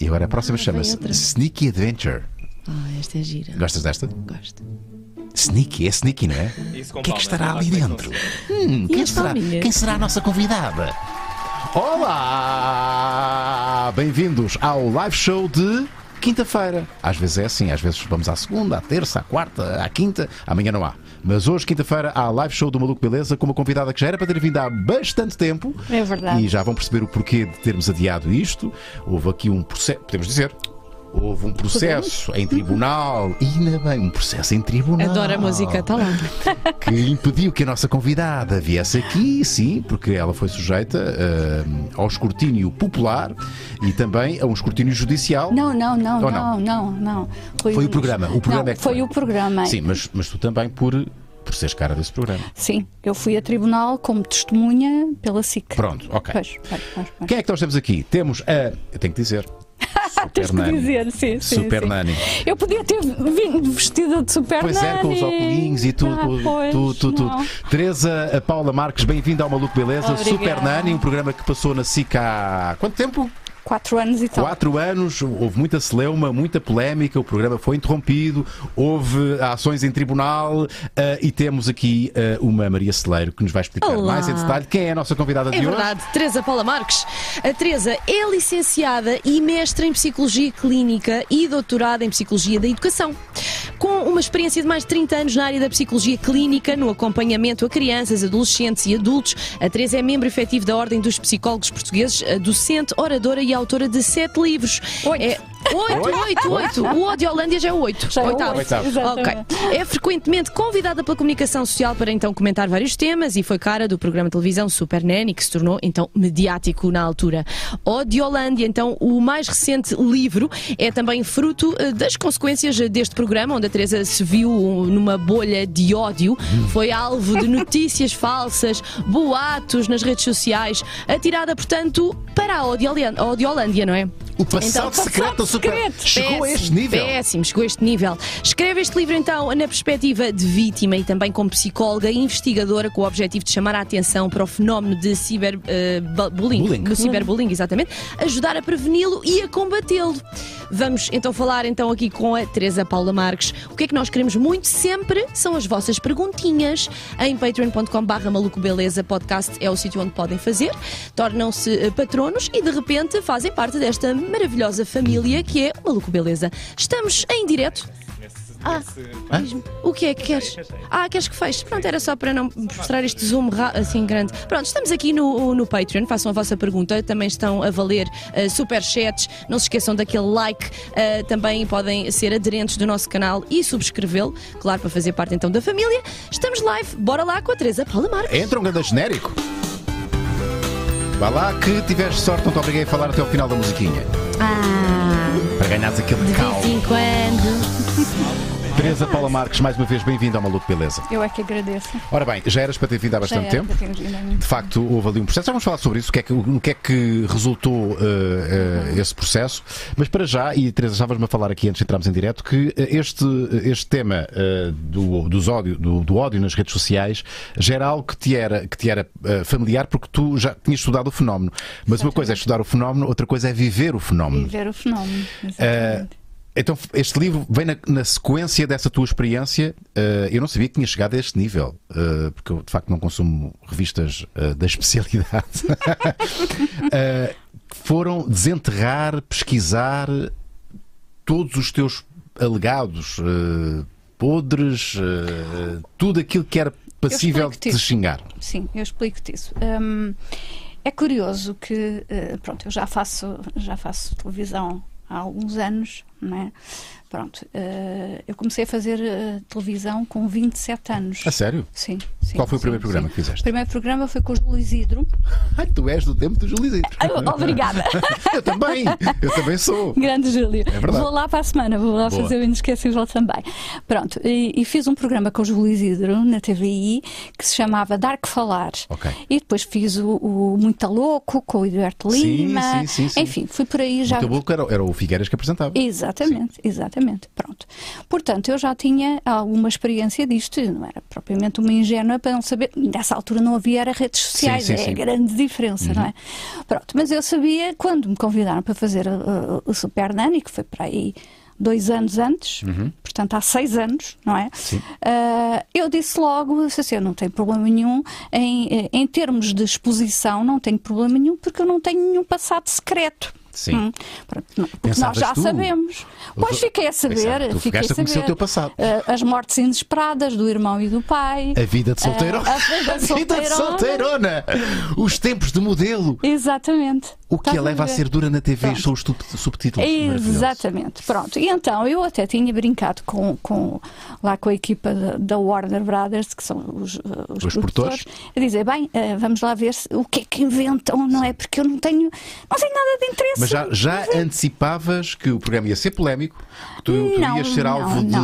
E agora a próxima Ah, chama-se. Sneaky Adventure. Ah, esta é gira. Gostas desta? Gosto. Sneaky, é sneaky, não é? O que é que estará ali faz dentro? Hum, quem, será, quem será a nossa convidada? Olá! Bem-vindos ao live show de quinta-feira. Às vezes é assim, às vezes vamos à segunda, à terça, à quarta, à quinta. Amanhã não há. Mas hoje, quinta-feira, há live show do Maluco Beleza com uma convidada que já era para ter vindo há bastante tempo. É verdade. E já vão perceber o porquê de termos adiado isto. Houve aqui um processo, podemos dizer. Houve um processo em tribunal, e ainda bem, um processo em tribunal Adoro a música, está lá. que impediu que a nossa convidada viesse aqui, sim, porque ela foi sujeita eh, ao escrutínio popular e também a um escrutínio judicial. Não, não, não, Ou não, não, não. Foi o programa, o programa não, é que foi, foi. o programa. Sim, mas, mas tu também por, por seres cara desse programa. Sim, eu fui a tribunal como testemunha pela SIC. Pronto, ok. Pois, pois, pois, pois. Quem é que nós temos aqui? Temos a. Eu tenho que dizer. Tens Super que Nani. dizer, sim, sim. Super sim. Nani. Eu podia ter vindo vestida de super Pois é, com os Nani. óculos e tudo, Ah, pois, tudo, tudo, tudo. Teresa a Paula Marques, bem-vinda ao Maluco Beleza, Obrigada. Super Nani, um programa que passou na SIC há quanto tempo? Quatro anos e tal. Quatro anos, houve muita celeuma, muita polémica, o programa foi interrompido, houve ações em tribunal eh, e temos aqui eh, uma Maria Celeiro que nos vai explicar Olá. mais em detalhe quem é a nossa convidada É de hoje. verdade, Teresa Paula Marques. A Teresa é licenciada e mestra em Psicologia Clínica e doutorada em Psicologia da Educação. Com uma experiência de mais de 30 anos na área da Psicologia Clínica, no acompanhamento a crianças, adolescentes e adultos, a Teresa é membro efetivo da Ordem dos Psicólogos Portugueses, docente, oradora e autora de sete livros. Oito. É, oito, oito, oito. O Audiolândia já é o oito. Já é o Oitavo. Oitavo. Ok. É frequentemente convidada pela comunicação social para então comentar vários temas e foi cara do programa de televisão Super Nanny, que se tornou então mediático na altura. Odiolândia, então, o mais recente livro, é também fruto eh, das consequências deste programa, onde a Teresa se viu numa bolha de ódio, foi alvo de notícias falsas, boatos nas redes sociais, atirada, portanto, para a Odiolândia, não é? O passado Então, secreto Super chegou a este nível. Péssimo, chegou a este nível. Escreve este livro então na perspectiva de vítima e também como psicóloga e investigadora com o objetivo de chamar a atenção para o fenómeno de ciberbullying, Bullying. do ciberbullying, exatamente, ajudar a preveni-lo e a combatê-lo. Vamos então falar então aqui com a Teresa Paula Marques. O que é que nós queremos muito sempre são as vossas perguntinhas em patreon.com/barra maluco beleza podcast é o sítio onde podem fazer. Tornam-se eh, patronos e de repente fazem parte desta maravilhosa família que é o Maluco Beleza. Estamos em direto. Ah, diz-me, o que é que queres? Ah, queres que feche? Pronto, era só para não mostrar este zoom assim grande. Pronto, estamos aqui no, no Patreon, façam a vossa pergunta, também estão a valer uh, superchats, não se esqueçam daquele like, uh, também podem ser aderentes do nosso canal e subscrevê-lo, claro, para fazer parte então da família. Estamos live, bora lá com a Teresa Paula Marques. Entra um grande genérico. Vá lá que tiveste sorte, não te obriguei a falar até ao final da musiquinha. Ah, Para ganhares aquele de cal. vez em quando. Teresa Paula Marques, mais uma vez, bem-vinda ao Maluco Beleza. Eu é que agradeço. Ora bem, já eras para ter vindo há bastante tempo. De facto, houve ali um processo. Já vamos falar sobre isso, o que é que, o que, é que resultou eh, eh, esse processo. Mas para já, e Teresa, estavas-me a falar aqui antes de entrarmos em direto, que este, este tema eh, do, dos ódio, do, do ódio nas redes sociais já era algo que te era, que te era familiar porque tu já tinhas estudado o fenómeno. Mas uma coisa é estudar o fenómeno, outra coisa é viver o fenómeno. Viver o fenómeno. Exatamente. Então, este livro vem na, na sequência dessa tua experiência. Eh, eu não sabia que tinha chegado a este nível, eh, porque eu de facto não consumo revistas eh, da especialidade. Foram desenterrar, pesquisar todos os teus alegados, podres, tudo aquilo que era passível de te xingar. Sim, eu explico-te isso. Hum, é curioso que, pronto, eu já faço, já faço televisão há alguns anos, não é? Pronto, eh, eu comecei a fazer eh, televisão com 27 anos. A sério? Sim, sim, Qual foi o sim, primeiro programa sim. que fizeste? O primeiro programa foi com o Júlio Isidro. Ai, tu és do tempo do Júlio Isidro. Ah, Obrigada. Eu também, eu também sou. Grande Júlio. verdade. vou lá para a semana, vou lá Boa. fazer o Inesquecível também. Pronto, e, e fiz um programa com o Júlio Isidro na TVI que se chamava Dar que Falar. Ok. E depois fiz o, o Muito Louco com o Eduardo Sim, Lima. sim, sim, sim. Enfim, fui por aí já. O teu boca era, era o Figueiras que apresentava. Exatamente. Exatamente, exatamente. Pronto. Portanto, eu já tinha alguma experiência disto, não era propriamente uma ingênua para não saber. Nessa altura não havia era redes sociais, Sim, sim, é sim. a grande diferença, não é? Pronto, mas eu sabia quando me convidaram para fazer uh, o Super Nani, que foi para aí dois anos antes, portanto há seis anos, não é? Uh, eu disse logo, disse assim, eu não tenho problema nenhum em, em termos de exposição, não tenho problema nenhum porque eu não tenho nenhum passado secreto. Sim. Hum, porque nós já tu? sabemos. Pois fiquei a saber, tu fiquei a conhecer saber. o teu passado. Uh, as mortes inesperadas do irmão e do pai. A vida de solteirona. Ah, a vida de solteirona. Os tempos de modelo. Exatamente. O que a leva a ser dura na TV Pronto. são os tu- subtítulos. Exatamente, pronto. E então eu até tinha brincado com, com lá com a equipa da, Warner Brothers, que são os, uh, os, Os produtores, a dizer, bem, uh, vamos lá ver o que é que inventam, não é? Porque eu não tenho, não tenho nada de interesse. Mas já, já antecipavas que o programa ia ser polémico, que tu, tu Não, ias ser não, alvo de.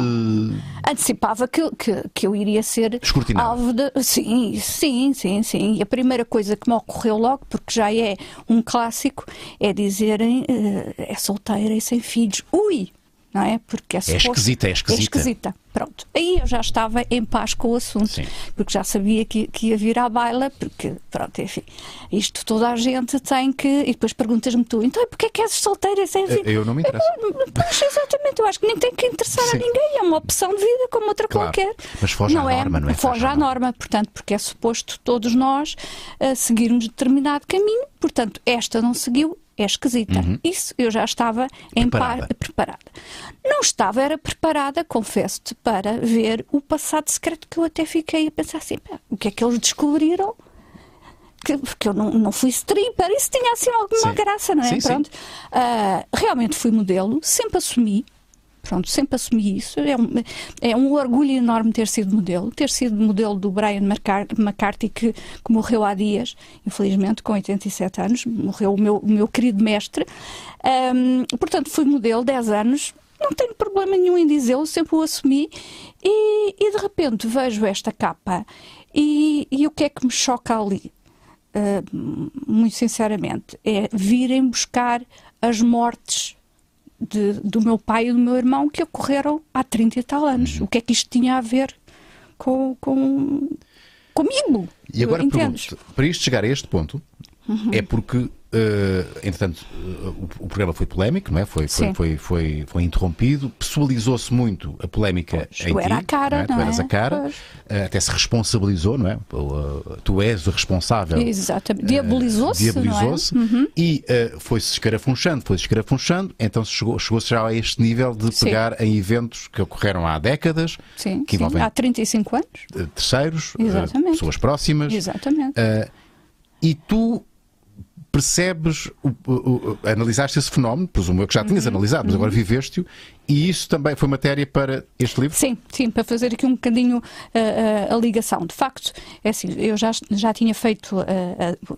Antecipava que, que, que eu iria ser alvo de. Sim, sim, sim, sim. E a primeira coisa que me ocorreu logo, porque já é um clássico, é dizerem eh, é solteira e sem filhos. Ui! Não é? Porque é, suposto- esquisita, é esquisita. É esquisita. Pronto. Aí eu já estava em paz com o assunto, Sim. porque já sabia que, que ia vir à baila, porque, pronto, enfim, isto toda a gente tem que. E depois perguntas-me tu, então porquê que és solteira sem filhos? Eu não me interessa. Pois, exatamente, eu acho que nem tem que interessar Sim. a ninguém, é uma opção de vida como outra Claro. qualquer. Mas foge à norma, não é? Foge à norma, portanto, porque é suposto todos nós uh, seguirmos determinado caminho, portanto, esta não seguiu, é esquisita. Isso eu já estava em Uhum. Preparada. par, preparada. Não estava, era preparada, confesso-te, para ver o passado secreto que eu até fiquei a pensar assim, o que é que eles descobriram? que- porque eu não, não fui stripper, isso tinha assim alguma Sim. graça, não é? Sim, sim. Pronto. Ah, realmente fui modelo, sempre assumi. Pronto, sempre assumi isso. É um, é um orgulho enorme ter sido modelo. Ter sido modelo do Brian McCarthy, que, que morreu há dias, infelizmente, com 87 anos. Morreu o meu, o meu querido mestre. Ahm, portanto, fui modelo 10 anos. Não tenho problema nenhum em dizê-lo, sempre o assumi. E, e de repente vejo esta capa. E, e o que é que me choca ali? Uh, muito sinceramente, é virem buscar as mortes de- do meu pai e do meu irmão que ocorreram há 30 e tal anos. Uhum. O que é que isto tinha a ver com, com comigo? E agora Entendes? pergunto, para isto chegar a este ponto, Uhum. é porque, eh, entretanto, eh, o, o programa foi polémico, não é? Foi, foi, Sim. foi, foi, foi interrompido, pessoalizou-se muito a polémica Pois, em tu ti, era a cara, não é? Tu não eras é? a cara, eh, até se responsabilizou, não é? Tu és o responsável. Exatamente. Diabolizou-se, é? Diabolizou-se e eh, foi-se escarafunchando, foi-se escarafunchando, então chegou- chegou-se já a este nível de Sim. pegar em eventos que ocorreram há décadas, Sim, que sim, envolvem há 35 anos. terceiros, pessoas próximas, Exatamente. e tu percebes, o, o- o- analisaste esse fenómeno, presumo eu que já Uhum. tinhas analisado, mas agora viveste-o, e isso também foi matéria para este livro? Sim, sim, para fazer aqui um bocadinho uh, a ligação. De facto, é assim, eu já, já tinha feito uh,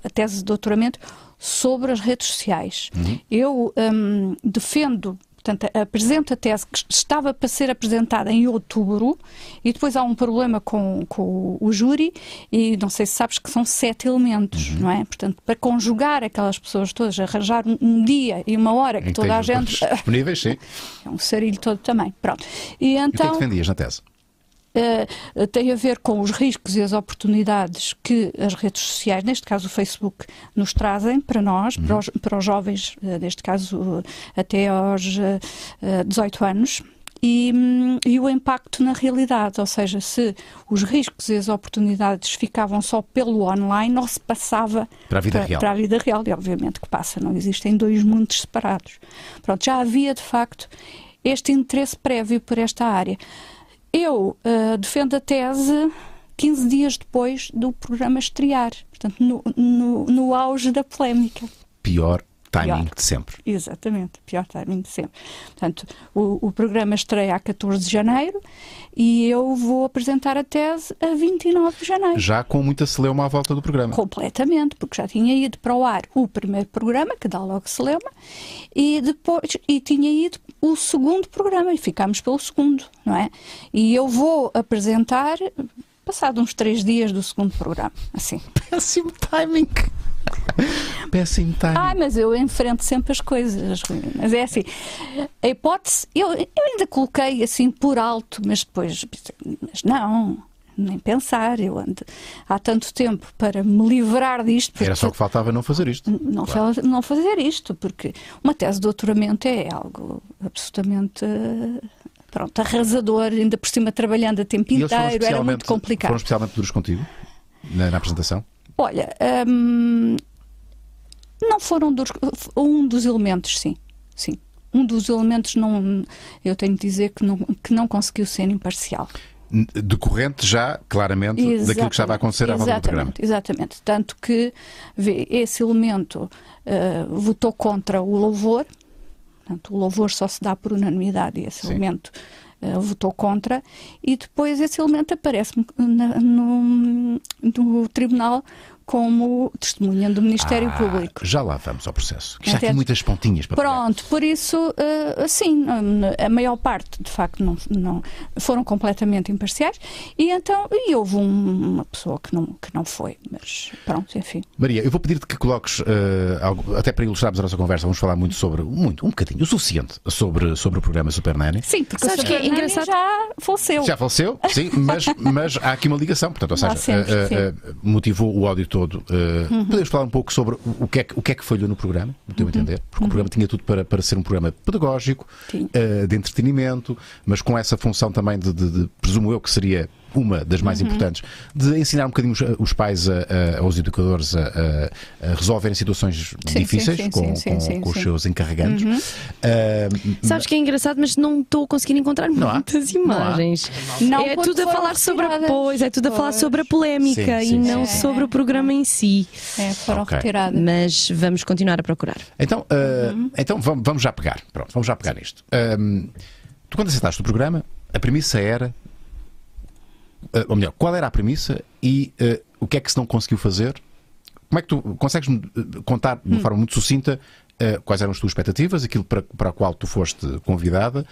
a, tese de doutoramento sobre as redes sociais. Eu um, defendo. Portanto, apresento a tese que estava para ser apresentada em outubro e depois há um problema com, com o júri e não sei se sabes que são sete elementos, não é? Portanto, para conjugar aquelas pessoas todas, arranjar um, um dia e uma hora que Em toda a gente... disponíveis, sim. É um sarilho todo também. Pronto. E E o que é então... que defendias na tese? Uh, tem a ver com os riscos e as oportunidades que as redes sociais, neste caso o Facebook, nos trazem para nós, para, os, para os jovens, uh, neste caso até aos uh, 18 anos. E, hum, e o impacto na realidade, ou seja, se os riscos e as oportunidades ficavam só pelo online, não se passava Para a vida para, real. para a vida real, e obviamente que passa, não existem dois mundos separados. Pronto, já havia de facto este interesse prévio por esta área. Eu uh, defendo a tese 15 dias depois do programa estrear, portanto, no, no, no auge da polémica. Pior timing Pior. de sempre. Exatamente, pior timing de sempre. Portanto, o, o programa estreia a 14 de janeiro e eu vou apresentar a tese a 29 de janeiro. Já com muita celeuma à volta do programa. Completamente, porque já tinha ido para o ar o primeiro programa, que dá logo Celema, e depois e tinha ido o segundo programa, e ficámos pelo segundo, não é? E eu vou apresentar passado uns três dias do segundo programa, assim. Péssimo timing. Péssimo timing. Ah, mas eu enfrento sempre as coisas, Rui. Mas é assim, a hipótese, eu, eu ainda coloquei assim por alto, mas depois, mas não, nem pensar. Eu ando há tanto tempo para me livrar disto. Era só que faltava não fazer isto. Não, fa- não fazer isto, porque uma tese de doutoramento é algo absolutamente. Pronto, arrasador, ainda por cima trabalhando a tempo inteiro, era muito complicado. Foram especialmente duros contigo na, na apresentação? Olha, hum, não foram dos, um dos elementos, sim, sim. Um dos elementos não, eu tenho de dizer que não, que não conseguiu ser imparcial. Decorrente já, claramente, daquilo que estava a acontecer à volta do programa. Exatamente, exatamente. Tanto que esse elemento eh, votou contra o louvor, portanto, o louvor só se dá por unanimidade e esse Sim. elemento eh, votou contra, e depois esse elemento aparece na- no, no tribunal como testemunha do Ministério Ah, Público. Já lá vamos ao processo. Já aqui Entende? muitas pontinhas para pegar. Pronto, por isso, eh, sim, a maior parte, de facto, não, não- foram completamente imparciais e então e houve um- uma pessoa que não, que não foi, mas pronto, enfim. Maria, eu vou pedir-te que coloques, eh, algo, até para ilustrarmos a nossa conversa, vamos falar muito sobre, muito, um bocadinho, o suficiente sobre, sobre o programa Super Nanny. Sim, porque Sabes que é engraçado? já faleceu. Já faleceu, sim, mas, mas há aqui uma ligação, portanto, ou seja, sempre, sim. eh, motivou o áudio todo. Eh, Podemos falar um pouco sobre o- que, é que, o que é que falhou no programa, no teu entender? Porque o programa tinha tudo para, para ser um programa pedagógico, eh, de entretenimento, mas com essa função também de, de- de- presumo eu que seria uma das mais importantes, de ensinar um bocadinho os, os pais, a- a- aos educadores, a, a- resolverem situações Sim, difíceis sim, sim, com, sim, com- sim, com os sim. seus encarregantes. Eh, Sabes que é engraçado, mas não estou a conseguir encontrar Não muitas Não há? imagens. Não, é porque tudo a falar sobre a pois, é tudo a falar sobre a polémica Sim, e sim, não sim. sobre o programa em si. É, foram Ok. retiradas. Mas vamos continuar a procurar. Então, uh, então vamos, vamos já pegar. Pronto, vamos já pegar nisto. Um, tu, quando aceitaste o programa, a premissa era. Uh, ou melhor, qual era a premissa e uh, o que é que se não conseguiu fazer? Como é que tu consegues-me uh, contar de uma forma muito sucinta uh, quais eram as tuas expectativas, aquilo para, para o qual tu foste convidada,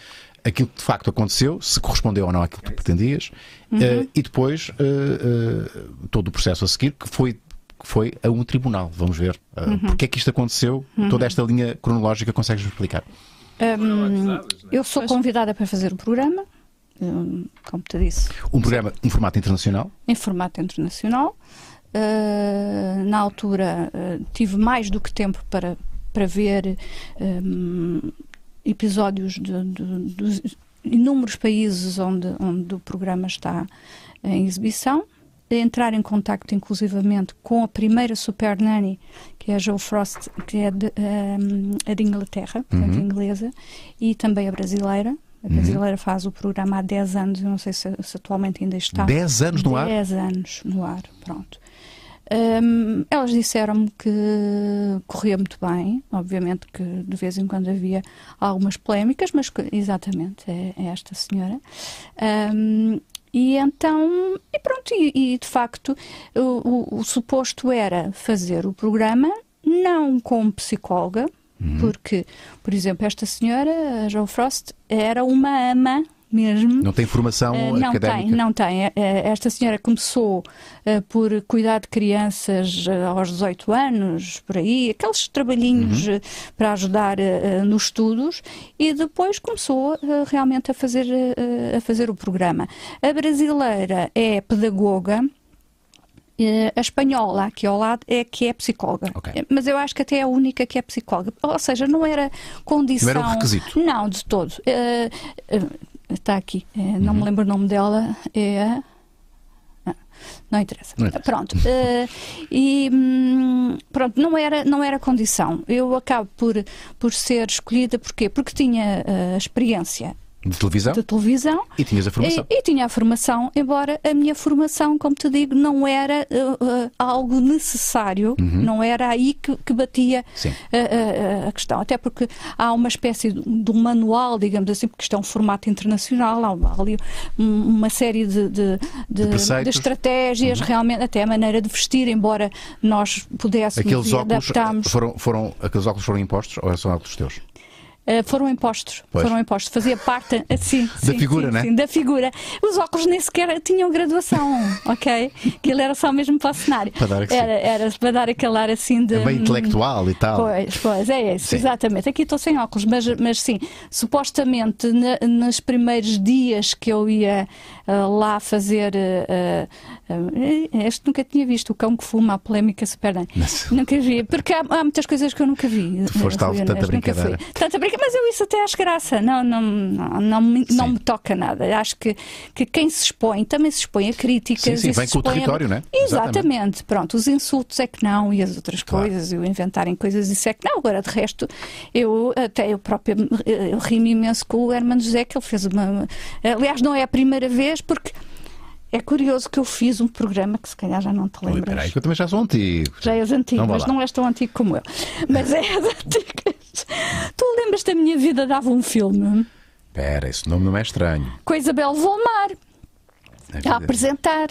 aquilo que de facto aconteceu, se correspondeu ou não àquilo que tu pretendias, uh, e depois uh, uh, todo o processo a seguir, que foi que foi a um tribunal. Vamos ver uh, porque é que isto aconteceu. Toda esta linha cronológica consegues-me explicar? Hum, eu sou convidada para fazer o programa, hum, como te disse, Um programa, um formato internacional. em formato internacional. Uh, na altura uh, tive mais do que tempo para, para ver um, episódios de, de- dos inúmeros países onde, onde o programa está em exibição. Entrar em contacto inclusivamente com a primeira Super Nanny, que é a Joe Frost, que é de, um, a de Inglaterra, portanto, inglesa, e também a brasileira. A brasileira faz o programa há 10 anos, eu não sei se, se atualmente ainda está. 10 anos no ar. 10 anos no ar, pronto. Hum, elas disseram-me que corria muito bem, obviamente que de vez em quando havia algumas polémicas, mas que, exatamente, é, é esta senhora. Hum, e então, e pronto, e, e, de facto, o, o- o suposto era fazer o programa não como psicóloga, porque, por exemplo, esta senhora, a Jo Frost, era uma ama mesmo. Não tem formação Eh, não académica. tem, não tem. Eh, eh, Esta senhora começou por cuidar de crianças aos 18 anos, por aí, aqueles trabalhinhos Uhum. para ajudar nos estudos, e depois começou realmente a fazer, a fazer o programa. A brasileira é pedagoga. Eh, A espanhola, aqui ao lado, é que é psicóloga. Ok. Eh, Mas eu acho que até é a única que é psicóloga. Ou seja, não era condição. Não era um requisito. Não, de todo. Eh, está aqui, não Uhum. me lembro o nome dela, é a. Ah, Não interessa. Não interessa. Pronto. eh, e hum, pronto, não era, não era condição. Eu acabo por, por ser escolhida porquê? Porque tinha a experiência De televisão de televisão e tinhas a formação. e, e tinha a formação, embora a minha formação, como te digo, não era uh, uh, algo necessário, não era aí que, que batia Uhum. Uh, a questão. Até porque há uma espécie de, de um manual, digamos assim, porque isto é um formato internacional, há ali um- uma série de, de, de- de estratégias, realmente, até a maneira de vestir, embora nós pudéssemos Aqueles e óculos adaptarmos. foram, foram, aqueles óculos foram impostos ou são óculos teus? Uh, foram impostos, Pois. foram impostos. Fazia parte assim, Da figura, sim, né? sim, da figura. Os óculos nem sequer tinham graduação, ok? Aquilo era só mesmo para o cenário. Para dar sim. era, era para dar aquele ar assim de. É bem intelectual e tal. Pois, pois, é isso, Sim. exatamente. Aqui estou sem óculos, mas, mas sim, supostamente na, nos primeiros dias que eu ia ah, lá fazer. ah, ah, este nunca tinha visto, o cão que fuma, a polémica super bem. Mas- Nunca vi, porque há, há muitas coisas que eu nunca vi. Tu foste eh, alvo de brincadeira. Tanta brincadeira, mas eu isso até acho graça. Não, não, não, não, me, não me toca nada. Acho que, que quem se expõe também se expõe a críticas. Sim, sim, vem com o expõe a- território, né? Exatamente. Exatamente. Pronto, os insultos é que não e as outras Claro. coisas e o inventarem coisas isso é que não. Agora, de resto, eu até eu própria eu ri-me imenso com o Hermano José, que ele fez uma. Aliás, não é a primeira vez, porque é curioso que eu fiz um programa que se calhar já não te lembras. Peraí, que eu também já sou antigo. Já és antigo, Então vá mas lá. não és tão antigo como eu. Mas és antigo. Tu lembras da minha vida dava um filme Espera, esse nome não é estranho. com a Isabel Volmar a apresentar.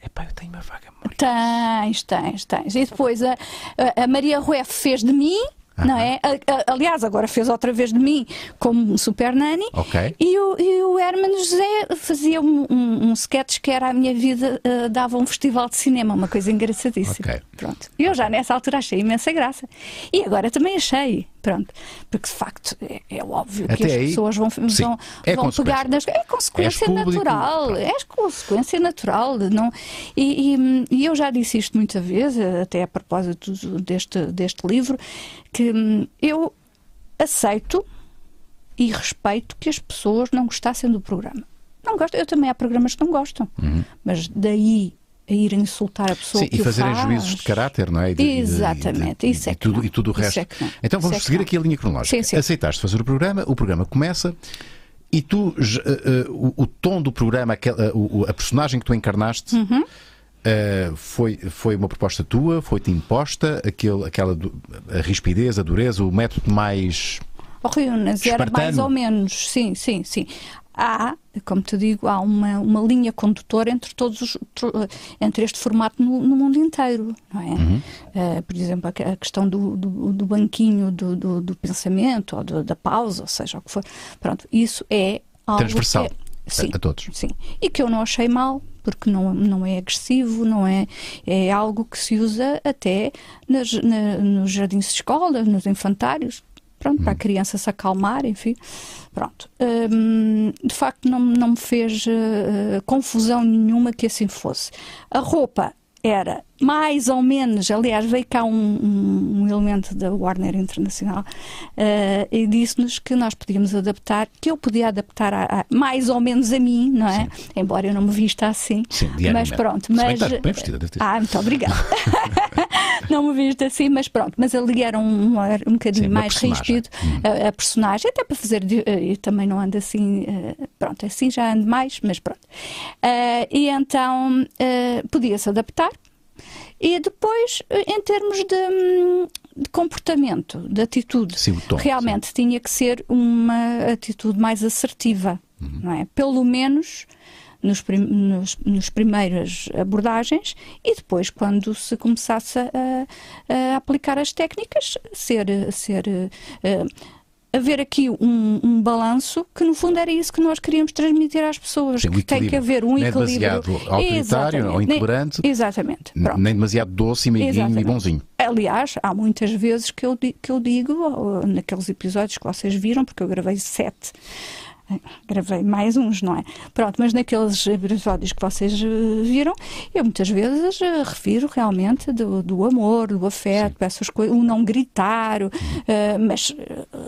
Epá, eu tenho uma vaga memória. Tens, tens, tens. E depois a, a- a Maria Rueff fez de mim, não é? Aliás, agora fez outra vez de mim como super nani. Ok. E o, e o Hermano José fazia um, um, um sketch que era a minha vida, eh, dava um festival de cinema, uma coisa engraçadíssima. Ok. Pronto. E eu já nessa altura achei imensa graça. E agora também achei. Pronto. Porque de facto é, é óbvio que Até as aí, pessoas vão, sim, vão, é vão pegar nas. É consequência público, natural. pronto. É consequência natural. Não, e, e- e eu já disse isto muita vez, até a propósito deste, deste livro, que hum, eu aceito e respeito que as pessoas não gostassem do programa. Não gosto, eu também há programas que não gostam, mas daí a ir insultar a pessoa. Sim, que e fazerem faz, juízos de caráter, não é? E de- e de- Exatamente, e, isso é e que tudo, não. e tudo o resto. é. Então vamos é seguir aqui a linha cronológica. Sim, sim. Aceitaste fazer o programa, o programa começa e tu, eh, eh, o, o tom do programa, o- o- a personagem que tu encarnaste. Uhum. eh, foi, foi uma proposta tua? Foi-te imposta? Aquele, aquela a rispidez, a dureza, o método mais. Oh, Unas, era mais ou menos, sim, sim, sim. Há, como te digo, há uma, uma linha condutora entre todos os, entre este formato no, no mundo inteiro, não é? Uhum. Eh, por exemplo, a, que- a questão do, do, do banquinho do, do, do pensamento ou do- da pausa, ou seja, o que for. Pronto, isso é algo Transversal que é- a- sim, a todos. Sim, e que eu não achei mal, porque não, não é agressivo, não é, é algo que se usa até nas, na- nos jardins de escola, nos infantários, pronto, para a criança se acalmar, enfim, pronto. Hum, de facto, não, não me fez eh, confusão nenhuma que assim fosse. A roupa era mais ou menos, aliás, veio cá um, um- um elemento da Warner Internacional eh, e disse-nos que nós podíamos adaptar, que eu podia adaptar a- a- mais ou menos a mim, não é? Embora eu não me vista assim. Sim, mas pronto, bem mas. estás bem vestida, deve ter. Ah, muito obrigada. não me viste assim, mas pronto. Mas ali era um, um bocadinho Sim, mais ríspido a, a personagem, até para fazer. eh, Eu também não ando assim, eh, pronto, assim já ando mais, mas pronto. Eh, e então eh, podia-se adaptar. E depois, eh, em termos de, hum, de comportamento, de atitude, Sim, tom, realmente tinha que ser uma atitude mais assertiva, Uhum. não é? Pelo menos nos, prim- nos, nos primeiras abordagens e depois quando se começasse a, a aplicar as técnicas, ser, ser eh, haver aqui um, um balanço que no fundo era isso que nós queríamos transmitir às pessoas, o que tem que haver um Não é equilíbrio. demasiado autoritário Exatamente. ou intolerante. Nem- Exatamente. Pronto. Nem demasiado doce e meiguinho e bonzinho. Aliás, há muitas vezes que eu, que eu digo, naqueles episódios que vocês viram, porque eu gravei sete, gravei mais uns, não é? Pronto, mas naqueles episódios que vocês eh, viram, eu muitas vezes eh, refiro realmente do, do amor, do afeto, essas coisas, o não gritar, eh, mas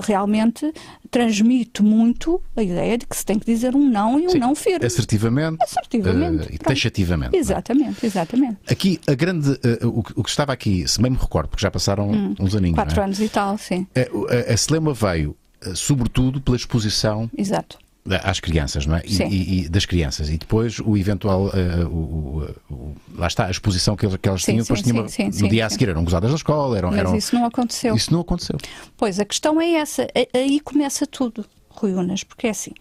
realmente transmito muito a ideia de que se tem que dizer um não e um Sim, não firme. Assertivamente, Assertivamente, eh, e taxativamente. é? Exatamente, exatamente. Aqui, a grande. eh, o, que- o que estava aqui, se bem me recordo, porque já passaram uns aninhos. Hum. Quatro é? anos e tal, sim. Eh, o- A, a Celema veio, sobretudo, pela exposição Exato. da- às crianças, não é? Sim. e- e das crianças. E depois o eventual. eh, o, o- o- lá está, a exposição que que elas Sim, tinham, depois sim, tinha sim, no dia a seguir eram gozadas na escola. Eram, Mas eram- isso não aconteceu. isso não aconteceu. Pois, a questão é essa. Aí começa tudo, Rui Unas, porque é assim,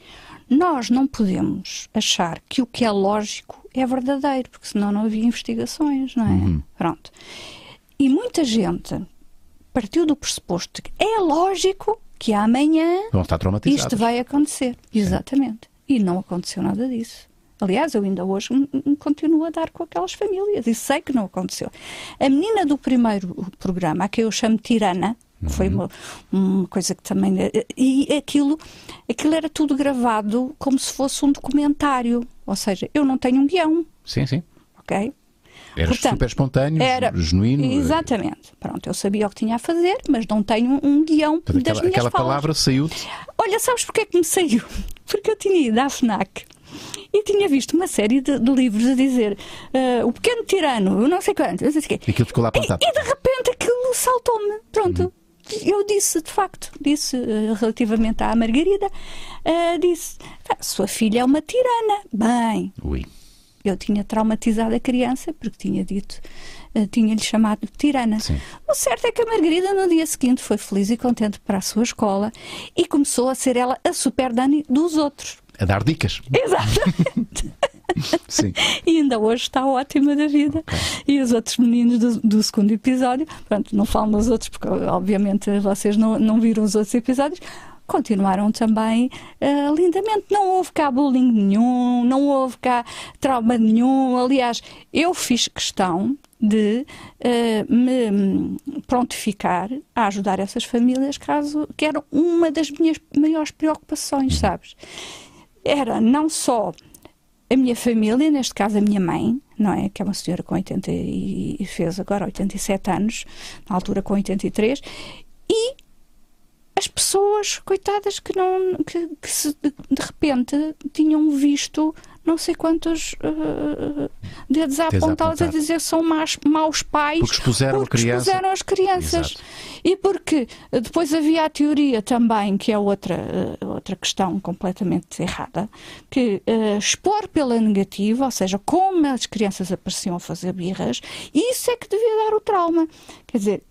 nós não podemos achar que o que é lógico é verdadeiro, porque senão não havia investigações, não é? Uhum. Pronto. E muita gente partiu do pressuposto que é lógico que amanhã Vão estar isto vai acontecer. Exatamente. E não aconteceu nada disso. Aliás, eu ainda hoje continuo a dar com aquelas famílias e sei que não aconteceu. A menina do primeiro programa, a que eu chamo Tirana, que foi uma, uma coisa que também. E aquilo, aquilo era tudo gravado como se fosse um documentário. Ou seja, eu não tenho um guião, Sim, sim. ok? Eras Portanto, super espontâneo, era- genuíno. Exatamente. Pronto, eu sabia o que tinha a fazer, mas não tenho um guião Portanto, das aquela minhas aquela falas. palavra saiu-te. Olha, sabes porque é que me saiu? Porque eu tinha ido à FNAC e tinha visto uma série de, de livros a dizer ah, O Pequeno Tirano, eu não sei quanto, não sei o quê. E aquilo ficou lá E, apontado. e de repente aquilo saltou-me. Pronto. Eu disse, de facto, disse eh, relativamente à Margarida, eh, disse: "Ah, Sua filha é uma tirana. Bem, Ui. Eu tinha traumatizado a criança porque tinha dito, eh, tinha-lhe chamado de tirana. Sim. O certo é que a Margarida no dia seguinte foi feliz e contente para a sua escola e começou a ser ela a super Dani dos outros. A dar dicas. Exatamente. Sim. e ainda hoje está ótima da vida. E os outros meninos do, do segundo episódio, pronto, não falo nos outros porque obviamente vocês não, não viram os outros episódios. Continuaram também eh, lindamente. Não houve cá bullying nenhum, não houve cá trauma nenhum. Aliás, eu fiz questão de eh, me prontificar a ajudar essas famílias, caso que era uma das minhas maiores preocupações, sabes? Era não só a minha família, neste caso a minha mãe, não é? Que é uma senhora com 80 e e fez agora 87 anos, na altura com 83, e as pessoas, coitadas, que não que, que se, de, repente tinham visto não sei quantos uh, dedos a Dedos a dizer que são más, maus pais Porque expuseram porque criança. expuseram as crianças. Exato. E porque eh, depois havia a teoria também, que é outra, eh, outra questão completamente errada, que eh, expor pela negativa, ou seja, como as crianças apareciam a fazer birras, isso é que devia dar o trauma. Quer dizer,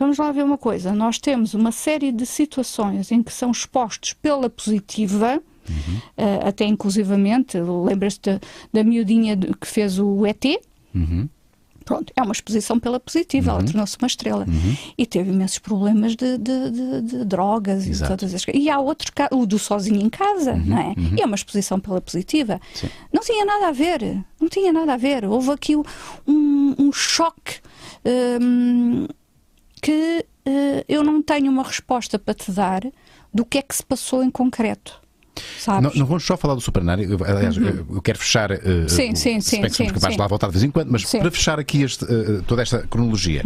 vamos lá ver uma coisa: nós temos uma série de situações em que são expostos pela positiva. eh, até inclusivamente, lembras-te da, da miudinha que fez o ET? Uhum. Pronto, é uma exposição pela positiva, ela tornou-se uma estrela. E teve imensos problemas de, de- de- de drogas e Exato. todas as coisas. E há outro, o do sozinho em casa, não é? E é uma exposição pela positiva. Sim. Não tinha nada a ver, não tinha nada a ver. Houve aqui um, um choque hum, que eh, eu não tenho uma resposta para te dar do que é que se passou em concreto. Sabes? Não, não vamos só falar do Supernário. Eu, Aliás, eu- eu quero fechar. Uhum. Sim, o- sim, se sim, bem que somos sim, capazes sim. de lá voltar de vez em quando, mas Sim. Uhum. para fechar aqui este, eh, toda esta cronologia.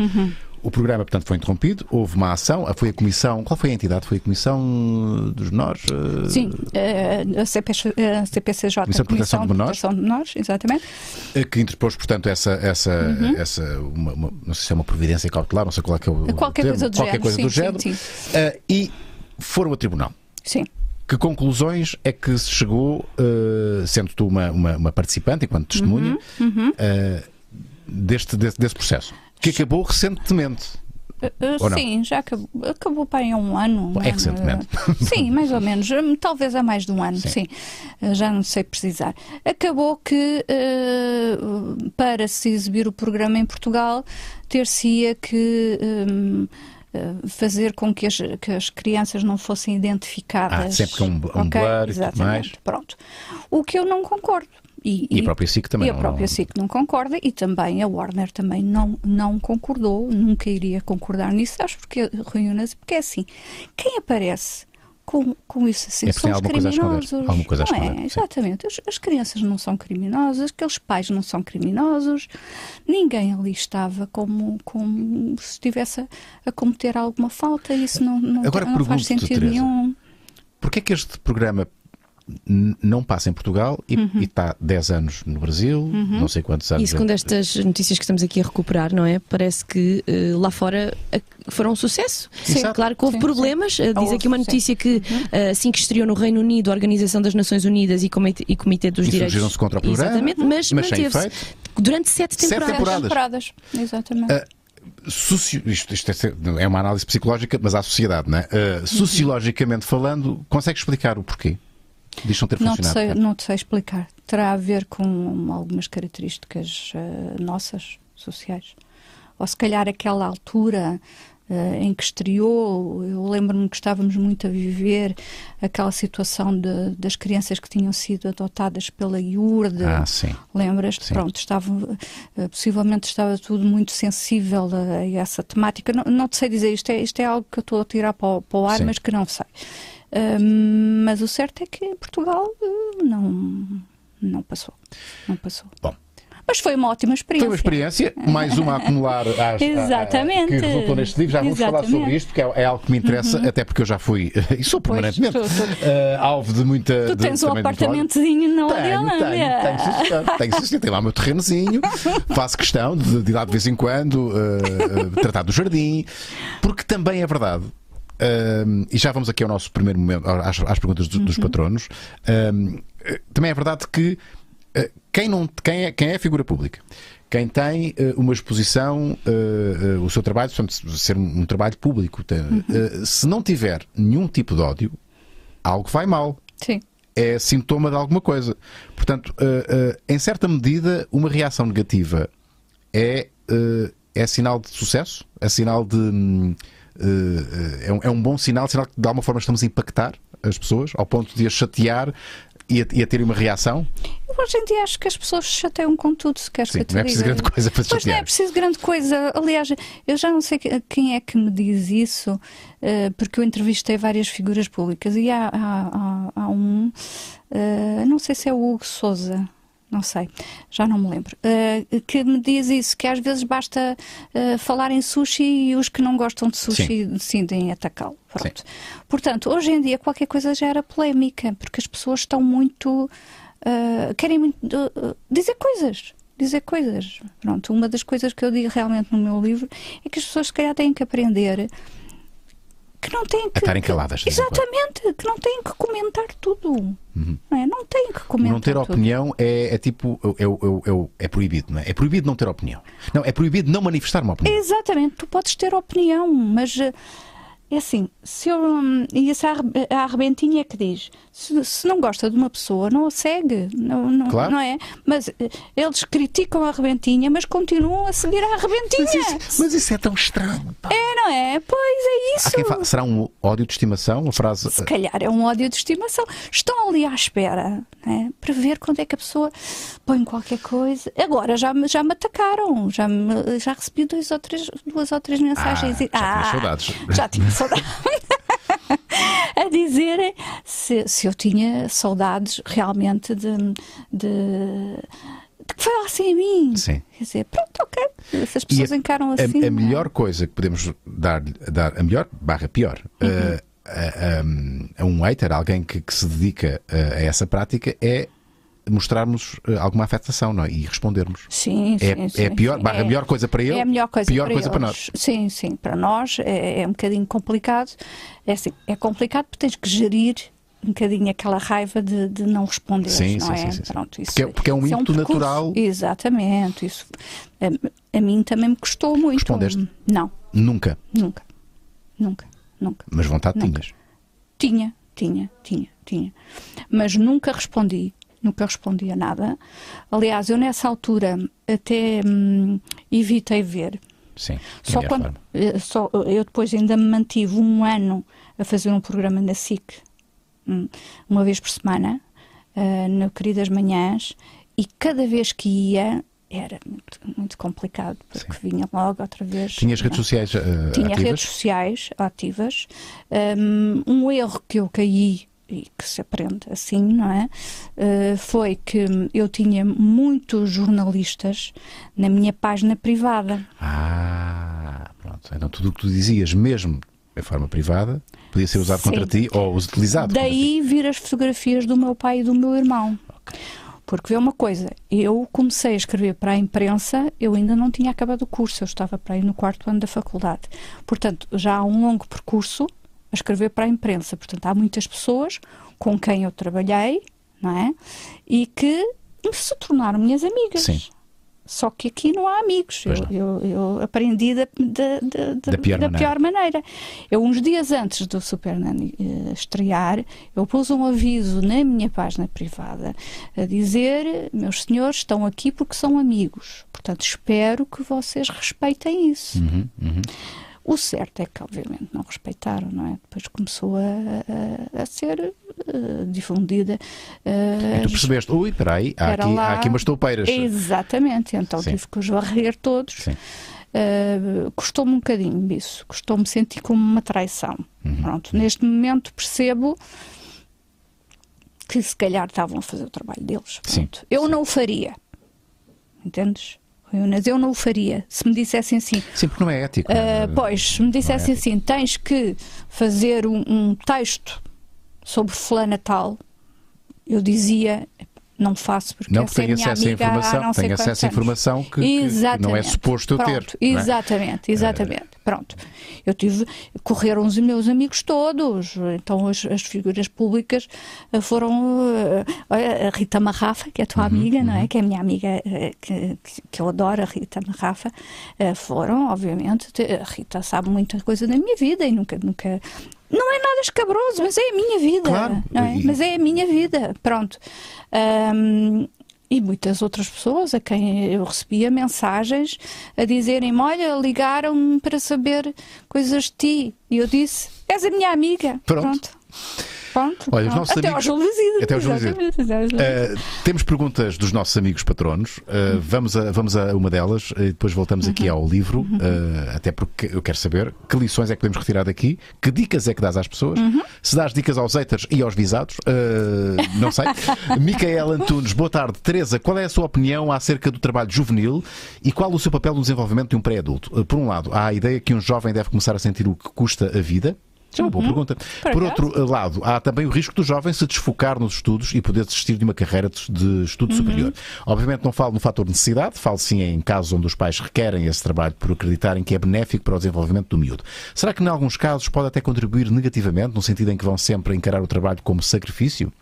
O programa, portanto, foi interrompido, houve uma ação, foi a comissão. Qual foi a entidade? Foi a Comissão dos Menores? eh, Sim, eh, a, CP, a CPCJ, Comissão de Proteção de Menores. Proteção de Menores, exatamente. eh, Que interpôs, portanto, essa. essa, essa uma, uma- não sei se é uma providência cautelar, não sei qual é que é o. Qualquer termo, coisa do qualquer género, coisa sim, do sim, género. sim. Eh, e foram a tribunal. Sim. Que conclusões é que se chegou, eh, sendo tu uma, uma, uma participante, enquanto testemunha, Uhum, eh, deste, desse, desse processo? Que acabou recentemente. Uh, uh, sim, já acabou, acabou para aí há um ano. É um ano, recentemente. uh, Sim, mais ou menos. Talvez há mais de um ano, Sim. sim. Já não sei precisar. Acabou que para se exibir o programa em Portugal, ter-se-ia que. um, fazer com que as, que as crianças não fossem identificadas. Ah, sempre com um- um Ok? blur e tudo mais. Pronto. O que eu não concordo. E, E a própria SIC também E a não- própria SIC não concorda e também a Warner também não, não concordou, nunca iria concordar nisso. Acho porque reúne-se, porque é assim, quem aparece com, com isso assim É são os criminosos. Alguma coisa não é? Exatamente. As, as crianças não são criminosas, aqueles pais não são criminosos, ninguém ali estava como, como se estivesse a, a cometer alguma falta. Isso não, não, Agora não faz sentido Teresa, nenhum. Porquê é que este programa não passa em Portugal e, Uhum. e está 10 anos no Brasil, não sei quantos anos. E segundo estas notícias que estamos aqui a recuperar, não é? Parece que eh, lá fora foram um sucesso. Sim. Exato. Claro que houve Sim, problemas. Eh, Diz Houve, aqui uma sim. notícia que eh, assim que estreou no Reino Unido, a Organização das Nações Unidas e Comitê, e Comitê dos Direitos. Insurgiram-se contra o programa, Exatamente, mas, mas manteve-se durante sete Sete temporadas. temporadas. Exatamente. Socio- Isto, isto é, é uma análise psicológica, mas à sociedade, não é? Uhum. Uh, sociologicamente falando, consegue explicar o porquê disto não ter Não te, funcionado? sei, não te sei explicar. Terá a ver com algumas características eh, nossas, sociais. Ou se calhar aquela altura uh, em que estreou. Eu lembro-me que estávamos muito a viver aquela situação de, das crianças que tinham sido adotadas pela IURD. Ah, sim. Lembras? Sim. Pronto, estava, uh, possivelmente estava tudo muito sensível a, a essa temática. Não, não te sei dizer, isto é, isto é algo que eu estou a tirar para o, para o ar, sim. mas que não sei. Mas o certo é que em Portugal não, não passou. Não passou. Bom, mas foi uma ótima experiência. Foi uma experiência, mais uma a acumular às, Exatamente. A, a, que resultou neste livro. Já vamos Exatamente. falar sobre isto, porque é, é, algo que me interessa, uhum. até porque eu já fui, e sou permanentemente, pois, uh, alvo de muita. Tu tens de, um apartamentozinho na tenho, tenho, tenho, tenho, tenho, tenho lá o meu terrenozinho, faço questão de, de ir lá de vez em quando, uh, tratar do jardim, porque também é verdade. Uh, e já vamos aqui ao nosso primeiro momento, às, às perguntas do, uhum. dos patronos. Uh, também é verdade que uh, quem, não, quem, é, quem é figura pública, quem tem uma exposição, o seu trabalho, portanto, ser um, um trabalho público, tem, uhum. se não tiver nenhum tipo de ódio, algo vai mal. Sim. É sintoma de alguma coisa. Portanto, em certa medida, uma reação negativa é, é sinal de sucesso, é sinal de hum, é, um, é um bom sinal, sinal que de alguma forma estamos a impactar as pessoas ao ponto de as chatear e a, e a ter uma reação? Eu hoje em dia acho que as pessoas se chateiam com tudo, se queres Sim, que eu te não é preciso diga. grande coisa para se Pois não é preciso grande coisa. Aliás, eu já não sei quem é que me diz isso, porque eu entrevistei várias figuras públicas e há, há, há, há um, não sei se é o Hugo Souza não sei, já não me lembro, uh, que me diz isso, que às vezes basta uh, falar em sushi e os que não gostam de sushi Sim. decidem atacá-lo. Portanto, hoje em dia qualquer coisa já era polémica, porque as pessoas estão muito. Uh, querem muito dizer coisas dizer coisas. Pronto, uma das coisas que eu digo realmente no meu livro é que as pessoas se calhar têm que aprender que não têm que. A estarem caladas. Exatamente, que não têm que comentar tudo. Uhum. Não, é? não têm que comentar. Não ter tudo. opinião é, é tipo. É, é, é, proibido, não é? É proibido não ter opinião. Não, é proibido não manifestar uma opinião. Exatamente, tu podes ter opinião, mas eh, é assim, se eu, hum, e essa arrebentinha é que diz, se, se, não gosta de uma pessoa, não a segue, não, não, claro. não é? Mas eh, eles criticam a arrebentinha, mas continuam a seguir a arrebentinha. Mas isso, mas isso é tão estranho. Pá. É, não é? Pois é isso. Será um ódio de estimação? A frase... Se calhar é um ódio de estimação. Estão ali à espera é? para ver quando é que a pessoa põe qualquer coisa. Agora já, já me atacaram, já, me, já recebi dois ou três, duas ou três mensagens. Ah, já ah, tinha saudades. Já tinha saudades. a dizerem se, se eu tinha saudades realmente de, de que falassem a mim. Sim. Quer dizer, pronto, ok. Essas pessoas a, encaram assim. A, a é? melhor coisa que podemos dar, dar a melhor barra pior. Uhum. Uh, a, a, um hater, alguém que, que se dedica a, a essa prática, é mostrarmos uh, alguma afetação não é? e respondermos. Sim, é, sim, é a pior, sim. é a melhor coisa para ele, é a melhor coisa, pior para, coisa para nós. Sim, sim, para nós é, é um bocadinho complicado. É, assim, é complicado porque tens que gerir um bocadinho aquela raiva de, de não responder, sim, não sim, é? Sim, sim, Pronto, isso, porque, é, porque é um ímpeto é um natural. Exatamente, isso a, a, mim também me custou muito. Respondeste? Não. Nunca? Nunca. Nunca. Nunca. Mas vontade nunca. tinhas? Tinha, tinha, tinha, tinha. Mas nunca respondi nunca respondi a nada. Aliás, eu nessa altura até hum, evitei ver. Sim, só quando eh, só, eu depois ainda me mantive um ano a fazer um programa na SIC, hum, uma vez por semana, uh, no Queridas Manhãs, e cada vez que ia era muito, muito complicado, porque Sim. vinha logo outra vez. Tinhas redes sociais uh, Tinha ativas? redes sociais ativas. Um, um erro que eu caí e que se aprende assim, não é? Uh, foi que eu tinha muitos jornalistas na minha página privada. Ah, pronto. Então tudo o que tu dizias, mesmo de forma privada, podia ser usado Sim. contra ti ou utilizado. Daí vir as fotografias do meu pai e do meu irmão. Okay. Porque vê uma coisa, eu comecei a escrever para a imprensa, eu ainda não tinha acabado o curso, eu estava para ir no quarto ano da faculdade. Portanto, já há um longo percurso a escrever para a imprensa. Portanto, há muitas pessoas com quem eu trabalhei, não é? E que se tornaram minhas amigas. Sim. Só que aqui não há amigos. Eu, eu, eu, aprendi da, da, da, da, pior, da maneira. pior, maneira. Eu, uns dias antes do Super Nani uh, estrear, eu pus um aviso na minha página privada a dizer: meus senhores estão aqui porque são amigos. Portanto, espero que vocês respeitem isso. Uhum, uhum. O certo é que, obviamente, não respeitaram, não é? Depois começou a, a, a ser uh, difundida. Uh, e tu percebeste, ui, peraí, há aqui, lá... há aqui umas toupeiras. Exatamente, então Sim. tive que os varrer todos. Sim. Uh, custou-me um bocadinho isso, custou-me sentir como uma traição. Uhum. Pronto, neste momento percebo que se calhar estavam a fazer o trabalho deles. Pronto. Eu Sim. não o faria. Entendes? Eu não o faria. Se me dissessem assim. Sim, porque não é ético. Uh, pois, se me dissessem é assim, tens que fazer um, um texto sobre fulana tal, eu dizia, não faço porque não, porque tem acesso à informação, tem acesso à informação que, que, não é suposto eu Pronto, ter. Exatamente, é? exatamente. Pronto. Eu tive, correram os meus amigos todos, então as, as figuras públicas eh, foram uh, a Rita Marrafa, que é a tua uhum, amiga, uhum. não é? Uhum. Que é a minha amiga, que, que eu adoro, a Rita Marrafa, foram, obviamente, a Rita sabe muita coisa da minha vida e nunca, nunca não é nada escabroso, mas é a minha vida. Claro. É? Mas é a minha vida. Pronto. Um, e muitas outras pessoas a quem eu recebia mensagens a dizerem: Olha, ligaram-me para saber coisas de ti. E eu disse: És a minha amiga. Pronto. Pronto. Pronto. Olha, os nossos até amigos... ao Júlio Até ao Júlio uh, Temos perguntas dos nossos amigos patronos. Uh, vamos, a, vamos a uma delas e depois voltamos aqui ao livro. Uh, até porque eu quero saber que lições é que podemos retirar daqui, que dicas é que dás às pessoas, uhum. se dás dicas aos haters e aos visados. não sei. Micael Antunes, boa tarde. Teresa, qual é a sua opinião acerca do trabalho juvenil e qual o seu papel no desenvolvimento de um pré-adulto? Por um lado, há a ideia que um jovem deve começar a sentir o que custa a vida. É uma boa uhum. pergunta. Por, Por outro lado, há também o risco do jovem se desfocar nos estudos e poder desistir de uma carreira de estudo uhum. superior. Obviamente não falo no fator necessidade, falo sim em casos onde os pais requerem esse trabalho por acreditarem que é benéfico para o desenvolvimento do miúdo. Será que em alguns casos pode até contribuir negativamente, no sentido em que vão sempre encarar o trabalho como sacrifício?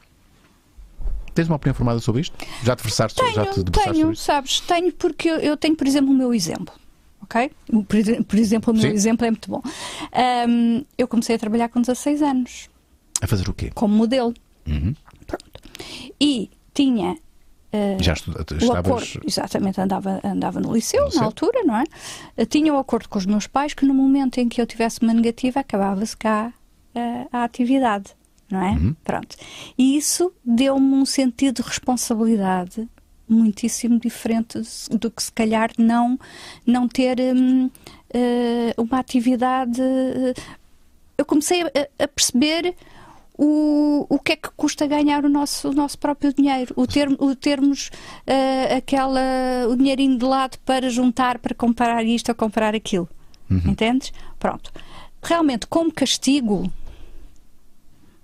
Tens uma opinião formada sobre isto? Já te versaste, tenho, já te tenho, sabes, tenho porque eu, eu tenho, por exemplo, o meu exemplo ok? Por, por exemplo, o meu Sim. exemplo é muito bom. Um, eu comecei a trabalhar com 16 anos. A fazer o quê? Como modelo. Uhum. Pronto. E tinha Uh, Já estavas... acordo, exatamente, andava, andava no liceu, no na altura, não é? Uh, tinha o um acordo com os meus pais que no momento em que eu tivesse uma negativa acabava-se cá uh, a atividade, não é? Uhum. Pronto. E isso deu-me um sentido de responsabilidade muitíssimo diferente do que se calhar não, não ter um, uh, uma atividade. Uh, eu comecei a, a, perceber o, o que é que custa ganhar o nosso, o nosso próprio dinheiro, o, ter, o termos uh, aquela, o dinheirinho de lado para juntar, para comprar isto ou comprar aquilo. Uhum. Entendes? Pronto. Realmente, como castigo,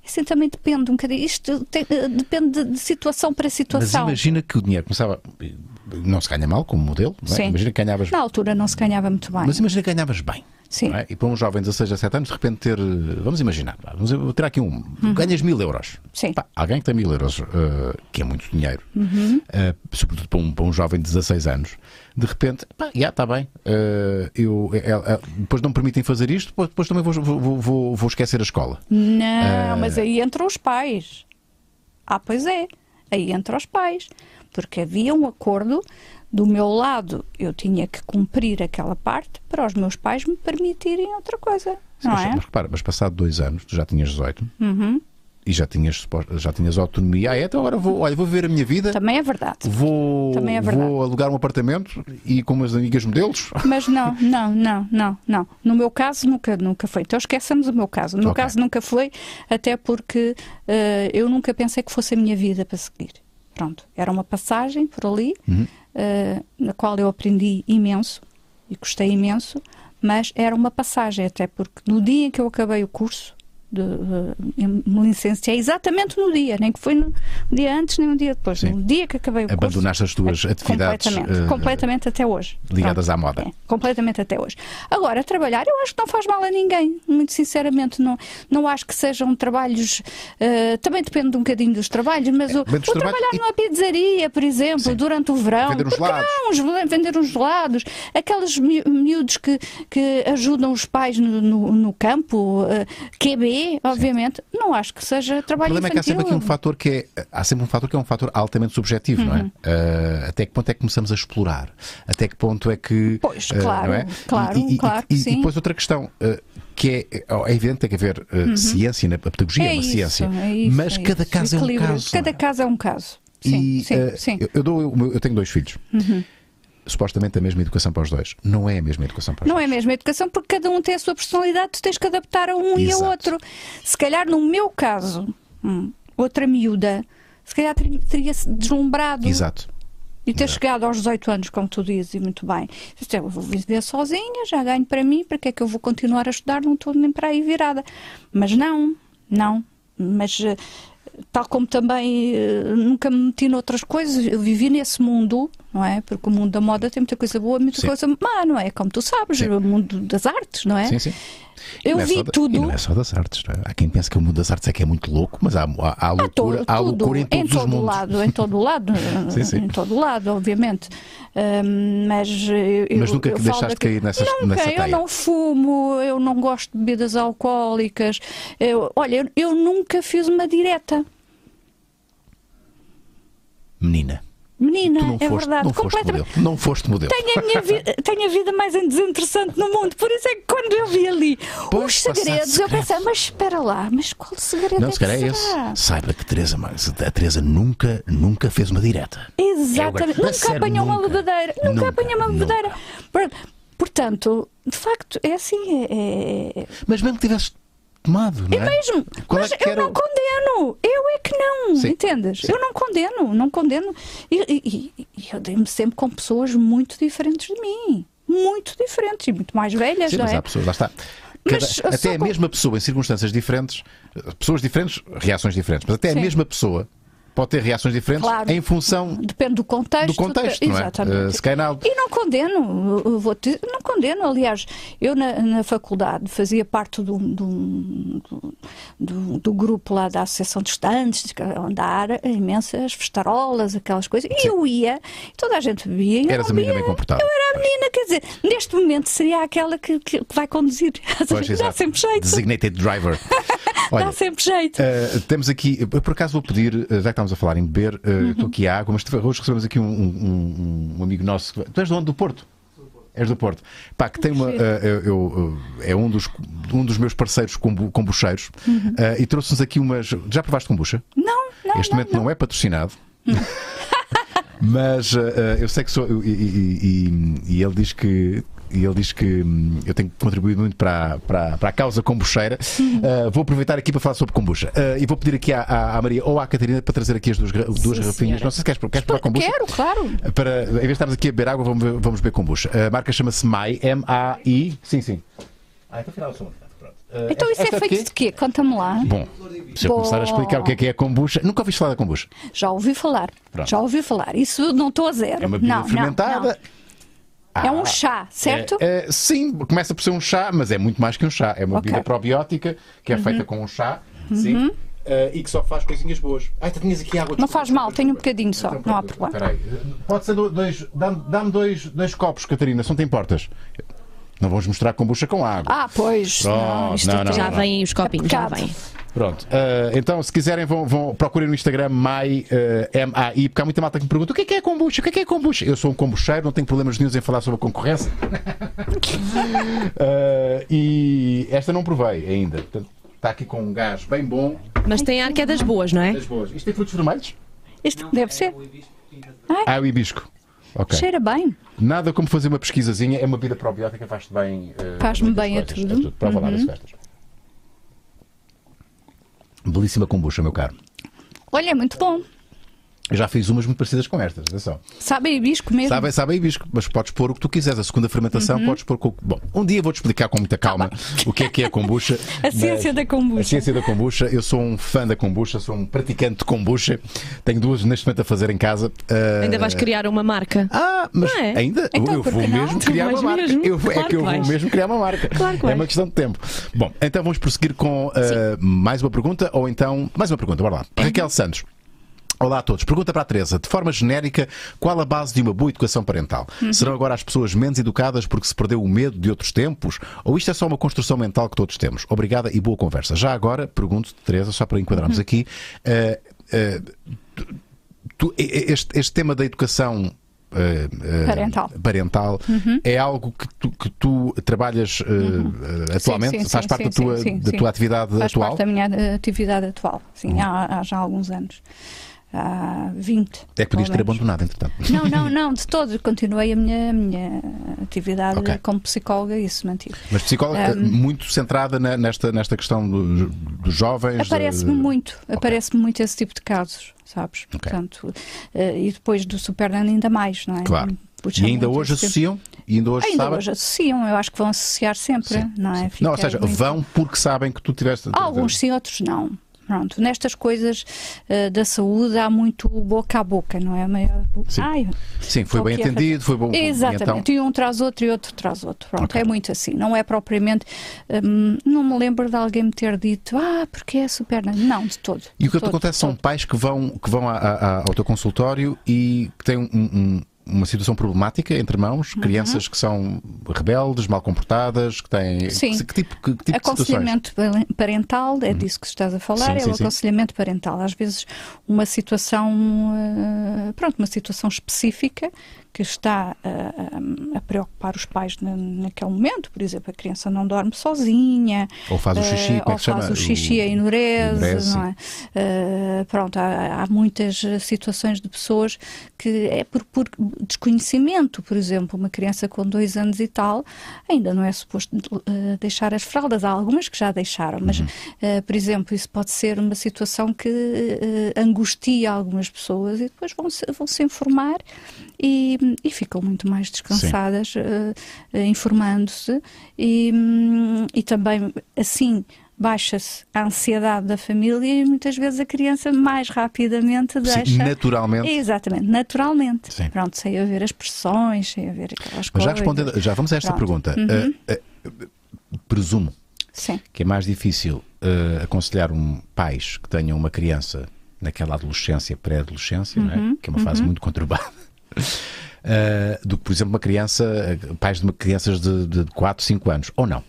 Assim também depende um bocadinho. Isto tem, eh, depende de, situação para situação. Mas imagina que o dinheiro começava. Não se ganha mal como modelo, não é? Imagina que ganhavas. Na altura não se ganhava muito bem. Mas imagina que ganhavas bem. Sim. É? E para um jovem de 16 a 17 anos, de repente ter. Vamos imaginar, vamos ter aqui um. Uhum. Ganhas mil euros. Sim. Pá, alguém que tem mil euros, uh, que é muito dinheiro, uhum. uh, sobretudo para um, para um jovem de 16 anos, de repente, pá, já está bem. Uh, eu, depois não me permitem fazer isto, depois, depois também vou, vou, vou, vou, esquecer a escola. Não, mas aí entram os pais. Ah, pois é. Aí entram os pais. Porque havia um acordo do meu lado, eu tinha que cumprir aquela parte para os meus pais me permitirem outra coisa. Sim, não mas, é? mas repara, mas passado dois anos, tu já tinhas 18 uhum. e já tinhas, já tinhas autonomia. Ah, é, então agora vou, olha, vou ver a minha vida. Também é verdade. Vou, Também é verdade. vou alugar um apartamento e com umas amigas modelos. Mas não, não, não, não, não. No meu caso nunca, nunca foi. Então esqueçamos o meu caso. No meu okay. caso nunca foi, até porque uh, eu nunca pensei que fosse a minha vida para seguir. Pronto, era uma passagem por ali. Uhum uh, na qual eu aprendi imenso e gostei imenso, mas era uma passagem, até porque no dia em que eu acabei o curso, de, uh, me licenciei exatamente no dia, nem que foi no dia antes nem no dia depois, Sim. no dia que acabei o Abandonaste curso. as tuas é, atividades completamente, uh, completamente até hoje. Ligadas Pronto, à moda. É, completamente até hoje. Agora, trabalhar, eu acho que não faz mal a ninguém, muito sinceramente, não, não acho que sejam trabalhos, uh, também depende um bocadinho dos trabalhos, mas é, o, o trabalhar e... numa pizzaria, por exemplo, Sim. durante o verão, vender uns gelados, não, vender uns gelados, aqueles miúdos que, que ajudam os pais no, no, no campo, QB, obviamente, não acho que seja O trabalho problema é que há infantil. sempre aqui um fator que é. Há sempre um fator que é um fator altamente subjetivo, não é? Uhum. Uh, até que ponto é que começamos a explorar? Até que ponto é que. Pois, uh, claro, é? claro, e, e- claro e, sim. e depois outra questão. uh, que é, é evidente que tem que haver uh, ciência, na a pedagogia é, Uhum. É uma isso, ciência, é isso, mas é cada isso. caso é um caso. Cada é? caso é um caso. Sim, E, sim, uh, sim. Uhum. Eu, eu dou, o meu- eu tenho dois filhos. Supostamente a mesma educação para os dois. Não é a mesma educação para os Não dois. é mesmo a educação, porque cada um tem a sua personalidade, tu tens que adaptar a um e Exato. ao outro. Se calhar, no meu caso, hum, outra miúda, se calhar ter- teria-se deslumbrado Exato. e ter chegado aos 18 anos, como tu dizes, e muito bem. É, Eu vou viver sozinha, já ganho para mim, para que é que eu vou continuar a estudar? Não estou nem para aí virada. Mas não, não. Mas eh, tal como também eh, nunca me meti noutras coisas, eu vivi nesse mundo, não é? Porque o mundo da moda tem muita coisa boa, muita Sim. coisa má, não é? Como tu sabes, Sim. o mundo das artes, não é? Sim, sim. Eu não é vi da- tudo. Não é só das artes. não é? Há quem pense que o mundo das artes é que é muito louco, mas há, há, há loucura, todo- há tudo, loucura em todos os todo mundos. lado, em todo o lado, Sim, sim. em todo o lado, obviamente. Hum, mas eu, Mas nunca eu deixaste daqui- cair nessas- nunca, nessa eu teia? não fumo, eu não gosto de bebidas alcoólicas. Eu- olha, eu, eu nunca fiz uma direta. Menina, Menina, é foste, verdade, não foste modelo. Não foste modelo. Tenho a, minha vida, tenho a vida mais desinteressante no mundo, por isso é que quando eu vi ali Pois, os segredos, eu pensei, mas espera lá, mas qual segredo Não, é se é esse. Saiba que Teresa, mas a Teresa nunca, nunca fez uma direta. Exatamente. É, ué. nunca Sério, apanhou uma bebedeira. Nunca, Nunca, apanhou uma bebedeira. Por- Portanto, de facto, é assim. É, é- Mas mesmo que tivesse tomado, não é? é mesmo. Qual é Mas que eu não o- condeno. Eu é que não. Sim. Entendes? Sim. Eu não condeno. Não condeno. E, e- e- eu dei-me sempre com pessoas muito diferentes de mim. Muito diferentes e muito mais velhas, Sim, não mas é? há pessoas, lá está. Cada- até a com- mesma pessoa em circunstâncias diferentes, pessoas diferentes, reações diferentes, mas até Sim. a mesma pessoa pode ter reações diferentes Claro. em função Depende do contexto. do contexto, não é? Exatamente. Eh, se não- E não condeno, vou te- não condeno. Aliás, eu na, na faculdade fazia parte do, do, do, do grupo lá da Associação de Estudantes, onde há imensas festarolas, aquelas coisas. E eu ia, toda a gente bebia. E eu Eras a menina bem comportada. Eu era a menina, quer dizer, neste momento seria aquela que, que, vai conduzir. Pois, Dá exato. sempre jeito. Designated driver. Olha, Dá sempre jeito. Uh, temos aqui, por acaso vou pedir, uh, já que estamos a falar em beber, uh, Uhum. estou aqui a água, mas hoje recebemos aqui um, um- um- amigo nosso. Tu és de onde? Do Porto? És do Porto. Pá, que tem uma. uh, eu, eu, uh, é um dos, um dos meus parceiros kombucheiros Uhum. uh, e trouxe-nos aqui umas. Já provaste kombucha? Não, não, este não, momento não, é patrocinado. Mas uh, uh, eu sei que sou. E, e- e- e ele diz que. E ele diz que hum, eu tenho contribuído muito para, a- para, a- para a causa kombucheira. Uh, vou aproveitar aqui para falar sobre kombucha. Uh, e vou pedir aqui à, à- à Maria ou à Catarina para trazer aqui as duas, duas Sim, garrafinhas. senhora. Não sei se queres, queres provar kombucha? Quero, claro. Para, em vez de estarmos aqui a beber água, vamos, vamos beber kombucha. A marca chama-se MAI, M-A-I. Sim, sim. Ah, então afinal sou. Uh, Então isso é feito de quê? Conta-me lá. Bom, se eu começar a explicar o que é que é kombucha, nunca ouviste falar da kombucha. Já ouvi falar. Pronto. Já ouvi falar. Isso não estou a zero. É uma bebida não, não, fermentada. não. É um Ah, chá, certo? É, é, sim, começa por ser um chá, mas é muito mais que um chá. É uma Ok. bebida probiótica que é Uhum. feita com um chá, sim, eh, e que só faz coisinhas boas. Ai, tu tinhas aqui água. Não faz mal, tenho um bocadinho só, Então, não há problema. Espera aí. Pode ser do- dois. Dá-me dá-me dois, dois copos, Catarina, se não te importas. Não vamos mostrar kombucha com água. Ah, pois. Pronto, não, isto não, não, já não. vêm os copinhos, já pecado. vêm. Pronto. eh, então, se quiserem, vão, vão procurem no Instagram MAI, eh, M-A-I, porque há muita malta que me pergunta o que é que é kombucha? O que é que é kombucha? Eu sou um kombucheiro, não tenho problemas nenhum em falar sobre a concorrência. Eh, e esta não provei ainda. Portanto, está aqui com um gás bem bom. Mas tem ar que é das boas, não é? Das boas. Isto tem frutos vermelhos? Isto deve ser. Ah, o hibisco. Ok. Cheira bem. Nada como fazer uma pesquisazinha, é uma bebida probiótica, faz-te bem. eh, Faz-me bem a tudo. É Prova lá das festas. Belíssima kombucha, meu caro. Olha, é muito bom. Eu já fiz umas muito parecidas com estas, atenção. Sabe hibisco mesmo? Sabe, sabe hibisco, mas podes pôr o que tu quiseres. A segunda fermentação podes pôr. Com... Bom, um dia vou-te explicar com muita calma o que é que é a kombucha. Tá A ciência da kombucha. A ciência da kombucha. Eu sou um fã da kombucha, sou um praticante de kombucha. Tenho duas neste momento a fazer em casa. Ah, Ainda vais criar uma marca. Ah, mas é? ainda Então, eu vou não? mesmo criar uma vais marca. mesmo? Eu, é Claro que eu que vou vais. mesmo criar uma marca. Claro que é uma vais. questão de tempo. Bom, então vamos prosseguir com ah, mais uma pergunta, ou então. Mais uma pergunta, bora lá. Raquel Santos. Olá a todos. Pergunta para a Teresa. De forma genérica, qual a base de uma boa educação parental? Uhum. Serão agora as pessoas menos educadas porque se perdeu o medo de outros tempos? Ou isto é só uma construção mental que todos temos? Obrigada e boa conversa. Já agora, pergunto, Teresa, só para enquadrarmos Uhum. aqui, eh, eh, tu- este, este tema da educação eh, eh, Parental. parental é algo que tu, que tu trabalhas eh, eh, atualmente? Sim, sim, Faz sim, parte da tua, da sim. tua atividade Faz atual? parte da minha atividade atual, sim, há, há já alguns anos. Há 20. É que podias ter abandonado, entretanto. Não, não, não, de todo. Continuei a minha, a minha atividade Ok. como psicóloga e isso mantive. Mas psicóloga eh, muito centrada na- nesta, nesta questão do- dos jovens. Aparece-me eh, muito, aparece-me muito esse tipo de casos, sabes? Ok. Portanto, eh, e depois do Super Nano ainda mais, não é? Claro. Puxa E ainda hoje associam? E ainda hoje Ainda sabem? hoje associam, eu acho que vão associar sempre, Sim, não é? Não, ou seja, muito- vão porque sabem que tu tiveste. Alguns sim, outros não. Pronto, nestas coisas eh, da saúde há muito boca a boca, não é? Maior- Sim. Ai, Sim, foi bem atendido, foi bom. Exatamente, E então, e um traz outro e outro traz outro. Pronto, Ok. é muito assim. Não é propriamente. hum, não me lembro de alguém me ter dito, ah, porque é super. Não, de todo. e o que de todo, acontece de são pais que vão, que vão a- a- ao teu consultório e que têm um- um- uma situação problemática entre mãos, Uhum. crianças que são rebeldes, mal comportadas, que têm. Sim. Que, que tipo, que, que tipo? Aconselhamento parental, é disso que estás a falar, Sim, é sim, o sim. aconselhamento parental. Às vezes uma situação, eh, pronto, uma situação específica que está eh, a preocupar os pais na, naquele momento, por exemplo, a criança não dorme sozinha, Ou faz o xixi, eh, como é que chama? faz o xixi, a enurese, enurese, não é? Eh, pronto, há, há muitas situações de pessoas que é por, por desconhecimento, por exemplo, uma criança com dois anos e tal ainda não é suposto eh, deixar as fraldas. Há algumas que já deixaram, mas, Uhum. eh, por exemplo, isso pode ser uma situação que eh, angustia algumas pessoas e depois vão se, vão -se informar e, e ficam muito mais descansadas eh, informando-se e, hum, e também assim baixa-se a ansiedade da família e muitas vezes a criança mais rapidamente deixa. Sim, naturalmente. Exatamente, naturalmente. Sim. Pronto, sem haver as pressões, sem haver aquelas Mas já respondendo, já vamos a esta Pronto. Uhum. pergunta. Eh, eh, presumo Sim, que é mais difícil eh, aconselhar um pais que tenham uma criança naquela adolescência, pré-adolescência, não Uhum, é? que é uma fase muito conturbada, eh, do que, por exemplo, uma criança, eh, pais de uma- crianças de, de 4, 5 anos, ou não?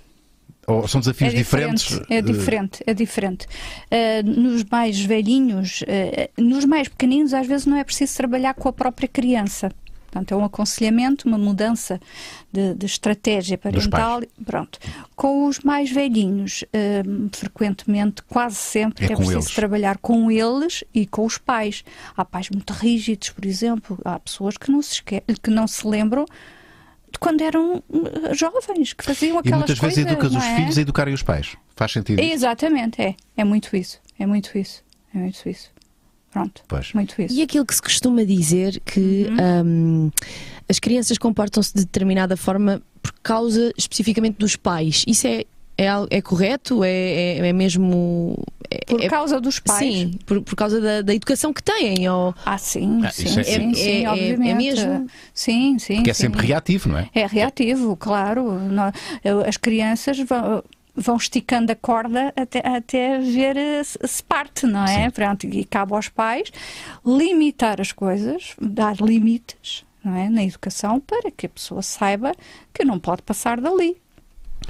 Ou são desafios é diferente, diferentes? É eh, diferente, é diferente. Uh, nos mais velhinhos, uh, nos mais pequeninos, às vezes não é preciso trabalhar com a própria criança. Portanto, é um aconselhamento, uma mudança de, de estratégia parental. Pronto. Com os mais velhinhos, uh, frequentemente, quase sempre, É é, preciso eles. trabalhar com eles e com os pais. Há pais muito rígidos, por exemplo. Há pessoas que não se, esque... que não se lembram de quando eram uh, jovens, que faziam E aquelas muitas vezes coisas. educas não os é? filhos a educarem os pais. Faz sentido? Exatamente, é. É muito isso. É muito isso. É muito isso. Pronto. Pois. Muito isso. E aquilo que se costuma dizer que hum, as crianças comportam-se de determinada forma por causa especificamente dos pais. Isso é, é, é correto? É, é, é mesmo. é- Por é- causa dos pais. Sim, por, por causa da, da educação que têm. Ou, Ah, sim, Ah, sim, é- sim, é- sim, é- é obviamente. mesmo? Sim, sim. Que é sim. sempre reativo, não é? É reativo, claro. As crianças vão, vão esticando a corda até, até ver eh, se parte, não é? Sim. Pronto, e cabe aos pais limitar as coisas, dar limites não é? na educação para que a pessoa saiba que não pode passar dali.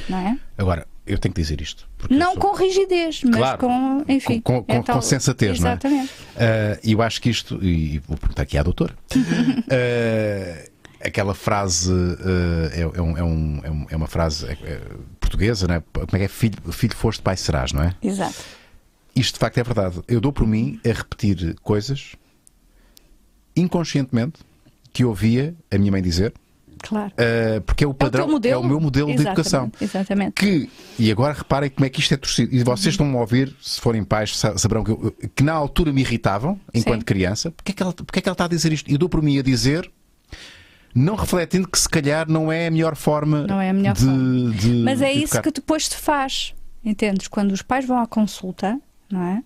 Não é? Agora, eu tenho que dizer isto. Não sou- com rigidez, mas Claro, com, enfim. com- com- é com tal- sensatez, não é? Exatamente. Ah, E eu acho que isto, e vou perguntar aqui à doutora, Ah, aquela frase ah, é, é um- é um- é um- é uma frase é, é, portuguesa, não é? Como é que é? Filho, filho foste, pai serás, não é? Exato. Isto de facto é verdade. Eu dou por mim a repetir coisas inconscientemente que ouvia a minha mãe dizer, Claro. ah, porque é o É o teu padrão, modelo. é o meu modelo de educação. Exatamente. que, e agora reparem como é que isto é torcido, e vocês estão-me a ouvir, se forem pais, sa- saberão que, eu- que na altura me irritavam, enquanto Sim. criança, porque é, que ela, porque é que ela está a dizer isto? E eu dou por mim a dizer, não refletindo que se calhar não é a melhor forma, Não é a melhor de, forma. de- Mas é de isso que depois te faz, entendes? Quando os pais vão à consulta, não é?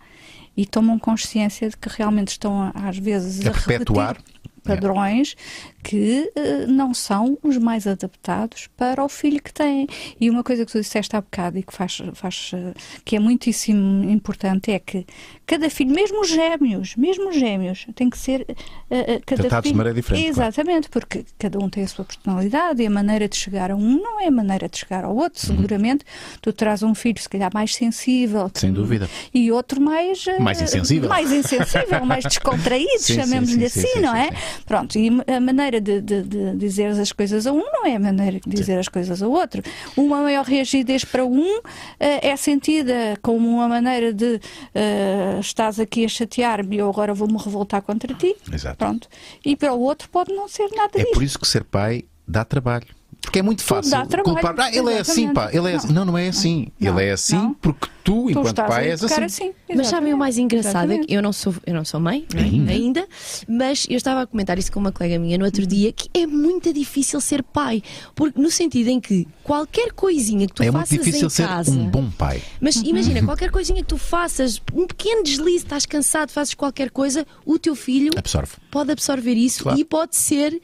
E tomam consciência de que realmente estão, às vezes, A a, perpetuar. repetir, padrões que uh, não são os mais adaptados para o filho que têm. E uma coisa que tu disseste há bocado e que, faz, faz, uh, que é muitíssimo importante é que cada filho, mesmo os gêmeos, mesmo os gêmeos, tem que ser uh, cada Tratados filho... de maneira diferente. Exatamente, claro. porque cada um tem a sua personalidade e a maneira de chegar a um não é a maneira de chegar ao outro. Uhum. Seguramente tu traz um filho, se calhar, mais sensível. Sem dúvida. E outro mais. Mais insensível. Mais insensível, mais descontraído, chamemos-lhe assim, sim, não é? Pronto, e a maneira de, de, de, dizer as coisas a um não é a maneira de dizer sim. as coisas ao outro. Uma maior rigidez para um uh, é sentida como uma maneira de uh, estás aqui a chatear-me e eu agora vou-me revoltar contra ti. Exato. Pronto. E para o outro pode não ser nada disso. É por isso que ser pai dá trabalho. Porque é muito fácil culpar. Ah, ele é assim, pá. Ele é assim. Não, não é assim. Não, ele é assim não. porque tu, enquanto tu pai, és assim. assim. Mas sabem o mais engraçado? É que eu não sou, eu não sou mãe é? ainda. ainda, mas eu estava a comentar isso com uma colega minha no outro dia que é muito difícil ser pai. Porque, no sentido em que qualquer coisinha que tu é faças muito difícil em ser casa. um bom pai. Mas uhum. imagina, qualquer coisinha que tu faças, um pequeno deslize, estás cansado, fazes qualquer coisa, o teu filho absorve. pode absorver isso claro. e pode ser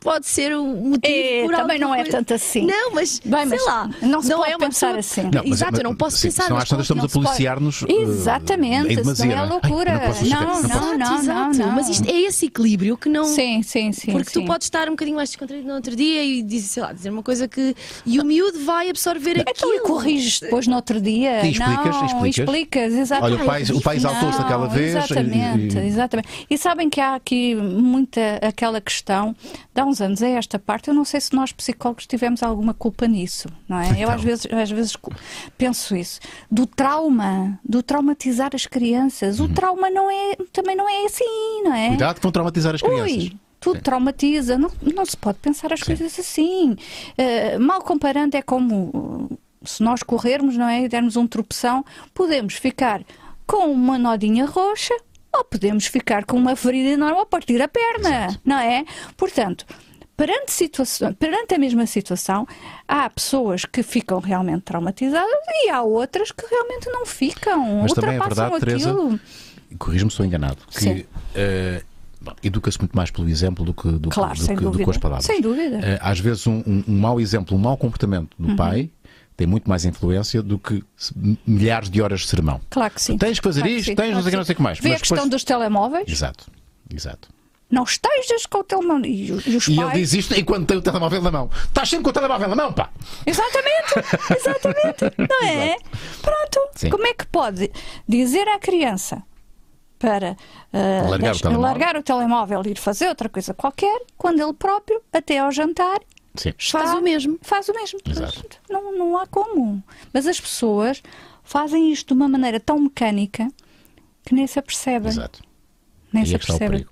pode ser o motivo é, por também não é coisa. tanto assim. Não mas Bem, sei lá não se não pode é uma pensar pessoa... assim. Não, mas, exato mas, eu não posso sim, pensar senão às tantas estamos a policiar-nos exatamente em demasia, não é? loucura. Não, não, não, não, não, mas isto é esse equilíbrio que não sim, sim, sim porque sim. tu podes estar um bocadinho mais descontraído no outro dia e dizer, sei lá, dizer uma coisa que e o miúdo vai absorver então, aquilo. e corriges depois no outro dia? E explicas, não, explicas. explicas exatamente. olha o pai, o pai exaltou-se naquela vez exatamente, e... exatamente. E sabem que há aqui muita aquela questão de há uns anos é esta parte eu não sei se nós psicólogos tivemos alguma culpa nisso, não é? Então. Eu às vezes, às vezes penso isso. Do trauma, do traumatizar as crianças. O uhum. trauma não é, também não é assim, não é? Cuidado com traumatizar as crianças. Ui, tudo Sim. traumatiza, não, não se pode pensar as Sim. coisas assim. Uh, mal comparando, é como se nós corrermos, não é? E dermos um tropeção, podemos ficar com uma nodinha roxa ou podemos ficar com uma ferida enorme ou partir a perna, Exato. não é? Portanto, perante, situação, perante a mesma situação, há pessoas que ficam realmente traumatizadas e há outras que realmente não ficam. Mas também é verdade, aquilo. Corrijo-me se estou enganado, que uh, educa-se muito mais pelo exemplo do que, do, claro, do, que, do com as palavras. Sem dúvida. Uh, às vezes um, um, um mau exemplo, um mau comportamento do uhum. pai tem muito mais influência do que milhares de horas de sermão. Claro que sim. Tens que fazer claro isto, que tens não sei o que, não sei o que mais. Vê Mas a questão depois... dos telemóveis. Exato, exato não estejas com o telemóvel. E, os e pais... ele diz isto enquanto tem o telemóvel na mão. Estás sempre com o telemóvel na mão, pá! Exatamente, exatamente. Não é? Pronto. Sim. Como é que pode dizer à criança para uh, largar, o largar, o telemóvel e ir fazer outra coisa qualquer, quando ele próprio, até ao jantar, Sim. Está, faz o mesmo. Faz o mesmo. Exato. Não, não há como. Mas as pessoas fazem isto de uma maneira tão mecânica que nem se apercebem. Exato. Nem e se é apercebem.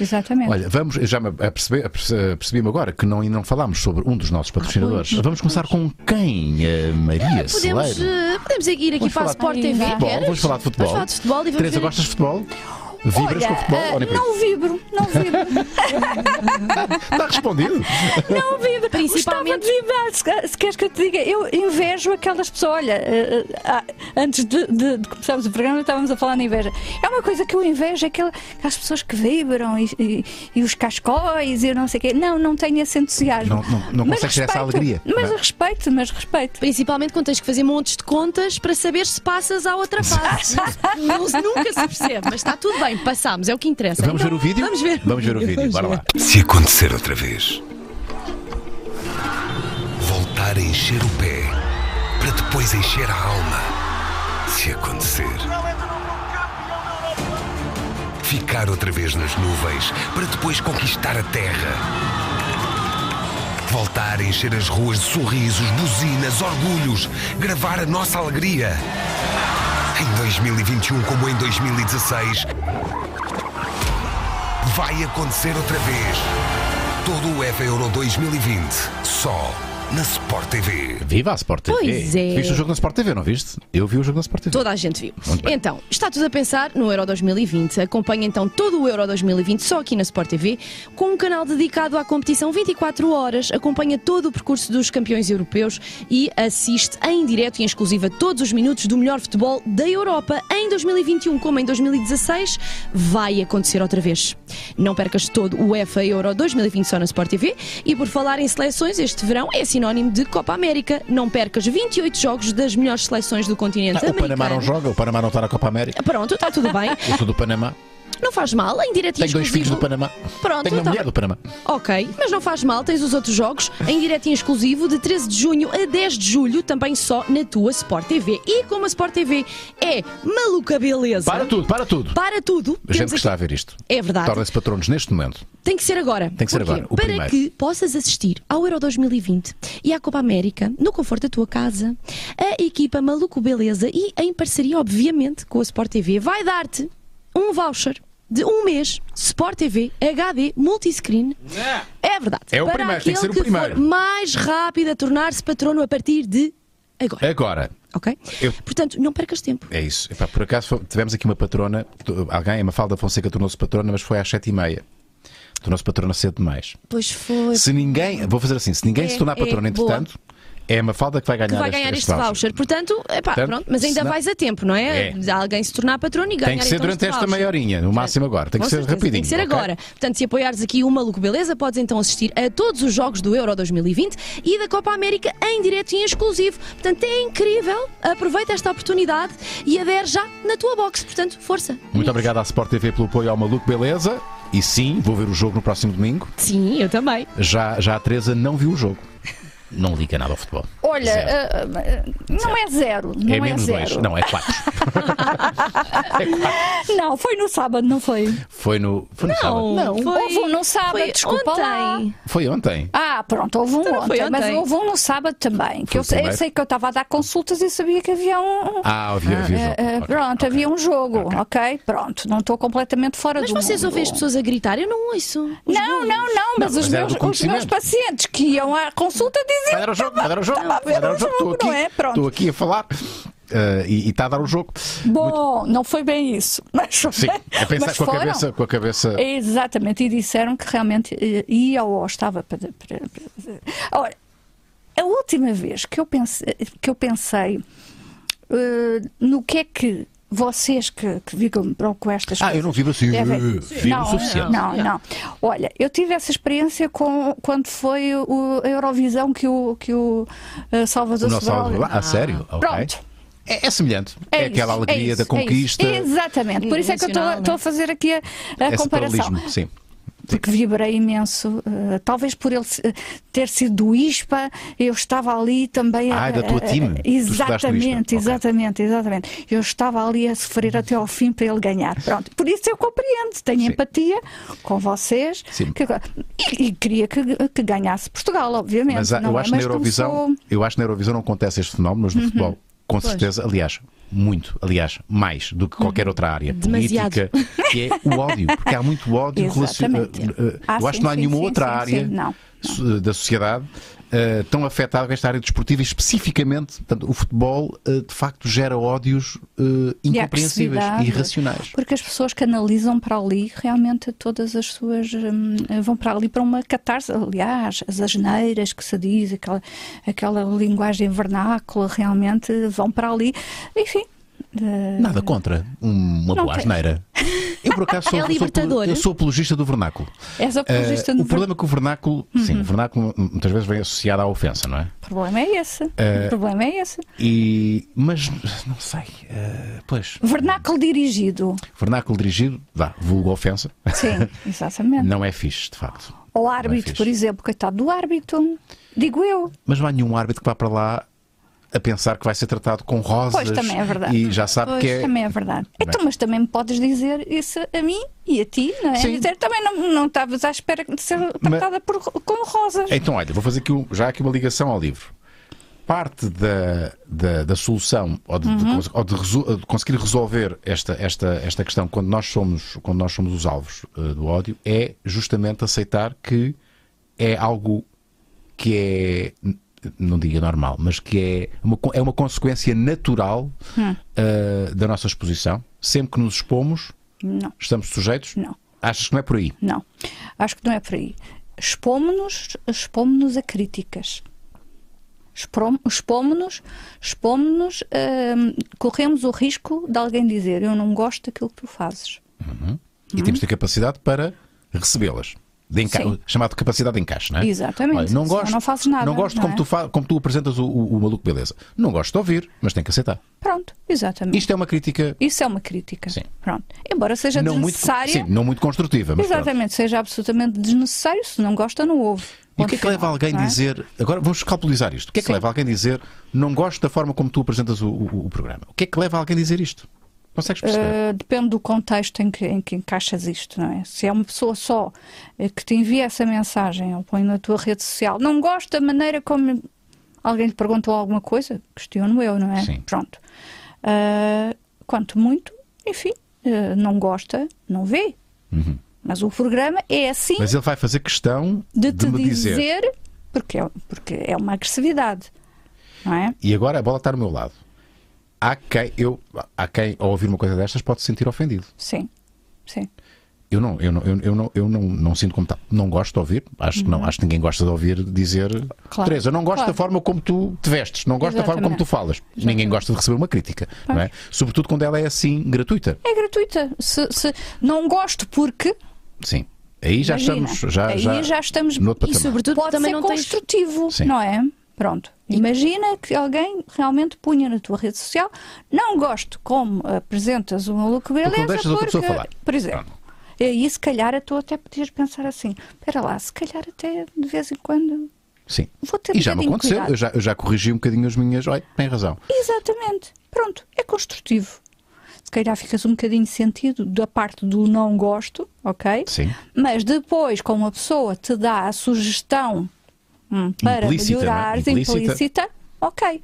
Exatamente. Olha, vamos, já me apercebi, percebi-me agora que não, não falámos sobre um dos nossos patrocinadores. Ah, vamos começar com quem? A Maria podemos, Celeiro. Uh, podemos ir aqui vamos para a Sport TV. Futebol, vamos falar de futebol. Vamos falar de futebol e vamos Teresa, ver... gostas de futebol? Vibras Olha, com futebol? Uh, não vibro, não vibro. Está respondido. Não vibro. Principalmente. Gostava de vibrar. Se, se queres que eu te diga, eu invejo aquelas pessoas. Olha, uh, antes de, de, de, começarmos o programa, estávamos a falar na inveja. É uma coisa que eu invejo, aquelas pessoas que vibram e, e, e, os cascóis e eu não sei o quê. Não, não tenho esse entusiasmo. Não, não, não consegues ter essa alegria. Mas não. respeito, mas respeito. Principalmente quando tens que fazer montes de contas para saber se passas à outra fase. não, nunca se percebe, mas está tudo bem, passámos, é o que interessa. Vamos então, ver o vídeo? Vamos ver. Vamos ver o vídeo, bora lá. Se acontecer outra vez, voltar a encher o pé para depois encher a alma. Se acontecer. Ficar outra vez nas nuvens para depois conquistar a terra. Voltar a encher as ruas de sorrisos, buzinas, orgulhos, gravar a nossa alegria. Em 2021, como em 2016, vai acontecer outra vez. Todo o EVA Euro 2020, só na Sport TV. Viva a Sport TV! Pois é. Viste o jogo na Sport TV, não viste? Eu vi o jogo na Sport TV. Toda a gente viu. Então, está tudo a pensar no Euro 2020. Acompanha então todo o Euro 2020 só aqui na Sport TV, com um canal dedicado à competição 24 horas. Acompanha todo o percurso dos campeões europeus e assiste em direto e em exclusiva todos os minutos do melhor futebol da Europa em 2021 como em 2016 vai acontecer outra vez. Não percas todo o UEFA Euro 2020 só na Sport TV e por falar em seleções, este verão é sinónimo de Copa América. Não percas 28 jogos das melhores seleções do continente Ah, o americano. Panamá não joga, o Panamá não está na Copa América. Pronto, está tudo bem. Eu sou do Panamá. Não faz mal, em direto e Tenho dois filhos exclusivo. do Panamá. Pronto, Tenho uma então- mulher do Panamá. Ok, mas não faz mal, tens os outros jogos em direto e exclusivo de 13 de junho a 10 de julho, também só na tua Sport TV. E como a Sport TV é maluca beleza. Para tudo, para tudo. Para tudo. A gente que está a ver isto. É verdade. Torna-se patronos neste momento. Tem que ser agora. Tem que ser Porquê? agora, o Para primeiro. que possas assistir ao Euro 2020 e à Copa América no conforto da tua casa, a equipa Maluco Beleza e em parceria, obviamente, com a Sport TV, vai dar-te um voucher de um mês Sport TV HD multiscreen. É verdade. É o Para primeiro, tem que ser o primeiro. for mais rápido a tornar-se patrono a partir de agora. Agora, Ok? Eu- Portanto, não percas tempo. é isso. Epá, por acaso tivemos aqui uma patrona, alguém, a Mafalda Fonseca tornou-se patrona, mas foi às sete e meia. Tornou-se patrona cedo demais. Pois foi. Se ninguém, vou fazer assim, se ninguém É, se tornar é, patrona, boa. É a Mafalda que vai ganhar, que vai ganhar este voucher. Portanto, epá, Portanto, pronto, mas ainda não- vais a tempo, não é? É. Alguém se tornar patrono e ganhar Tem que ser então durante este esta voucher. meia horinha, no máximo agora. Tem que Com ser certeza, rapidinho. Tem que ser ok? agora. Portanto, se apoiares aqui o Maluco Beleza, podes então assistir a todos os jogos do Euro 2020 e da Copa América em direto e em exclusivo. Portanto, é incrível. Aproveita esta oportunidade e adere já na tua box. Portanto, força. Muito obrigado à Sport TV pelo apoio ao Maluco Beleza. E sim, vou ver o jogo no próximo domingo. Sim, eu também. Já, já a Teresa não viu o jogo. Não liga nada ao futebol. Olha, Zero. ah, ah, não é zero. Não é é, menos zero. dois. Não, é quatro. Não, foi no sábado, não foi? Foi no. Foi no sábado. Não, foi, Houve um no sábado, foi desculpa lá. ontem. Foi ontem. Ah, pronto, houve um Então não foi ontem, mas ontem? houve um no sábado também. Que eu, eu sei que eu estava a dar consultas e sabia que havia um. Ah, havia, havia jogo. ah, Ok, pronto, ok. havia um jogo, ok? Pronto, não estou completamente fora Mas do vocês mundo. ouvem as pessoas a gritar? Eu não ouço. Os Não, não, não, mas, Não, os, mas era meus, os meus pacientes que iam à consulta diziam Vai dar o jogo, vai dar o jogo. A Vai dar o jogo. Estou aqui, é? Pronto. estou aqui a falar eh, e está a dar o jogo. Bom, não foi bem isso. Mas, Sim, a pensar mas com a, foram. cabeça, com a cabeça. Exatamente, e disseram que realmente eh, ia ou estava para. para, para... Ora, a última vez que eu pensei, que eu pensei eh, no que é que vocês que, que vibram com estas Ah, coisas. eu não vivo assim. devem- uh, Vivo o suficiente. Não, não. Olha, eu tive essa experiência com, quando foi o, a Eurovisão que o, que o eh, Salvador Sobral Salvador. Ah, sério? Ok. Pronto. É, é semelhante. É, É aquela isso, alegria é isso, da é isso. conquista. Exatamente. Por isso é que eu estou a fazer aqui a, a esse comparação. Sim. Porque vibrei imenso. eh, talvez por ele se- ter sido do ISPA, eu estava ali também. Ah, é da tua eh, time? eh, ISPA. Exatamente, Ok. exatamente, exatamente. Eu estava ali a sofrer até ao fim para ele ganhar. Pronto. Por isso eu compreendo, tenho Sim. empatia com vocês. Que- e, e queria que, que ganhasse Portugal, obviamente. Mas não eu é? acho na Mas como Eurovisão, Uhum. eu acho que na Eurovisão não acontece este fenómeno, mas no futebol, com certeza, aliás, muito, aliás, mais do que qualquer outra área Demasiado. política, que é o ódio, porque há muito ódio relacionado. Ah, eu acho que não há nenhuma sim, outra sim, área sim. Da sociedade eh, tão afetada com esta área desportiva e especificamente, portanto, o futebol eh, de facto gera ódios a incompreensíveis e irracionais. Porque as pessoas canalizam para ali realmente todas as suas. hum, vão para ali para uma catarse. Aliás, as asneiras que se diz, aquela, aquela linguagem vernácula, realmente vão para ali. Enfim. Nada contra uma Não boa tem. asneira. Eu, por acaso, sou, É sou- eu sou apologista do vernáculo. És apologista Eh, do o problema é que o vernáculo, sim, o vernáculo muitas vezes vem associado à ofensa, não é? O problema é esse. O problema é esse. E, mas, não sei, eh, pois, Vernáculo dirigido. vernáculo dirigido, vá, vulgo ofensa, Sim, exatamente. não é fixe, de facto. Ou é árbitro, fixe. por exemplo, coitado do árbitro. Digo eu. Mas não há nenhum árbitro que vá para lá a pensar que vai ser tratado com rosas. Pois, também é verdade. E já sabe Pois, que é. Também é verdade. Então, mas também me podes dizer isso a mim e a ti, não é? Sim. Dizer, também não, não estavas à espera de ser tratada por, com rosas. Então, olha, vou fazer aqui um- já aqui uma ligação ao livro. Parte da, da, da solução ou, de, de Uhum. cons- ou de de conseguir resolver esta, esta, esta questão quando nós somos, quando nós somos os alvos eh, do ódio é justamente aceitar que é algo que é, não diga normal, mas que é uma, é uma consequência natural Hum. eh, da nossa exposição. Sempre que nos expomos, Não, estamos sujeitos. não, Achas que não é por aí? não. Acho que não é por aí. Expomos-nos expomos a críticas. expomos-nos, expomos-nos, hum, corremos o risco de alguém dizer eu não gosto daquilo que tu fazes. E temos de ter capacidade para recebê-las. De enca-. Chamado capacidade de encaixe, não é? Exatamente. Olha, não gosto, não fazes nada, Não gosto não como, é? tu fa- como tu apresentas o, o- o maluco beleza. Não gosto de ouvir, mas tem que aceitar. Pronto, exatamente. Isto é uma crítica Isso é uma crítica. Sim. Pronto. Embora seja não muito, desnecessária. sim, não muito construtiva, mas pronto. Exatamente, seja absolutamente desnecessário. Se não gosta, não ouve. E o que é que Ponto leva final, alguém a é? dizer. Agora vamos calculizar isto. O que é que Sim. leva alguém a dizer não gosto da forma como tu apresentas o, o- o programa? O que é que leva alguém a dizer isto? Consegues perceber? Uh, depende do contexto em que, em que encaixas isto, não é? Se é uma pessoa só eh, que te envia essa mensagem ou põe na tua rede social, não gosta da maneira como alguém lhe perguntou alguma coisa, questiono eu, não é? Sim. Pronto. Uh, quanto muito, enfim, uh, não gosta, não vê. Mas o programa é assim Mas ele vai fazer questão de de, te dizer. dizer, porque, é, porque é uma agressividade, não é? E agora a bola está no meu lado. Há quem, eu, há quem ao ouvir uma coisa destas pode se sentir ofendido. Sim, sim. Eu não, eu não, eu, eu não, eu não, não sinto como tal. Não gosto de ouvir. Acho que não, acho que ninguém gosta de ouvir dizer Claro, Teresa, não gosto claro. da forma como tu te vestes, não gosto da forma como tu falas. Ninguém gosta de receber uma crítica, não é? Sobretudo quando ela é assim gratuita. É gratuita. Se, se não gosto porque Sim. Aí já Imagina, estamos já, aí já, já estamos E sobretudo pode também ser não tens. construtivo, Sim. não é? Pronto. Imagina que alguém realmente punha na tua rede social não gosto como apresentas o maluco beleza Porque não deixas outra pessoa falar. por exemplo. E aí, se calhar, tu até podias pensar assim: espera lá, se calhar até de vez em quando Sim. vou ter E já me aconteceu, eu já, eu já corrigi um bocadinho as minhas. Olha, tem razão. Exatamente. Pronto, é construtivo. Se calhar ficas um bocadinho sentido da parte do não gosto, ok? Sim. Mas depois, como a pessoa te dá a sugestão hum, para Implícita, não é? melhorares, Implícita. implícita, ok.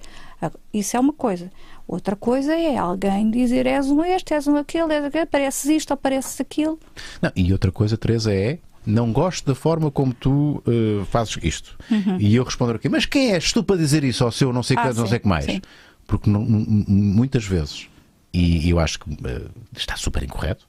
Isso é uma coisa. Outra coisa é alguém dizer és um este, és um aquele, és aquele, pareces isto ou pareces aquilo. Não, e outra coisa, Teresa, é não gosto da forma como tu eh, fazes isto. E eu responder aqui, mas quem és tu para dizer isso ao seu não sei Uhum. Ah, não sei o que mais? sim. Porque não- muitas vezes, e eu acho que eh, está super incorreto,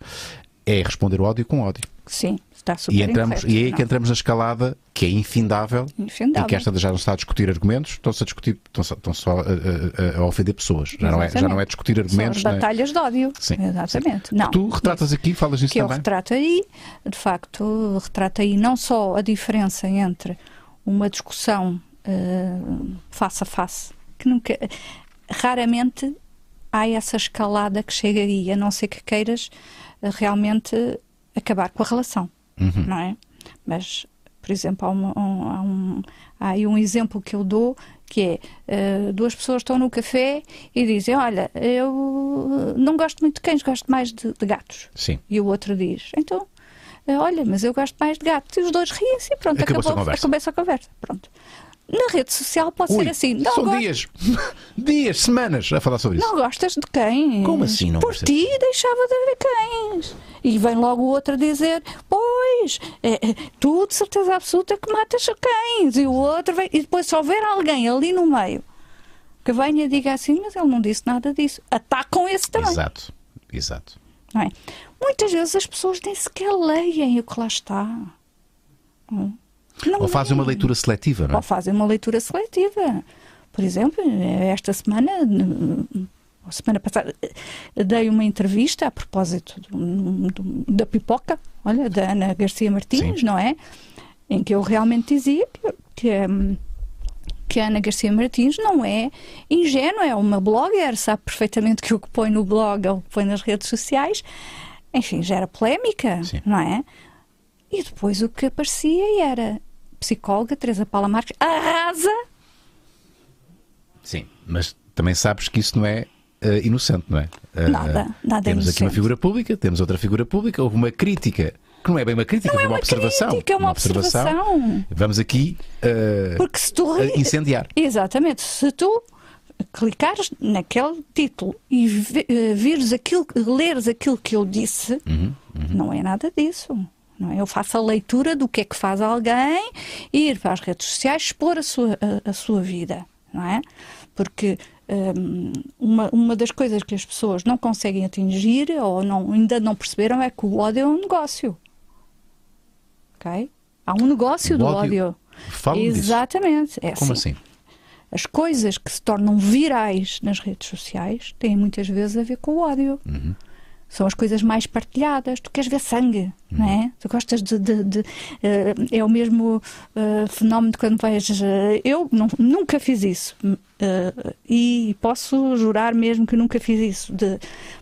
é responder o ódio com ódio. Sim, está super E, entramos, incorreto. e é aí Não. que entramos na escalada que é infindável, Infindável. e que esta já não está a discutir argumentos, estão-se a discutir, estão só, a, a- a- ofender pessoas. Já não, é, já não é discutir São as argumentos. é? batalhas de ódio. Sim, Exatamente. sim. Não, Tu retratas aqui, falas nisso que eu também. retrato aí, de facto, retrata aí não só a diferença entre uma discussão eh, face a face, que nunca, raramente há essa escalada que chega aí, a não ser que queiras eh, realmente acabar com a relação, Uhum. não é? Mas, por exemplo, há, uma- um, há um- há aí um exemplo que eu dou que é eh, duas pessoas estão no café e dizem: Olha, eu não gosto muito de cães, gosto mais de- de gatos. Sim. E o outro diz: Então, eh, olha, mas eu gosto mais de gatos. E os dois riem-se e pronto, Acabou-se a acabou, conversa. acabou essa conversa. Pronto. Na rede social pode Ui, ser assim: não, são gosto- dias, dias, semanas a falar sobre isso. não gostas de cães. Como assim não Por gostas? ti deixava de haver cães. E vem logo o outro a dizer: Pois, é, é, tu de certeza absoluta que matas cães. E o outro vem. E depois, se houver alguém ali no meio que venha e diga assim: Mas ele não disse nada disso, atacam esse também. Exato, exato. não é? Muitas vezes as pessoas nem sequer leem o que lá está. Não. Não Ou fazem uma leem. leitura seletiva, não é? Ou fazem uma leitura seletiva. Por exemplo, esta semana, a semana passada, dei uma entrevista a propósito do- do- da pipoca, olha, da Ana Garcia Martins, Sim. não é? Em que eu realmente dizia que, que, hum, que a Ana Garcia Martins não é ingênua, é uma blogger, sabe perfeitamente que o que põe no blog ou o que põe nas redes sociais, enfim, gera polémica, Sim. não é? E depois o que aparecia era psicóloga Teresa Paula Marques arrasa. Sim, mas também sabes que isso não é eh, inocente, não é? Eh, Nada, nada Temos aqui uma figura pública, temos outra figura pública, houve uma crítica, que não é bem uma crítica, Não é uma, uma observação. crítica, é uma observação. Vamos aqui eh, Porque se tu incendiar. Exatamente, se tu clicares naquele título e vi- vires aquilo, leres aquilo que eu disse, Uhum, não é nada disso. É? Eu faço a leitura do que é que faz alguém, ir para as redes sociais, expor a sua, a, a sua vida, não é? Porque hum, uma, uma das coisas que as pessoas não conseguem atingir ou não, ainda não perceberam é que o ódio é um negócio. Ok? Há um negócio O do ódio- ódio. Fala-me disso. Exatamente. É Como assim. assim? as coisas que se tornam virais nas redes sociais têm muitas vezes a ver com o ódio. São as coisas mais partilhadas. Tu queres ver sangue, não é? Tu gostas de. de- de, eh, é o mesmo eh, fenómeno de quando vais. eh, eu não- nunca fiz isso. eh, e posso jurar mesmo que nunca fiz isso. De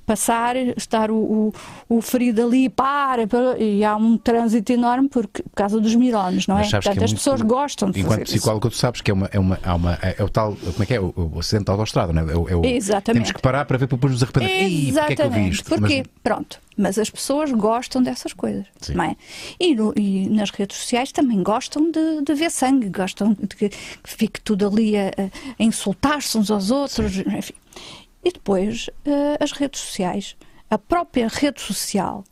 passar, estar o, o, o ferido ali, para, para, e há um trânsito enorme porque, por causa dos mirónios, não é? Que Portanto, é as muito- pessoas gostam de Enquanto isso. psicólogo, tu sabes que é uma, é uma, há uma é, é o tal, como é que é? O, o acidente da autostrada, não é? É o- é o- Exatamente. Temos que parar para ver para depois nos arrepender. Ih, porque é que eu vi isto? Porquê? Mas- Pronto. Mas as pessoas gostam dessas coisas, Sim. não é? E, no- e nas redes sociais também gostam de, de ver sangue, gostam de que, que fique tudo ali a, a insultar-se uns aos outros, enfim. E depois, eh, as redes sociais, a própria rede social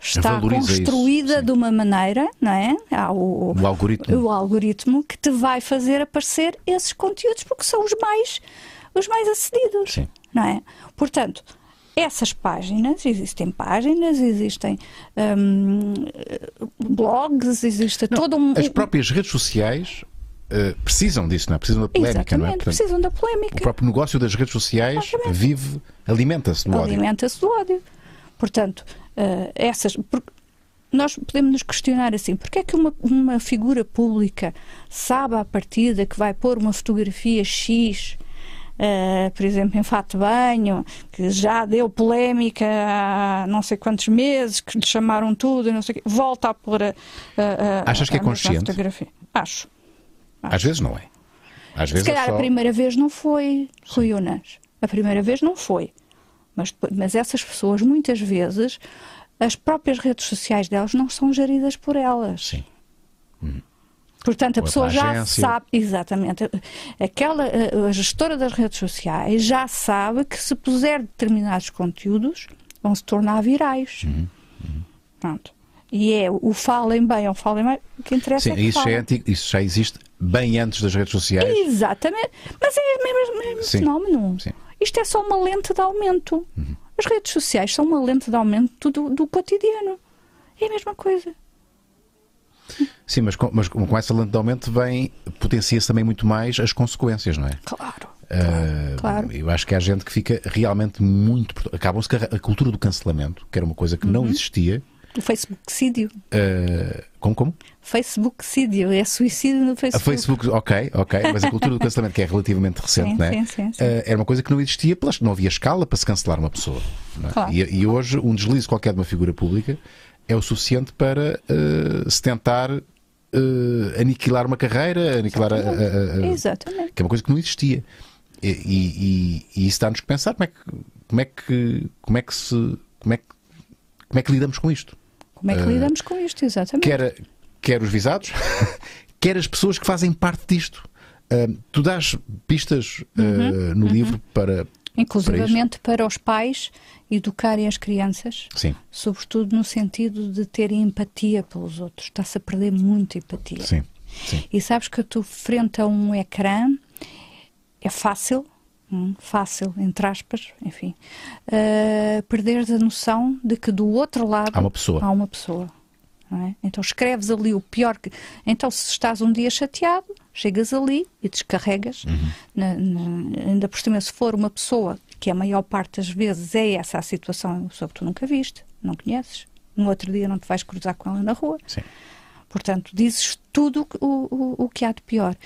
está isso, construída sim. de uma maneira, não é? Há o, O algoritmo. o algoritmo que te vai fazer aparecer esses conteúdos porque são os mais os mais acedidos, Sim. não é? Portanto, essas páginas, existem páginas, existem hum, blogs, existe todo um As próprias redes sociais eh, precisam disso, não é? Precisam da polémica, não é? Exatamente, Portanto, precisam da o polémica. próprio negócio das redes sociais Exatamente. vive, alimenta-se do ódio. alimenta-se do ódio. Portanto, eh, essas. por- nós podemos nos questionar assim: porque é que uma, uma figura pública sabe à partida que vai pôr uma fotografia X, eh, por exemplo, em fato de banho, que já deu polémica há não sei quantos meses, que lhe chamaram tudo e não sei quê, volta a pôr a. a- a- Achas que é a consciente? Fotografia. Acho. Às vezes não é. Às Se vezes calhar é só... a primeira vez não foi, Rui Unas. A primeira vez não foi. Mas, mas essas pessoas, muitas vezes, as próprias redes sociais delas não são geridas por elas. Sim. Portanto, a Ou pessoa pela já sabe, exatamente, aquela, a a gestora das redes sociais já sabe que se puser determinados conteúdos, vão se tornar virais. Uhum. Pronto. E é o falem bem ou falem mal, o que interessa Sim, é que isso já, é antigo, isso já existe bem antes das redes sociais. Exatamente. Mas é o mesmo, mesmo Sim. fenómeno. Sim. Isto é só uma lente de aumento. As redes sociais são uma lente de aumento do, do cotidiano. É a mesma coisa. Sim, mas com, mas com essa lente de aumento vem, potencia-se também muito mais as consequências, não é? Claro. Ah, claro. Eu acho que há gente que fica realmente muito. Acabam-se a cultura do cancelamento, que era uma coisa que não Uhum. existia. O Facebookcídio. ah, como como? Facebookcídio. É suicídio no A Facebook. Facebook, ok, ok, mas a cultura do cancelamento, que é relativamente recente, Sim, não é? sim, sim, sim. Ah, era uma coisa que não existia, pelas- não havia escala para se cancelar uma pessoa. não é? Claro. E, e hoje, um deslize qualquer de uma figura pública é o suficiente para ah, se tentar ah, aniquilar uma carreira, aniquilar a- a- a- a- Exatamente. que é uma coisa que não existia. E, e- e isso dá-nos que pensar como é que, como é que, como é que se, como é que, como é que lidamos com isto? Como é que lidamos com isto? Exatamente. Quer, quer os visados, quer as pessoas que fazem parte disto. Ah, tu dás pistas ah, Uhum, no livro para. Inclusivamente para, os pais educarem as crianças, Sim, sobretudo no sentido de terem empatia pelos outros. Está-se a perder muito empatia. sim, sim. E sabes que tu, frente a um ecrã, é fácil, hum, fácil, entre aspas, enfim, uh, perderes a noção de que do outro lado Há uma pessoa. há uma pessoa. é? Então escreves ali o pior que. Então, se estás um dia chateado, chegas ali e descarregas. Uhum. Na- na- ainda por cima, se for uma pessoa que a maior parte das vezes é essa a situação, pessoa que tu nunca viste, não conheces, no outro dia não te vais cruzar com ela na rua. sim. Portanto, dizes tudo o, o, o que há de pior.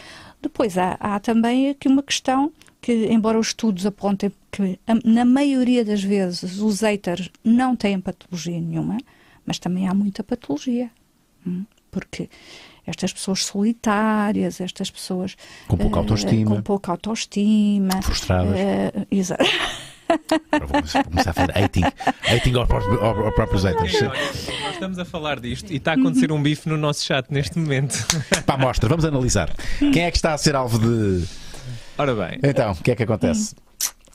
Depois há, há também aqui uma questão que, embora os estudos apontem que a- na maioria das vezes os haters não têm patologia nenhuma, mas também há muita patologia. hum, Porque estas pessoas solitárias, estas pessoas Com pouca eh, autoestima. com pouca autoestima, Frustradas. eh, exa- Agora vou começar a fazer hating. Hating aos próprios, aos próprios haters. Olha, nós estamos a falar disto e está a acontecer um bife no nosso chat neste momento. Pá, mostra, vamos analisar. Quem é que está a ser alvo de. Ora bem, Então, o que é que acontece?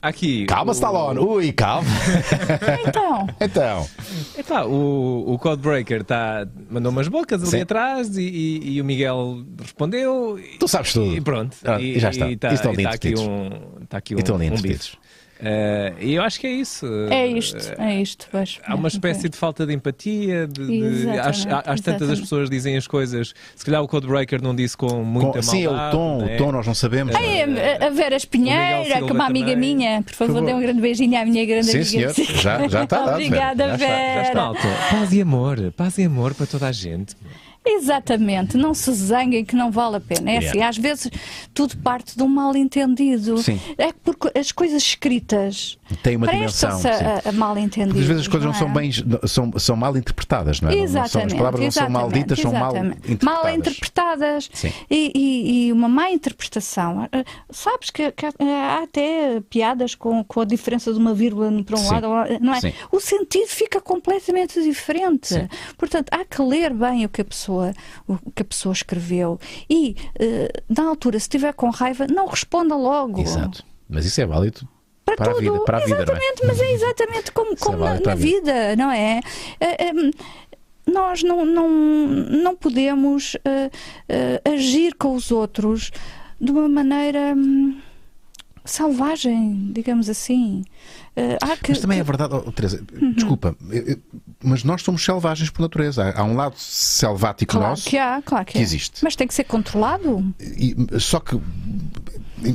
Aqui. Calma, o- Stallone. Ui, calma. Então, Então. Epá, o, o Codebreaker tá, mandou umas bocas ali Sim. atrás e, e- e o Miguel respondeu. E, Tu sabes tudo. E pronto. Ah, e já está. E E e lindos aqui um, tá aqui E um, estão lindos um bife. Eh, E eu acho que é isso. É isto, é isto. Pois. Há uma espécie de falta de empatia. De, de, às, às tantas as pessoas dizem as coisas. Se calhar o Codebreaker não disse com muita Com- sim, é o tom, né? o tom nós não sabemos. Ai, a- a Vera Espinheira, que é uma amiga também. minha, por favor, favor. dê um grande beijinho à minha grande Sim, amiga. senhor. Já- já está dado, Obrigada, Vera. Já está, já está. Paz e amor. Paz e amor para toda a gente. Exatamente, não se zanguem que não vale a pena. É Yeah. assim, às vezes tudo parte de um mal entendido. Sim. É porque as coisas escritas Tem uma dimensão. a, a mal entendido. Às vezes as coisas não são é? bem, são, são mal interpretadas, não é? Não- não são- Exatamente. as palavras não são mal exatamente, ditas, são mal exatamente. interpretadas. Mal interpretadas. E, e- e uma má interpretação. Ah, Sabes que, que há até piadas com, com a diferença de uma vírgula para um Sim. lado, não é? Sim. O sentido fica completamente diferente. Sim. Portanto, há que ler bem o que a pessoa, o que a pessoa escreveu. E, eh, na altura, se estiver com raiva, não responda logo. Exato. Mas isso é válido Para, para, a tudo. vida, para a vida, é? exatamente, mas é exatamente como, é como na, para na a vida. vida, não é? Eh, eh, nós não, não, não podemos eh, eh, agir com os outros de uma maneira hum, selvagem, digamos assim. Eh, que, Mas também é que- verdade, oh, Teresa, Uhum. desculpa, mas nós somos selvagens por natureza. Há, um lado selvático Claro nosso que há, claro que, que existe. Mas tem que ser controlado. E- só que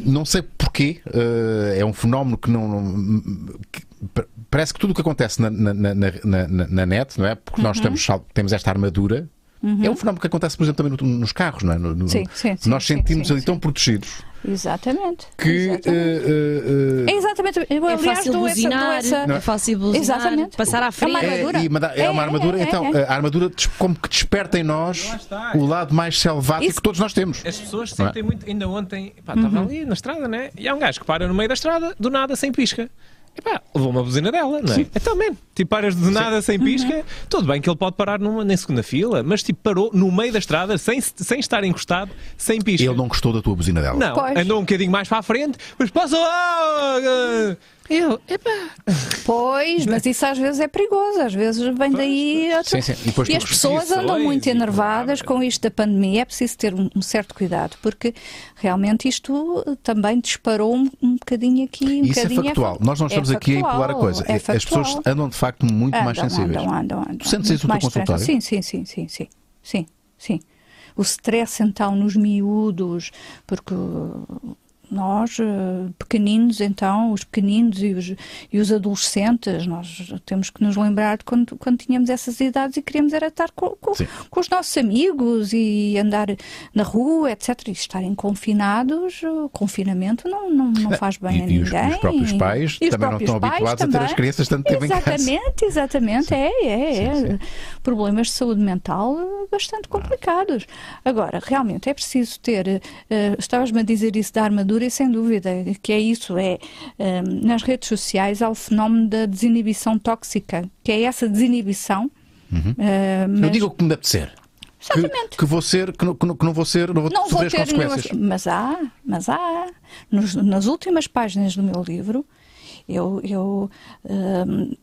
não sei porquê, eh, é um fenómeno que não. não- que pa- parece que tudo o que acontece na, na, na, na- net, não é? Porque Uhum. nós temos, temos esta armadura. É um fenómeno que acontece, por exemplo, também no- nos carros, não é? No- no- Sim, sim, sim, nós sentimos ali tão protegidos Exatamente. que. exatamente. eh, eh, eh, É exatamente. Eu, É aliás, fácil essa- buzinar, dou essa- é fácil buzinar, Exatamente. passar à É uma frente. armadura. É, é É, uma é, armadura, é, então, é. a armadura como que desperta em nós o lado mais selvático Isso- que todos nós temos. As pessoas é? sentem muito. Ainda ontem, pá, estava Uhum. ali na estrada, né? E há um gajo que para no meio da estrada, do nada, sem pisca. E pá, levou uma buzina dela, não é? Então, man, tipo, paras do nada sem pisca. Uhum. Tudo bem que ele pode parar numa, na segunda fila, mas tipo, parou no meio da estrada, sem, sem estar encostado, sem pisca. Ele não gostou da tua buzina dela. Não, Pois. andou um bocadinho mais para a frente, mas passa lá! Eu, epá. Pois, mas isso às vezes é perigoso, às vezes vem daí. outra- Sim, sim. E E as pessoas andam muito enervadas com isto da pandemia. É preciso ter um, certo cuidado, porque realmente isto também disparou um, um bocadinho aqui. Um Isso é bocadinho factual. fa- Nós não estamos é aqui a factual, empolar a coisa. é As pessoas factual. andam de facto muito mais Andam, sensíveis. Andam, andam, andam. Tu sentes isso no teu mais consultório? Sim, sim, sim, sim, sim, sim, sim. O stress então nos miúdos, porque nós, uh, pequeninos, então, os pequeninos e os, e os adolescentes, nós temos que nos lembrar de quando, quando tínhamos essas idades e queríamos era estar com, com, Sim. com os nossos amigos e andar na rua, etc. E estarem confinados, o confinamento não, não, não faz bem E- a os- ninguém. e os próprios pais E os também não estão habituados a ter as também. crianças tanto tempo em casa. Exatamente, exatamente. É, é, é. Sim, sim. Problemas de saúde mental eh, bastante complicados. Agora, realmente é preciso ter. eh, Estavas-me a dizer isso da armadura e sem dúvida que é isso. É eh, nas redes sociais há o fenómeno da desinibição tóxica, que é essa desinibição. Uhum. Eu mas- digo o que me apetecer. Exatamente. Que, que vou ser, que não, que não- vou ser, não vou não vou ter nenhuma, consequências. mas há, mas há. Nos- nas últimas páginas do meu livro, eu, eu hum,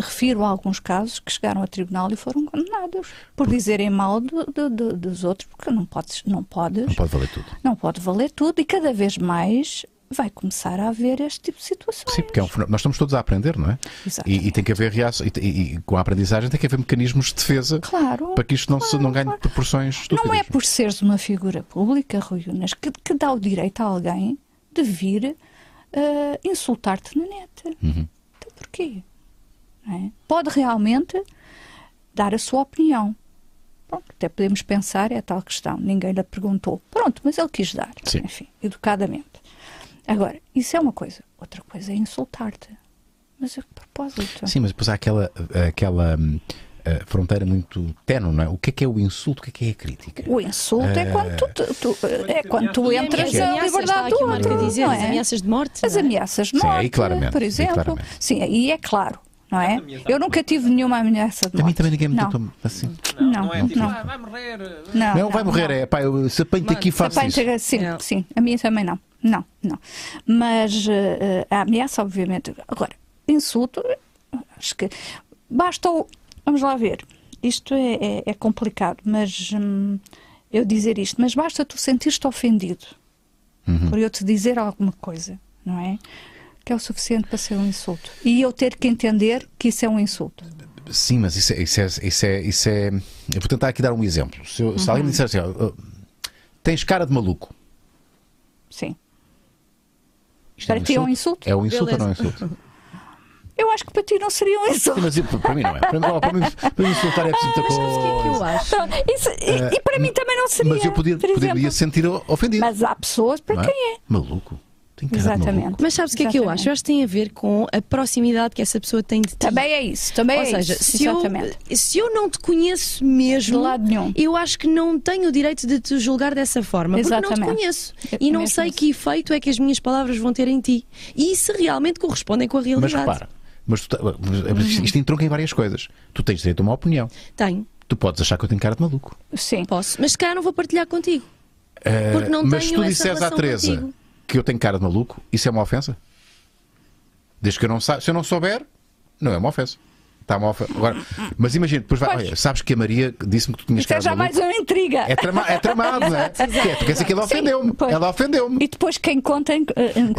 refiro a alguns casos que chegaram a tribunal e foram condenados por dizerem mal do- do- do- dos outros, porque não podes, não podes, Não pode valer tudo. não pode valer tudo e cada vez mais vai começar a haver este tipo de situações. Sim, porque é um nós estamos todos a aprender, não é? Exatamente. E, e tem que haver reação. E, e- e com a aprendizagem tem que haver mecanismos de defesa Claro. para que isto não, se, não ganhe proporções estúpidas. Não é por seres uma figura pública, Rui Unas, que, que dá o direito a alguém de vir eh, insultar-te na net. Uhum. Então porquê? É? Pode realmente dar a sua opinião. Pronto, até podemos pensar, é a tal questão. Ninguém lhe perguntou. Pronto, mas ele quis dar. Sim. Enfim, educadamente. Agora, isso é uma coisa. Outra coisa é insultar-te. Mas a que propósito? Sim, mas depois há aquela, aquela eh, fronteira muito tenue, não é? O que é que é o insulto, o que é que é a crítica? O insulto é quando tu, tu- tu- é quando tu entras as na liberdade do outro. dizer, não as é? ameaças de morte. As não é? ameaças de Sim, morte, aí claramente, por aí exemplo. claramente. Sim, aí é claro, não é? Eu nunca tive nenhuma ameaça de morte. A mim também ninguém me não. tentou assim. Não, Não é tipo, não. ah, vai morrer. Não, Não, vai morrer, não. é pá, eu se apanho-te aqui faço isso. sim, Não. sim, a minha também não. Não, não. Mas eh, eh, a ameaça, obviamente. Agora, insulto, acho que basta o. Vamos lá ver. Isto é, é- é complicado, mas hum, eu dizer isto, mas basta tu sentir-te ofendido Uhum. por eu te dizer alguma coisa, não é? Que é o suficiente para ser um insulto. E eu ter que entender que isso é um insulto. Sim, mas isso é, isso é, isso é, isso é- Eu vou tentar aqui dar um exemplo. Se, eu- se alguém me disser assim, ó, tens cara de maluco. Sim. Isto Para ti é um insulto? É um insulto ou não é um Beleza. insulto? Eu acho que para ti não seria um Sim, insulto. mas para mim não é. Para mim, para mim, para mim insultar é preciso muita Mas sabes o que é que eu coisa. acho? Isso- e, e para mim também não seria. Eh, Mas eu podia, exemplo. poderia sentir ofendido. Mas há pessoas para é? quem é. Maluco. Maluco. Exatamente. Mas sabes o que é que eu Exatamente. acho? Eu acho que tem a ver com a proximidade que essa pessoa tem de ti. Também é isso, também Ou é seja, isso. se eu, Exatamente. se eu não te conheço mesmo, De lado nenhum. eu acho que não tenho o direito de te julgar dessa forma, porque não te Exatamente. conheço. E não sei isso. que efeito é que as minhas palavras vão ter em ti. E se realmente correspondem com a Mas realidade. repara, mas tu, tá- mas isto entronca em várias coisas. Tu tens direito a uma opinião. Tenho, Tu podes achar que eu tenho cara de maluco. Sim. posso. Mas se calhar não vou partilhar contigo. Eh, Porque não mas tenho tu disseres à relação Teresa contigo. Que eu tenho cara de maluco, isso é uma ofensa? Desde que eu não sa se eu não souber, não é uma ofensa. Está ofensa. Agora, mas imagina, depois vai, Pois. olha, sabes que a Maria disse-me que tu tinhas Isto é de já mais uma intriga. É, trama- é tramado, não é? É, quer dizer que ela ofendeu-me. Ela ofendeu-me. E depois quem conta, eh,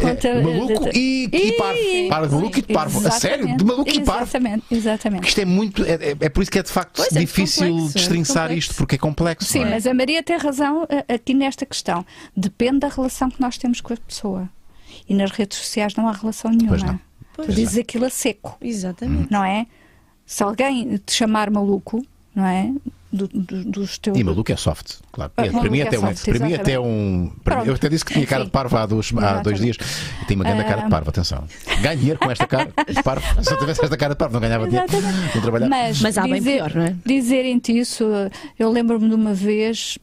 conta É, maluco eh, e, e parvo. Ih, Parvo, maluco e de parvo. A sério? De maluco e parvo. Exatamente, exatamente. Isto é muito. É, é- é por isso que é de facto Pois é, difícil complexo, é destrinçar complexo. isto, porque é complexo. Sim, é? mas a Maria tem razão eh, aqui nesta questão. Depende da relação que nós temos com a pessoa. E nas redes sociais não há relação nenhuma. Pois não. Pois. Tu dizes aquilo a seco, Exatamente. não é? Se alguém te chamar maluco, não é? Do- do- dos teus. E maluco é soft, claro. Ah, para mim, é até, um, soft, para mim até um. para mim- eu até disse que tinha cara Enfim. de parvo há, dois, há dois dias. Eu tenho uma grande cara de parvo, atenção. Ganho dinheiro com esta cara de parvo. Se eu tivesse esta cara de parvo, não ganhava dinheiro. Não trabalhava. Mas, Mas há bem dizer, pior, não é? Dizerem-te isso, eu lembro-me de uma vez,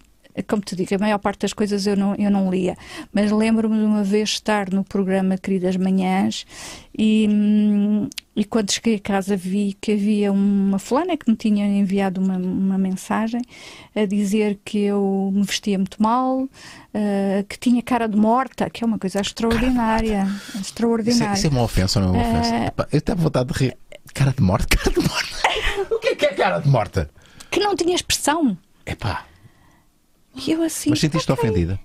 como te digo, a maior parte das coisas eu não, eu não lia, mas lembro-me de uma vez estar no programa Queridas Manhãs e, hum, e quando cheguei a casa vi que havia uma fulana que me tinha enviado uma, uma mensagem a dizer que eu me vestia muito mal, eh, que tinha cara de morta, que é uma coisa extraordinária. Isso é, extraordinária. isso é uma ofensa ou não é uma Eh, ofensa? Epá, eu tenho vontade de rir. Cara de morta? Cara de morta? o que é que é cara de morta? Que não tinha expressão. Epá, E eu assim. mas sentiste ok. ofendida?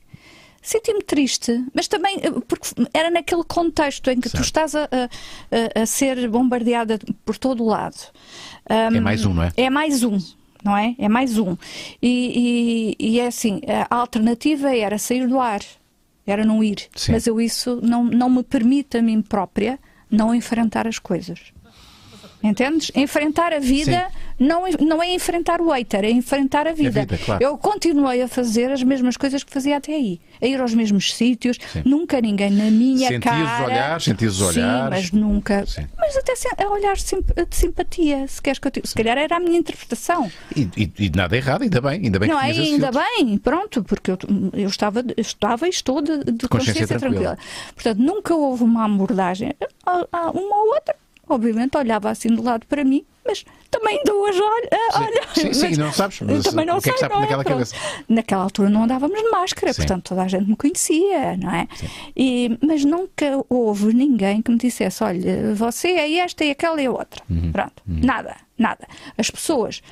Senti-me triste, mas também eh, porque era naquele contexto em que tu Certo. estás a, a- a- ser bombardeada por todo o lado. É Hum, mais um, não é? É mais um, não é? É mais um. E, e- e é assim: a alternativa era sair do ar, era não ir. Sim. Mas eu isso não, não me permite a mim própria não enfrentar as coisas. Entendes? Enfrentar a vida não, é- não é enfrentar o hater, é enfrentar a vida. vida, claro. Eu continuei a fazer as mesmas coisas que fazia até aí, a ir aos mesmos sítios, Sim. nunca ninguém na minha Sentias os cara. olhares, sentias os Sim, olhares. mas nunca. Sim. Mas até a olhares de simp- de simpatia, se queres que eu te... Se calhar era a minha interpretação. E, e- e nada errado, ainda bem. Ainda bem não que é? Ainda bem, pronto, porque eu, eu estava, eu estava e estou de, de Consciência consciência, tranquila. tranquila. Portanto, nunca houve uma abordagem. Há- há Uma ou outra, obviamente, olhava assim do lado para mim, mas também dou as olha, ah, olha. Sim, sim, não sabes, mas também não o que é que sabe não naquela Pronto. cabeça? Naquela altura não andávamos de máscara, Sim. portanto toda a gente me conhecia, não é? E, mas nunca houve ninguém que me dissesse: olha, você é esta e aquela e a outra. Uhum. Pronto, nada, nada. As pessoas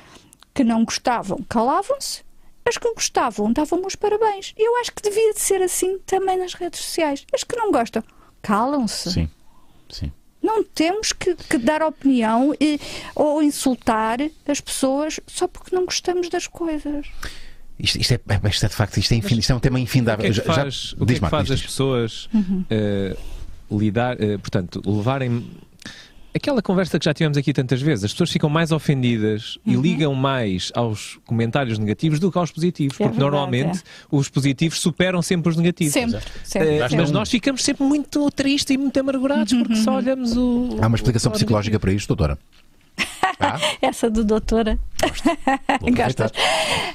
que não gostavam calavam-se, as que gostavam davam-me os parabéns. E eu acho que devia de ser assim também nas redes sociais. As que não gostam, calam-se. Sim, sim. Não temos que, que dar opinião e, ou insultar as pessoas só porque não gostamos das coisas. Isto, isto é, é- isto é de facto, isto é, infin- isto é um tema O infindável. que é que Já- já- faz, o que, é que faz as pessoas Uhum. eh, lidar, eh, portanto, levarem aquela conversa que já tivemos aqui tantas vezes, as pessoas ficam mais ofendidas Uhum. e ligam mais aos comentários negativos do que aos positivos, É porque verdade, normalmente os positivos superam sempre os negativos. Sempre, sempre. Eh, sempre. mas nós ficamos sempre muito tristes e muito amargurados porque só olhamos o. Há uma explicação psicológica para isto, doutora? Ah, Essa do doutora. Gostas?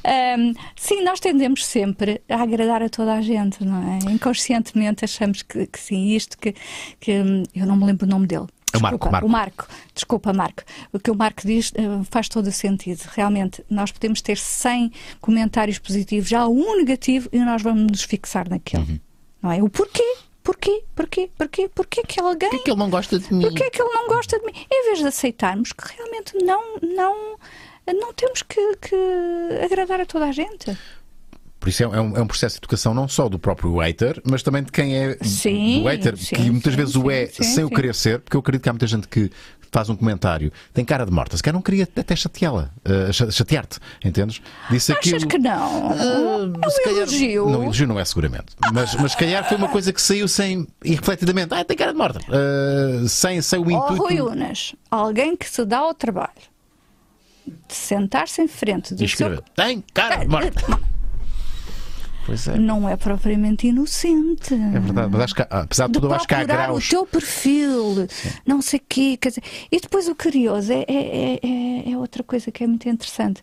Ahm, sim, nós tendemos sempre a agradar a toda a gente, não é? Inconscientemente achamos que, que sim, isto que, que hum, eu não me lembro o nome dele. O Marco, Desculpa, Marco. O Marco, desculpa, Marco. O que o Marco diz eh, faz todo o sentido. Realmente, nós podemos ter 100 comentários positivos, já um negativo e nós vamos nos fixar naquele. Uhum. Não é? O porquê? Porquê? Porquê? Porquê? Porquê que alguém. Porquê que ele não gosta de mim? Porquê que ele não gosta de mim? Em vez de aceitarmos que realmente não, não, não temos que, que agradar a toda a gente. Por isso é, é um, é um processo de educação não só do próprio hater, mas também de quem é Sim, do hater, sim, que muitas sim, vezes o é sem o querer ser, porque eu acredito que há muita gente que faz um comentário, tem cara de morta, se calhar não queria até chateá-la, cha- chatear-te, entendes? Disse Achas aquilo. que não? Ah, é um calhar- elogio. Não, elogio não é seguramente. Mas, mas se calhar foi uma coisa que saiu sem. irrefletidamente. Ah, tem cara de morta. Ah, sem, sem o Oh, intuito. Rui Unas, alguém que se dá ao trabalho de sentar-se em frente do E seu... Tem cara de morta. É. Não é propriamente inocente. É verdade. Mas acho que, há- apesar de de tudo, acho que há graus. o teu perfil, não sei o quê. Dizer, e depois o curioso é, é, é, é outra coisa que é muito interessante.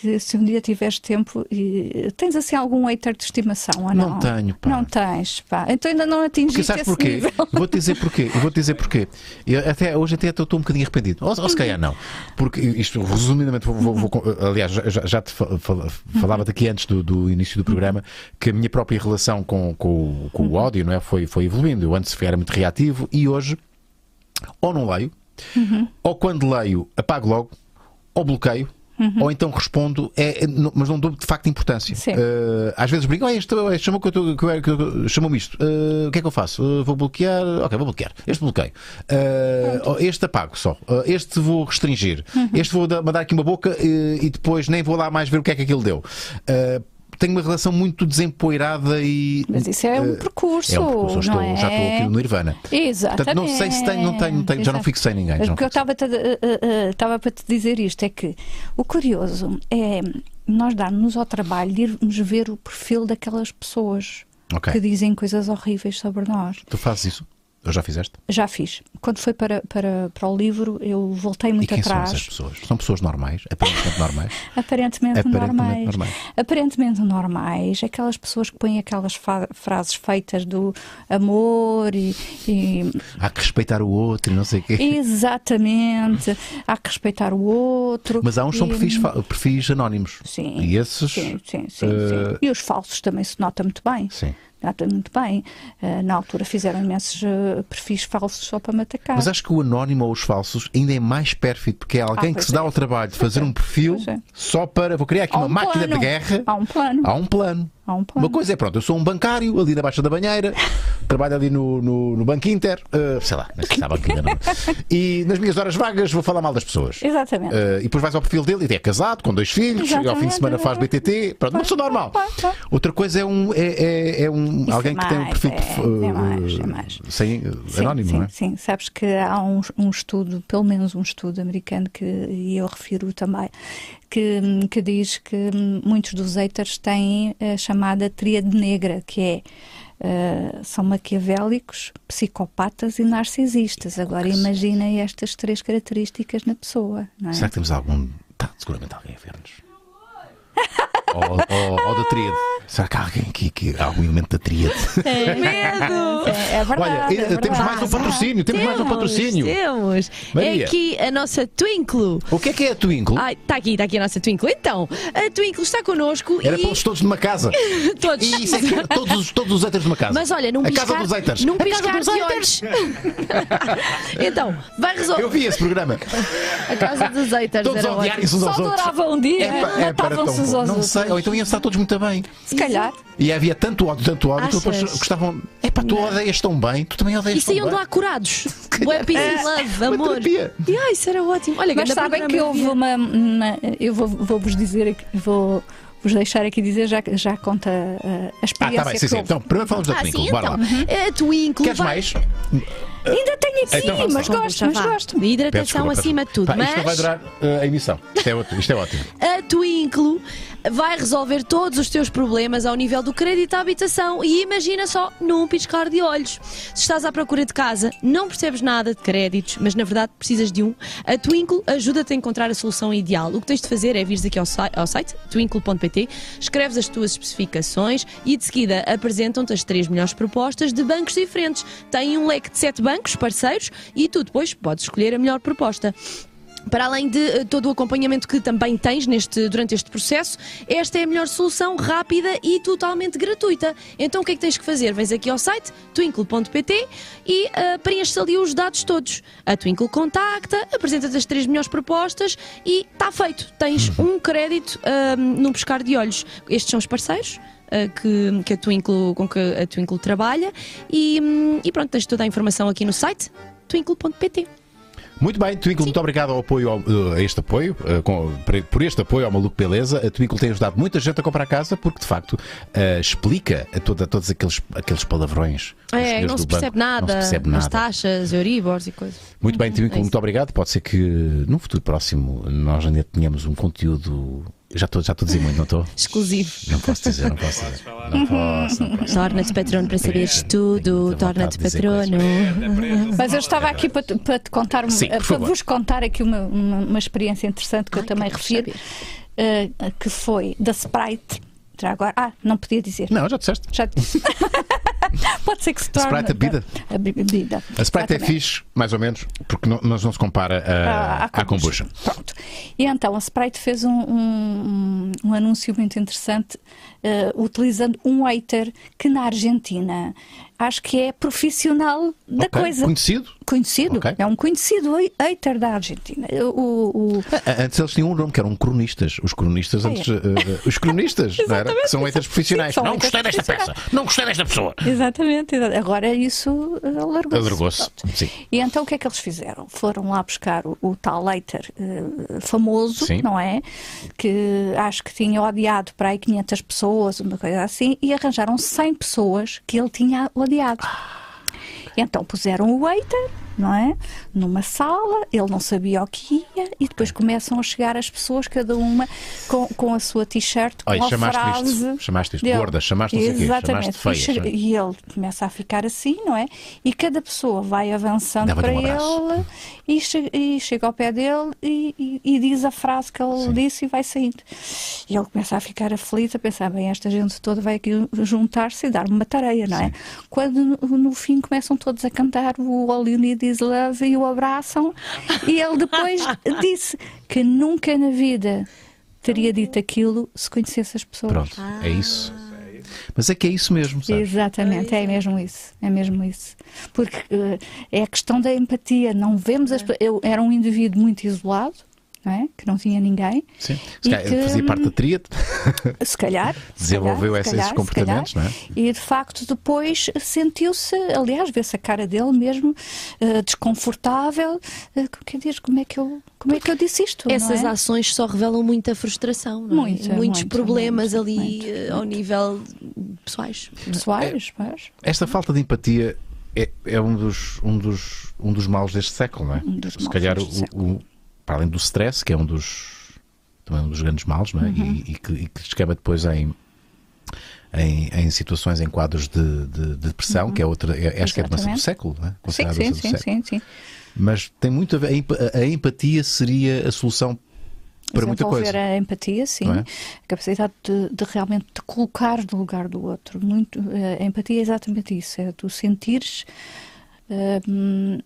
Que se um dia tiveres tempo e tens assim algum hater de estimação ou não? Não tenho, pá. Não tens, pá. Então ainda não atingiste sabes esse porquê? Vou-te dizer porquê. Eu vou-te dizer porquê. Eu até, hoje até estou um bocadinho arrependido. Ou, ou se calhar não. Porque isto, resumidamente, vou, vou- vou- aliás, já, já te fa- fal- falava-te aqui antes do, do início do programa que a minha própria relação com, com, o- com o ódio não é? foi, foi evoluindo. Eu antes era muito reativo e hoje ou não leio, ou quando leio apago logo, ou bloqueio. Ou então respondo, é, é, mas não dou de facto importância. Eh, às vezes brinco, "Ah, este, este chamou que eu tô- que eu- que eu- chamou-me isto. Eh, o que é que eu faço? Eh, vou bloquear. Ok, vou bloquear. Este bloqueio. Este apago só. Este vou restringir. Este vou da- mandar aqui uma boca e depois nem vou lá mais ver o que é que aquilo deu. Tenho uma relação muito desempoeirada e. Mas isso é um eh, percurso. É um percurso. Eu não estou, Já estou é? aqui no Nirvana. Exatamente. Portanto, não sei se tenho, não tenho, não tenho já não Exato. fixei ninguém. O não que eu estava eh, eh, estava para te dizer isto é que o curioso é nós darmos ao trabalho de irmos ver o perfil daquelas pessoas Ok. que dizem coisas horríveis sobre nós. Tu fazes isso? Ou já fizeste? Já fiz. Quando foi para, para, para o livro, eu voltei E muito quem são atrás. essas pessoas? São pessoas normais? Aparentemente normais? Aparentemente, Aparentemente normais. normais. Aparentemente normais. Aquelas pessoas que põem aquelas frases feitas do amor e- e Há que respeitar o outro e não sei o quê. Exatamente. Há que respeitar o outro. Mas há uns que são E- perfis, perfis anónimos. Sim. E esses. Sim, sim, sim, eh, sim. E os falsos também se nota muito bem. Sim. Nota muito bem. Eh, na altura fizeram imensos eh, perfis falsos só para me atacar. Mas acho que o anónimo ou os falsos ainda é mais pérfido, porque é alguém Ah, que se dá é. ao trabalho de fazer um perfil é. só para. Vou criar aqui uma um máquina de guerra. Há um plano. Há um plano. Há um plano. Uma coisa é, pronto, eu sou um bancário ali na Baixa da Banheira, trabalho ali no, no, no Banco Inter, eh, sei lá, não sei se há Banco Inter, não. E nas minhas horas vagas vou falar mal das pessoas. Exatamente. Eh, e depois vais ao perfil dele e é casado, com dois filhos, e ao fim de semana faz BTT, pronto, uma pessoa normal. Outra coisa é um, é, é, é um Isso alguém é que tem um mais, perfil é, eh, é mais, é mais. sem eh, Sim, anónimo, sim, não é? Sim, sabes que há um, um estudo, pelo menos um estudo americano, que, e eu refiro também, que, que diz que muitos dos haters têm a chamada tríade negra, que é. eh, são maquiavélicos, psicopatas e narcisistas. Agora imaginem estas três características na pessoa. Não é? Será que temos algum. Tá, seguramente alguém a ver-nos. ou, ou, ou da tríade. Será que há alguém aqui que há algum elemento da tríade? Medo! É, é verdade. Olha, é eh, temos verdade. mais um patrocínio, temos mais um patrocínio. Temos. Maria. É aqui a nossa Twinkle. O que é que é a Twinkle? Ai, está aqui, está aqui a nossa Twinkle. Então, a Twinkle está connosco Era e pô-los todos numa casa. todos. E isso é que era todos, os- todos os haters numa casa. Mas olha, num a piscar, casa dos haters. num a piscar dos de haters. olhos. então, vai resolver. Eu vi esse programa. A casa dos haters Todos a odiarem-se uns Só aos outros. duravam um dia, É, é, para matavam-se uns bom. aos Não outros. sei, ou então iam estar todos muito bem. Calhar. E havia tanto ódio, tanto ódio, que depois Achas? gostavam. É pá, tu odeias tão bem, tu também odeias E tão saíam de bem. lá curados. Boa peace and love, amor. E ai, isso era ótimo. Olha, Mas sabem que houve uma. uma- eu vou- vou-vos dizer, aqui- vou vos deixar aqui dizer, já, já conta uh, a Ah, experiência tá bem, sim, que sim. Então, primeiro falamos da Ah, Twinkle, sim, bora então. lá. A Twinkle. Queres vai- mais? Ainda tenho aqui, Então mas gosto, mas gosto. Peço Hidratação desculpa, acima de tudo. Pá, mas Isto não vai durar uh, a emissão. Isto é, ótimo, isto é ótimo. a Twinkle vai resolver todos os teus problemas ao nível do crédito à habitação e imagina só num piscar de olhos. Se estás à procura de casa, não percebes nada de créditos, mas na verdade precisas de um, a Twinkle ajuda-te a encontrar a solução ideal. O que tens de fazer é vires aqui ao, si- ao site twinkle.pt, escreves as tuas especificações e de seguida apresentam-te as três melhores propostas de bancos diferentes. Têm um leque de sete bancos parceiros e tu depois podes escolher a melhor proposta. Para além de eh, todo o acompanhamento que também tens neste, durante este processo, esta é a melhor solução rápida e totalmente gratuita. Então o que é que tens que fazer? Vens aqui ao site twinkle.pt e uh, preenches ali os dados todos. A Twinkle contacta, apresenta-te as três melhores propostas e está feito. Tens um crédito uh, num pescar de olhos. Estes são os parceiros. uh, Que, que a Twinkle, com que a Twinkle trabalha e, hum, e pronto, tens toda a informação aqui no site twinkle.pt. Muito bem, Twinkle, muito obrigado ao apoio, ao- uh, a este apoio, uh, com- por- este apoio ao Maluco Beleza. A Twinkle tem ajudado muita gente a comprar casa porque, de facto, uh, explica a toda, todos aqueles, aqueles palavrões. É, não se percebe banco. nada, Não se percebe as nada. taxas, Euribors e coisas. Muito bem, é Twinkle, isso. muito obrigado. Pode ser que num futuro próximo nós ainda tenhamos um conteúdo. Já estou já estou a dizer muito, não estou? Exclusivo. Não posso dizer, não posso dizer. Não posso, não posso. Torna-te patrono para saberes Tenho tudo, torna-te vontade de dizer patrono. Mas eu estava aqui para, para te contar, Sim, por para favor. vos contar aqui uma, uma, uma experiência interessante que eu Ai, também quero refiro, eh, que foi da Sprite. Já agora, ah, não podia dizer. Não, já disseste. Já disse. Pode ser que se torne. Sprite, a bebida? A bebida. A Sprite é Exatamente. fixe, mais ou menos, porque não, mas não se compara a, à- à kombucha. Pronto. E então a Sprite fez um, um, um anúncio muito interessante eh, utilizando um hater que na Argentina acho que é profissional da Ok, coisa. Conhecido? Conhecido, Ok. é um conhecido hater da Argentina. O, o- A- Antes eles tinham um nome que eram cronistas. Os cronistas, Ah, antes. eh, eh, os cronistas, não era? Que são haters profissionais. Sim, não gostei desta peça, não gostei desta pessoa. Exatamente, exa- agora isso eh, alargou-se. Alargou-se. E então o que é que eles fizeram? Foram lá buscar o, o tal hater eh, famoso, Sim. não é? Que acho que tinha odiado para aí 500 pessoas, uma coisa assim, e arranjaram 100 pessoas que ele tinha odiado. Então puseram o hater, não é? Numa sala, ele não sabia o que ia, e depois começam a chegar as pessoas, cada uma com, com a sua t-shirt, com Olha, a chamaste frase. isto, chamaste isto dele. gorda, chamaste não o quê, Exatamente. chamaste feia, E ele começa a ficar assim, não é? E cada pessoa vai avançando para um ele e, che- e chega ao pé dele e, e- e diz a frase que ele Sim. disse e vai saindo. E ele começa a ficar aflito, a pensar, bem, esta gente toda vai aqui juntar-se e dar-me uma tareia, não é? Quando no, no fim começam todos a cantar o All You Need Is Love e o abraçam, e ele depois disse que nunca na vida teria dito aquilo se conhecesse as pessoas. Pronto, é isso. Mas é que é isso mesmo, sabe? Exatamente, é mesmo isso, é mesmo isso. Porque eh, é a questão da empatia, não vemos as Eu era um indivíduo muito isolado, não é? que não tinha ninguém. Sim. E Se calhar que- Fazia parte da tríade. Se calhar. se Desenvolveu se esses calhar, se comportamentos, calhar. não é? E de facto depois sentiu-se, aliás, vê-se a cara dele mesmo eh, desconfortável. Eh, que diz, como é que eu, como é que eu disse isto? não Essas é? ações só revelam muita frustração, não é? Muita, muitos muito, problemas muito, ali muito, eh, ao nível pessoais. pessoais, pois. Esta falta de empatia é, é um, dos, um, dos, um dos males deste século, não é? Um dos Se calhar, deste o- século. o- para além do stress, que é um dos, também um dos grandes males, não é? Uhum. E, e que, e que depois em, em, em situações, em quadros de, de- de depressão, que é outra, é, acho que é a doença do Uhum. Século, não é? Sim, Considerada sim, sim, século. sim, sim. Mas tem muito a ver, a empa- a empatia seria a solução para muita coisa. a empatia, sim. É? A capacidade de, de realmente te colocar no lugar do outro. Muito, eh, a empatia é exatamente isso. É tu sentires, hum,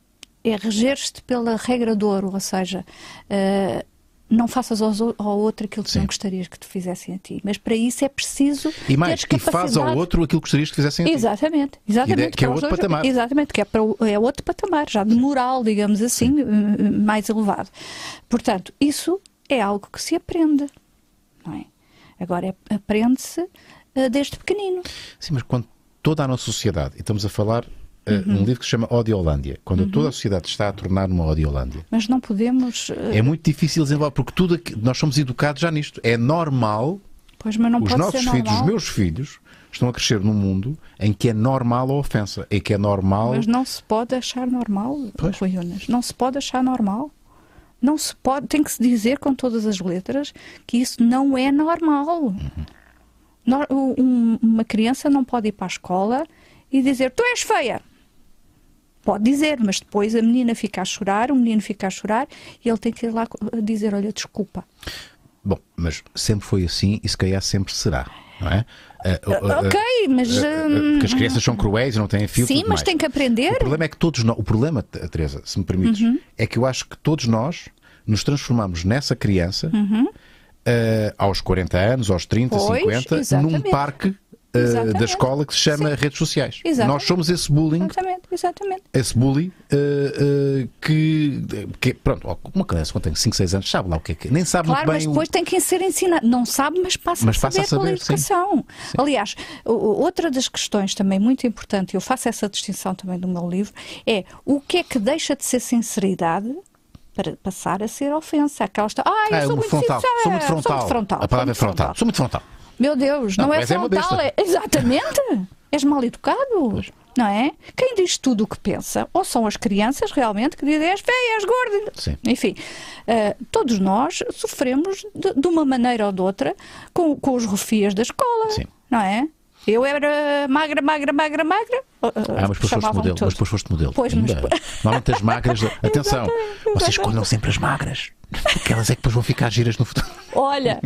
é reger-te pela regra do ouro, ou seja, eh, não faças ou- ao outro aquilo que Sim. não gostarias que te fizessem a ti. Mas para isso é preciso. E mais, teres e faz ao outro aquilo que gostarias que fizessem a ti. Exatamente, exatamente. que é outro dois- patamar. Exatamente, que é, para, é outro patamar, já de moral, digamos assim, eh, mais elevado. Portanto, isso é algo que se aprende, não é? Agora, é- aprende-se eh, desde pequenino. Sim, mas quando toda a nossa sociedade, e estamos a falar uh, Uhum. um livro que se chama Odiolândia, quando toda a sociedade está a tornar uma Odiolândia, Mas não podemos. eh, é muito difícil desenvolver, porque tudo aqui- nós somos educados já nisto. É normal, Pois, mas não os pode nossos ser filhos, normal. os meus filhos, estão a crescer num mundo em que é normal a ofensa, em que é normal. Mas não se pode achar normal. Rui. Não se pode achar normal. Não se pode, tem que se dizer com todas as letras que isso não é normal. Uhum. Um- uma criança não pode ir para a escola e dizer tu és feia. Pode dizer, mas depois a menina fica a chorar, o menino fica a chorar e ele tem que ir lá dizer: Olha, desculpa. Bom, mas sempre foi assim e se calhar sempre será, não é? Uh, uh, ok, mas. uh, porque as crianças são cruéis e não têm filtro. sim, mas mais. tem que aprender. O problema é que todos nós, o problema, Teresa, se me permites, Uhum. é que eu acho que todos nós nos transformamos nessa criança eh, aos 40 anos, aos 30, Pois, 50, num exatamente. parque Exatamente. da escola que se chama redes sociais. Exatamente. Nós somos esse bullying Exatamente, exatamente. esse bully eh, eh, que, que, pronto, uma criança quando tem 5, 6 anos sabe lá o que é que nem sabe Claro, muito mas bem. o- depois tem que ser ensinado. Não sabe, mas passa Mas a passa saber, a pela saber, sim. educação. Aliás, o- o- outra das questões também muito importante, eu faço essa distinção também do meu livro, é o que é que deixa de ser sinceridade para passar a ser ofensa. Aquela está, ah, eu Ah, sou, é muito frontal. sincera, Sou muito frontal. frontal. A palavra é sou muito frontal. Sou muito frontal. Meu Deus, não, Não, é é frontal, é exatamente. És mal educado. Não é? Quem diz tudo o que pensa, ou são as crianças realmente que dizem és feia, és gorda. Sim. Enfim, eh, todos nós sofremos de, de uma maneira ou de outra com, com os rufias da escola. Sim. Não é? Eu era magra, magra, magra, magra. Ah, mas depois foste modelo. Mas depois foste modelo. Pois, mas Normalmente as magras. Atenção, vocês escolham sempre as magras. Aquelas é que depois vão ficar giras no futuro. Olha,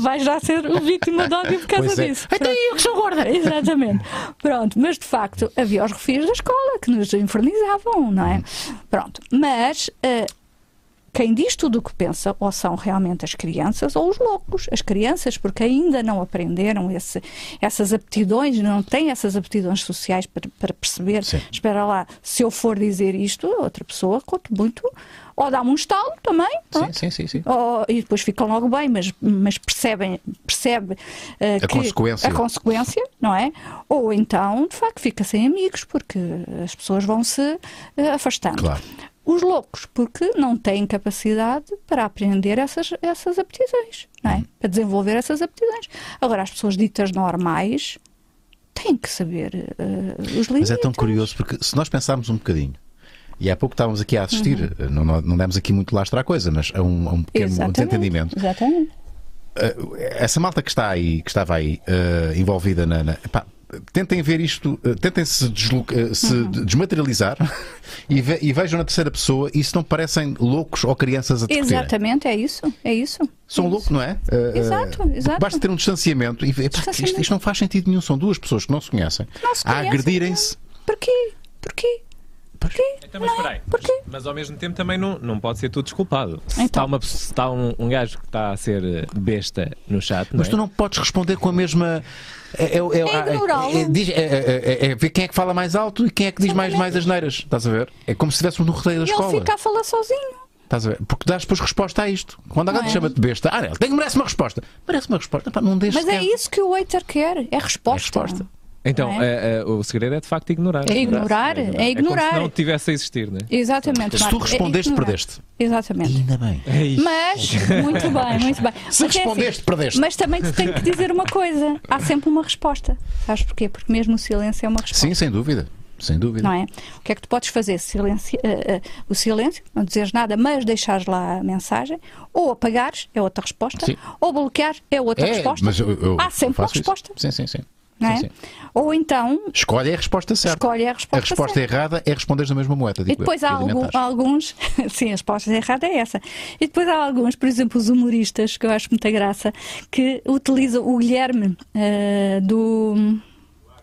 vais já ser vítima de ódio por causa é. disso. Então eu que sou gorda. Exatamente. Pronto, mas de facto havia os refios da escola que nos infernizavam, não é? Pronto, mas eh, quem diz tudo o que pensa ou são realmente as crianças ou os loucos. As crianças, porque ainda não aprenderam esse- essas aptidões, não têm essas aptidões sociais para, para perceber. Sim. Espera lá, se eu for dizer isto, outra pessoa conta muito, ou dá-me um estalo também. pronto. Sim, sim, sim. sim. Oh, e depois ficam logo bem, mas, mas percebem, percebe eh, A consequência. a consequência, não é? Ou então, de facto, fica sem amigos, porque as pessoas vão se eh, afastando. Claro. Os loucos, porque não têm capacidade para aprender essas, essas aptidões, não é? Para desenvolver essas aptidões. Agora, as pessoas ditas normais têm que saber eh, os limites. Mas é tão curioso porque se nós pensarmos um bocadinho, e há pouco estávamos aqui a assistir, não, não, não demos aqui muito lastro à coisa, mas a um, a um pequeno Exatamente. desentendimento. Exatamente. Essa malta que está aí, que estava aí eh, envolvida na. na- epá, tentem ver isto, eh, tentem se, desloca- eh, se Uhum. de- desmaterializar e, ve- e vejam na terceira pessoa e se não parecem loucos ou crianças a discutirem. Exatamente, é isso. É isso. São é loucos, não é? Eh, eh, Exato. Basta ter um distanciamento e ver, Distanciamento. isto, isto não faz sentido nenhum. São duas pessoas que não se conhecem Não se a conhecem, agredirem-se. Porquê? Porquê? Porquê? Então, mas espera aí. Porquê? Mas, mas ao mesmo tempo também não, não pode ser tudo desculpado. Se Então. está, uma, se está um, um gajo que está a ser eh, besta no chat, não Mas é? tu não podes responder com a mesma. É, é, é, É ignorá-lo. é- é- é- é- é- é ver quem é que fala mais alto e quem é que diz mais, mais asneiras. Estás a ver? É como se estivéssemos no rodeio da E escola. ele fica a falar sozinho. Estás a ver? Porque dás depois resposta a isto. Quando alguém Não te é? chama-te besta, ah, ele tem, merece uma resposta. Merece uma resposta. Pá, não deixes Mas é isso que o waiter quer. É resposta. É resposta. Então, não eh, eh, o segredo é de facto ignorar. É ignorar, é ignorar. como se não tivesse a existir, não é? Exatamente. Se tu é respondeste, perdeste. Exatamente. E ainda bem. É isso. Mas, muito bem, muito bem. Se Mas é respondeste, perdeste. Mas também te tenho que dizer uma coisa: há sempre uma resposta. Sabes porquê? Porque mesmo o silêncio é uma resposta. Sim, sem dúvida. Sem dúvida. Não é? O que é que tu podes fazer? Silenci- eh, eh, o silêncio, não dizeres nada, mas deixares lá a mensagem, ou apagares, é outra resposta, Sim. ou bloquear, é outra É, resposta. mas eu, eu Há sempre uma faço isso. resposta. Sim, sim, sim. Não é? Sim, sim. Ou então, Escolhe a resposta certa. escolhe a resposta. A resposta certa. errada é responderes na mesma moeda. E digo eu, depois há algum- alguns, sim, a resposta errada é essa. E depois há alguns, por exemplo, os humoristas, que eu acho muita graça, que utilizam o Guilherme eh, do.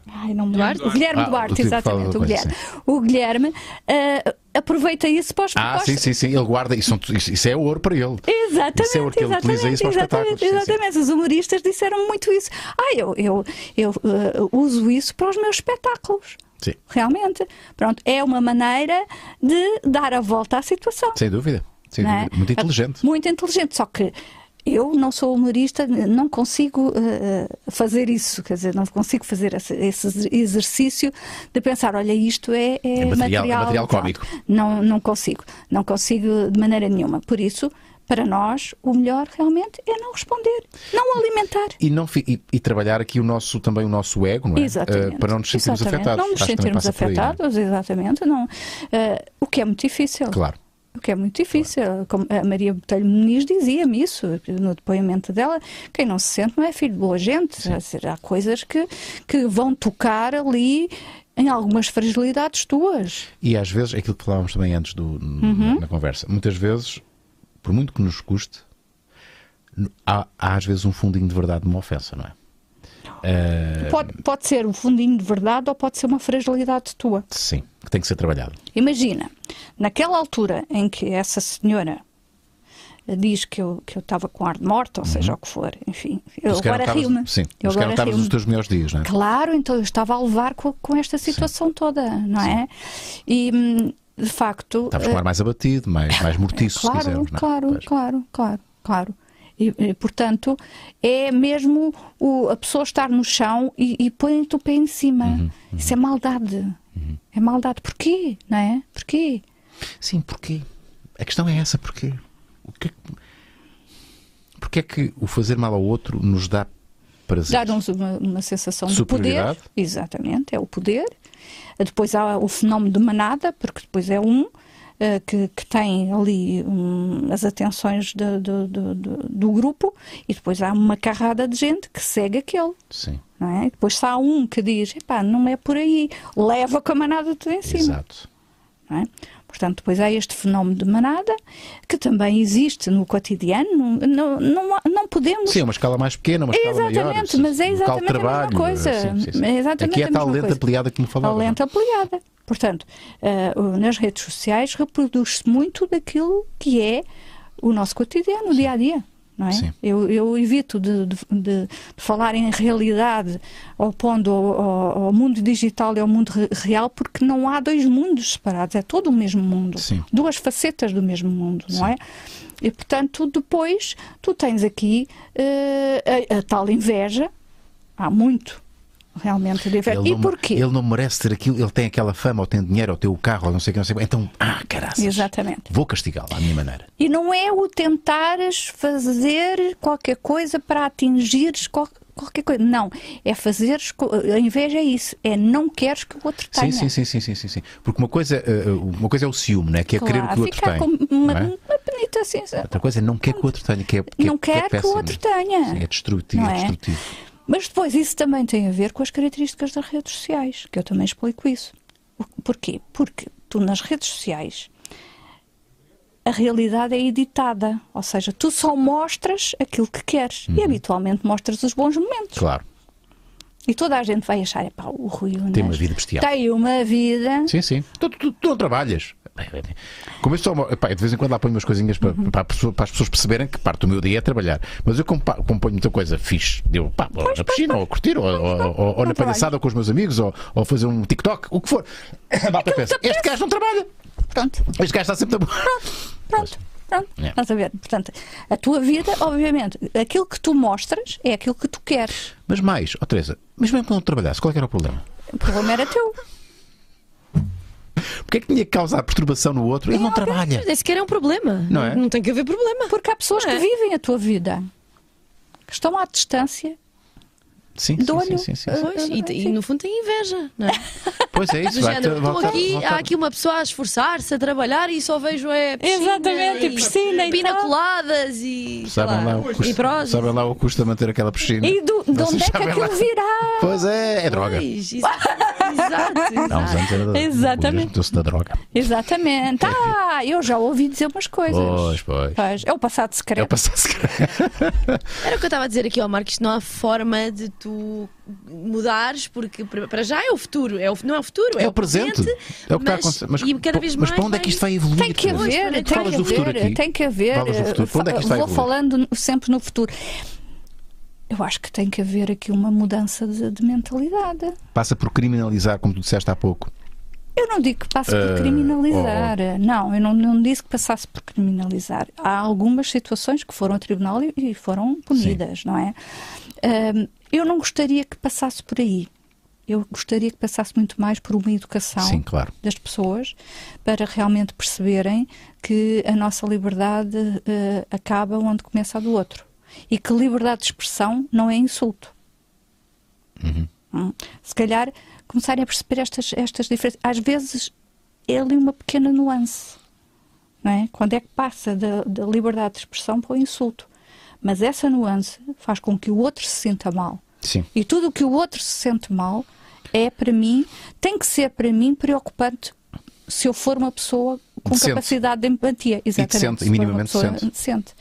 Ai, não me. Duarte? O Guilherme Ah, Duarte, tipo exatamente. fala O Guilherme, o Guilherme eh, aproveita isso para os Ah, sim, sim, sim. Ele guarda. Isso, isso, é ouro para ele. Exatamente, Isso é o que ele utiliza exatamente, isso para os exatamente, espetáculos. Sim, sim. exatamente. Os humoristas disseram muito isso. Ah, eu, eu, eu eh, uso isso para os meus espetáculos. Sim, Realmente. Pronto, é uma maneira de dar a volta à situação. sem dúvida. Sem é? dúvida. Muito inteligente. Muito inteligente, só que eu não sou humorista, não consigo eh, fazer isso, quer dizer, não consigo fazer esse, exercício de pensar, olha, isto é, é, É material- material, é material cómico. Não, não consigo, não consigo de maneira nenhuma. Por isso, para nós, o melhor realmente é não responder, não alimentar. E, não, e, e trabalhar aqui o nosso, também o nosso ego, não é? Exatamente. Eh, para não nos sentirmos Exatamente. afetados. Não nos Acho sentirmos por aí, não é? afetados, exatamente. Não. Eh, o que é muito difícil. Claro. O que é muito difícil. Como a Maria Botelho Muniz dizia-me isso no depoimento dela. Quem não se sente não é filho de boa gente. Dizer, há coisas que, que vão tocar ali em algumas fragilidades tuas. E às vezes, aquilo que falávamos também antes do, Uhum. na, na conversa, muitas vezes, por muito que nos custe, há, há às vezes um fundinho de verdade numa ofensa, não é? Pode, pode ser um fundinho de verdade ou pode ser uma fragilidade tua. sim, que tem que ser trabalhado. Imagina, naquela altura em que essa senhora diz que eu que eu estava com ar de morte, ou seja, o que for, enfim. Eu Se agora rio-me. Sim, Eu agora estavas nos teus melhores dias, não é? Claro, então eu estava a levar com, com esta situação toda, não é? E de facto. Estavas com um ar mais abatido, mais, mais mortiço, se Claro, quisermos. não é? claro, Pois. claro, claro, claro. E, e, portanto, é mesmo o- a pessoa estar no chão e, e põe-te o pé em cima. Uhum, Isso é maldade. É maldade. Porquê? Não é? Porquê? Sim, porquê? A questão é essa, porquê? O que... Porquê é que o fazer mal ao outro nos dá prazer? Dar-nos uma, uma sensação de poder. Exatamente, é o poder. Depois há o fenómeno de manada, porque depois é um que, que tem ali hum, as atenções de- de- de- do grupo e depois há uma carrada de gente que segue aquele. Sim, é? Depois há um que diz, epá, não é por aí, leva com a manada tudo em cima. exato. é? Portanto, depois há este fenómeno de manada, que também existe no cotidiano, não, não, não podemos... Sim, é uma escala mais pequena, uma escala maior. Exatamente, mas é exatamente a mesma coisa. sim, sim, sim. É exatamente Aqui é a tal mesma lenta coisa. que me falava. A lenta ampliada. Portanto, o- nas redes sociais reproduz-se muito daquilo que é o nosso cotidiano, o dia a dia. Não é? Sim. Eu, eu evito de, de- de- falar em realidade opondo ao, ao- ao mundo digital e ao mundo re- real, porque não há dois mundos separados, é todo o mesmo mundo. Sim. Duas facetas do mesmo mundo, não é? E portanto, depois tu tens aqui eh, a, a tal inveja, há muito realmente inveja. Ele E não, porquê? ele não merece ter aquilo, ele tem aquela fama, ou tem dinheiro, ou tem o carro, ou não sei o que, não sei o que. Então, ah, caraças. Exatamente. Vou castigá-lo à minha maneira. E não é o tentares fazer qualquer coisa para atingires qual- qualquer coisa. Não. É fazeres. co- A inveja é isso. É não queres que o outro tenha. Sim, sim, sim, sim, sim, sim. Porque uma coisa, eh, uma coisa é o ciúme, né? que é querer o que o outro com uma, é? uma penita assim. Outra coisa é não quer que o outro tenha, que é, que é- não que é quer que o péssimo. outro tenha. Sim, é destrutivo, é é? destrutivo. Mas depois isso também tem a ver com as características das redes sociais, que eu também explico isso. Porquê? Porque tu nas redes sociais a realidade é editada, ou seja, tu só mostras aquilo que queres Uhum. e habitualmente mostras os bons momentos. Claro. E toda a gente vai achar, pá, o Rui Unas Tem uma vida bestial. Tem uma vida. Sim, sim. Tu, tu- tu não trabalhas. Como eu epá, eu de vez em quando lá ponho umas coisinhas para, Uhum. para, pessoa- para as pessoas perceberem que parte do meu dia é trabalhar. Mas eu, como, pa- como ponho muita coisa fixe, deu pá, ou na piscina, ou a curtir, ou, ou- ou- ou na palhaçada com os meus amigos, ou, ou fazer um TikTok, o que for. A malta pensa: este gajo não trabalha. Pronto, Este gajo está sempre na boa. pronto, pronto. É. Estás a ver? Portanto, a tua vida, obviamente, aquilo que tu mostras é aquilo que tu queres. Mas mais, ó Teresa, mas mesmo que não trabalhasse, qual é era o problema? O problema era teu. Porque é que tinha que causar perturbação no outro? Ele não trabalha. Nem sequer é um problema. Não é? Não tem que haver problema. Porque há pessoas Não é? que vivem a tua vida, que estão à distância. Sim, Do sim, olho. sim, sim, sim. Pois, e, e no fundo tem inveja, não é? Pois é isso. Do género, ter- estou aqui, há aqui uma pessoa a esforçar-se, a trabalhar e só vejo é piscina Exatamente, e piscina e pina tal. coladas e, Sabem lá, o custo, prós. sabem lá o custo de manter aquela piscina. E do, de onde é que aquilo lá. virá? Pois é, é droga. Pois, exato, exato, da- Exatamente. da droga. Exatamente. Ah, eu já ouvi dizer umas coisas. Pois, pois. Pois, É o passado secreto. É o passado secreto. Era o que eu estava a dizer aqui ao Marcos, não há forma de tu mudares, porque para já é o futuro, é o, não é o futuro, é, É o presente. É o que está a mas- acontecer. Mas, e cada vez mas mais para onde é que isto vai evoluir? Tem que haver, tem que haver, tem que haver. É que vai Vou falando sempre no futuro. Eu acho que tem que haver aqui uma mudança de, de mentalidade. Passa por criminalizar, como tu disseste há pouco. Eu não digo que passe Eh, por criminalizar. Não, eu não, não disse que passasse por criminalizar. Há algumas situações que foram a tribunal e, e foram punidas, não é? Eu não gostaria que passasse por aí. Eu gostaria que passasse muito mais por uma educação Sim, claro. das pessoas para realmente perceberem que a nossa liberdade eh, acaba onde começa a do outro. E que liberdade de expressão não é insulto. Hum. Se calhar começarem a perceber estas, estas diferenças. Às vezes é ali uma pequena nuance. Não é? Quando é que passa da, da liberdade de expressão para o insulto. Mas essa nuance faz com que o outro se sinta mal. Sim. E tudo o que o outro se sente mal é para mim, tem que ser para mim preocupante se eu for uma pessoa com Decente. capacidade de empatia. Exatamente. decente, e for uma minimamente decente. decente.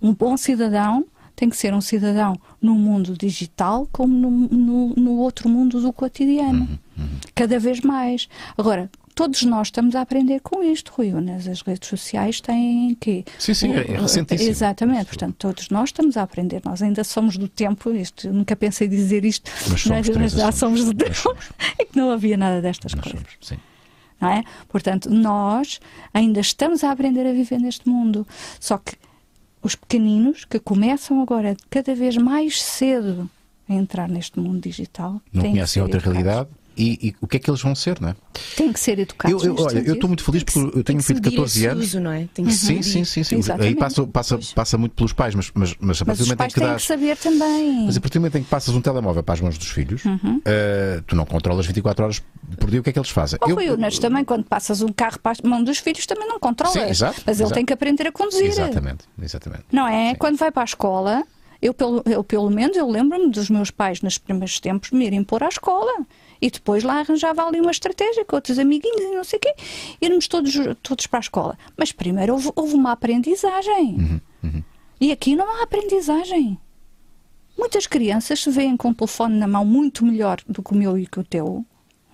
Um bom cidadão tem que ser um cidadão no mundo digital como no, no, no outro mundo do cotidiano. Uhum, Cada vez mais. Agora, todos nós estamos a aprender com isto, Rui Unas. As redes sociais têm que. Sim, sim, é- recentíssimo. Exatamente, portanto, todos nós estamos a aprender. Nós ainda somos do tempo, isto, nunca pensei dizer isto, Mas somos, mas, já somos. somos do tempo. somos. É que não havia nada destas Nós coisas somos, sim. não é? Portanto, nós ainda estamos a aprender a viver neste mundo. Só que os pequeninos que começam agora cada vez mais cedo a entrar neste mundo digital Não conhecem outra educados. realidade e, e o que é que eles vão ser, não é? Têm que ser educados. Eu, eu- olha, eu estou muito feliz porque eu tenho Tem um que filho de medir 14 esse anos. uso, não é? Tem que Sim, sim, sim, sim. Aí Exatamente. passa, passa, passa muito pelos pais, mas, mas, mas a Mas partir do momento em que dás. que saber também. Mas a partir do momento em que passas um telemóvel para as mãos dos filhos, Uhum. eh, tu não controlas 24 horas por dia o que é que eles fazem. Oh, Eu- também quando passas um carro para a mão dos filhos também não controlas. Sim, exato, mas ele exato. tem que aprender a conduzir. Exatamente, exatamente. Não é? Sim. Quando vai para a escola, eu pelo, eu, pelo menos eu lembro-me dos meus pais nos primeiros tempos me irem pôr à escola. E depois lá arranjava ali uma estratégia com outros amiguinhos e não sei o quê. Irmos todos, todos para a escola. Mas primeiro houve, houve uma aprendizagem. E aqui não há aprendizagem. Muitas crianças se veem com o telefone na mão muito melhor do que o meu e que o teu,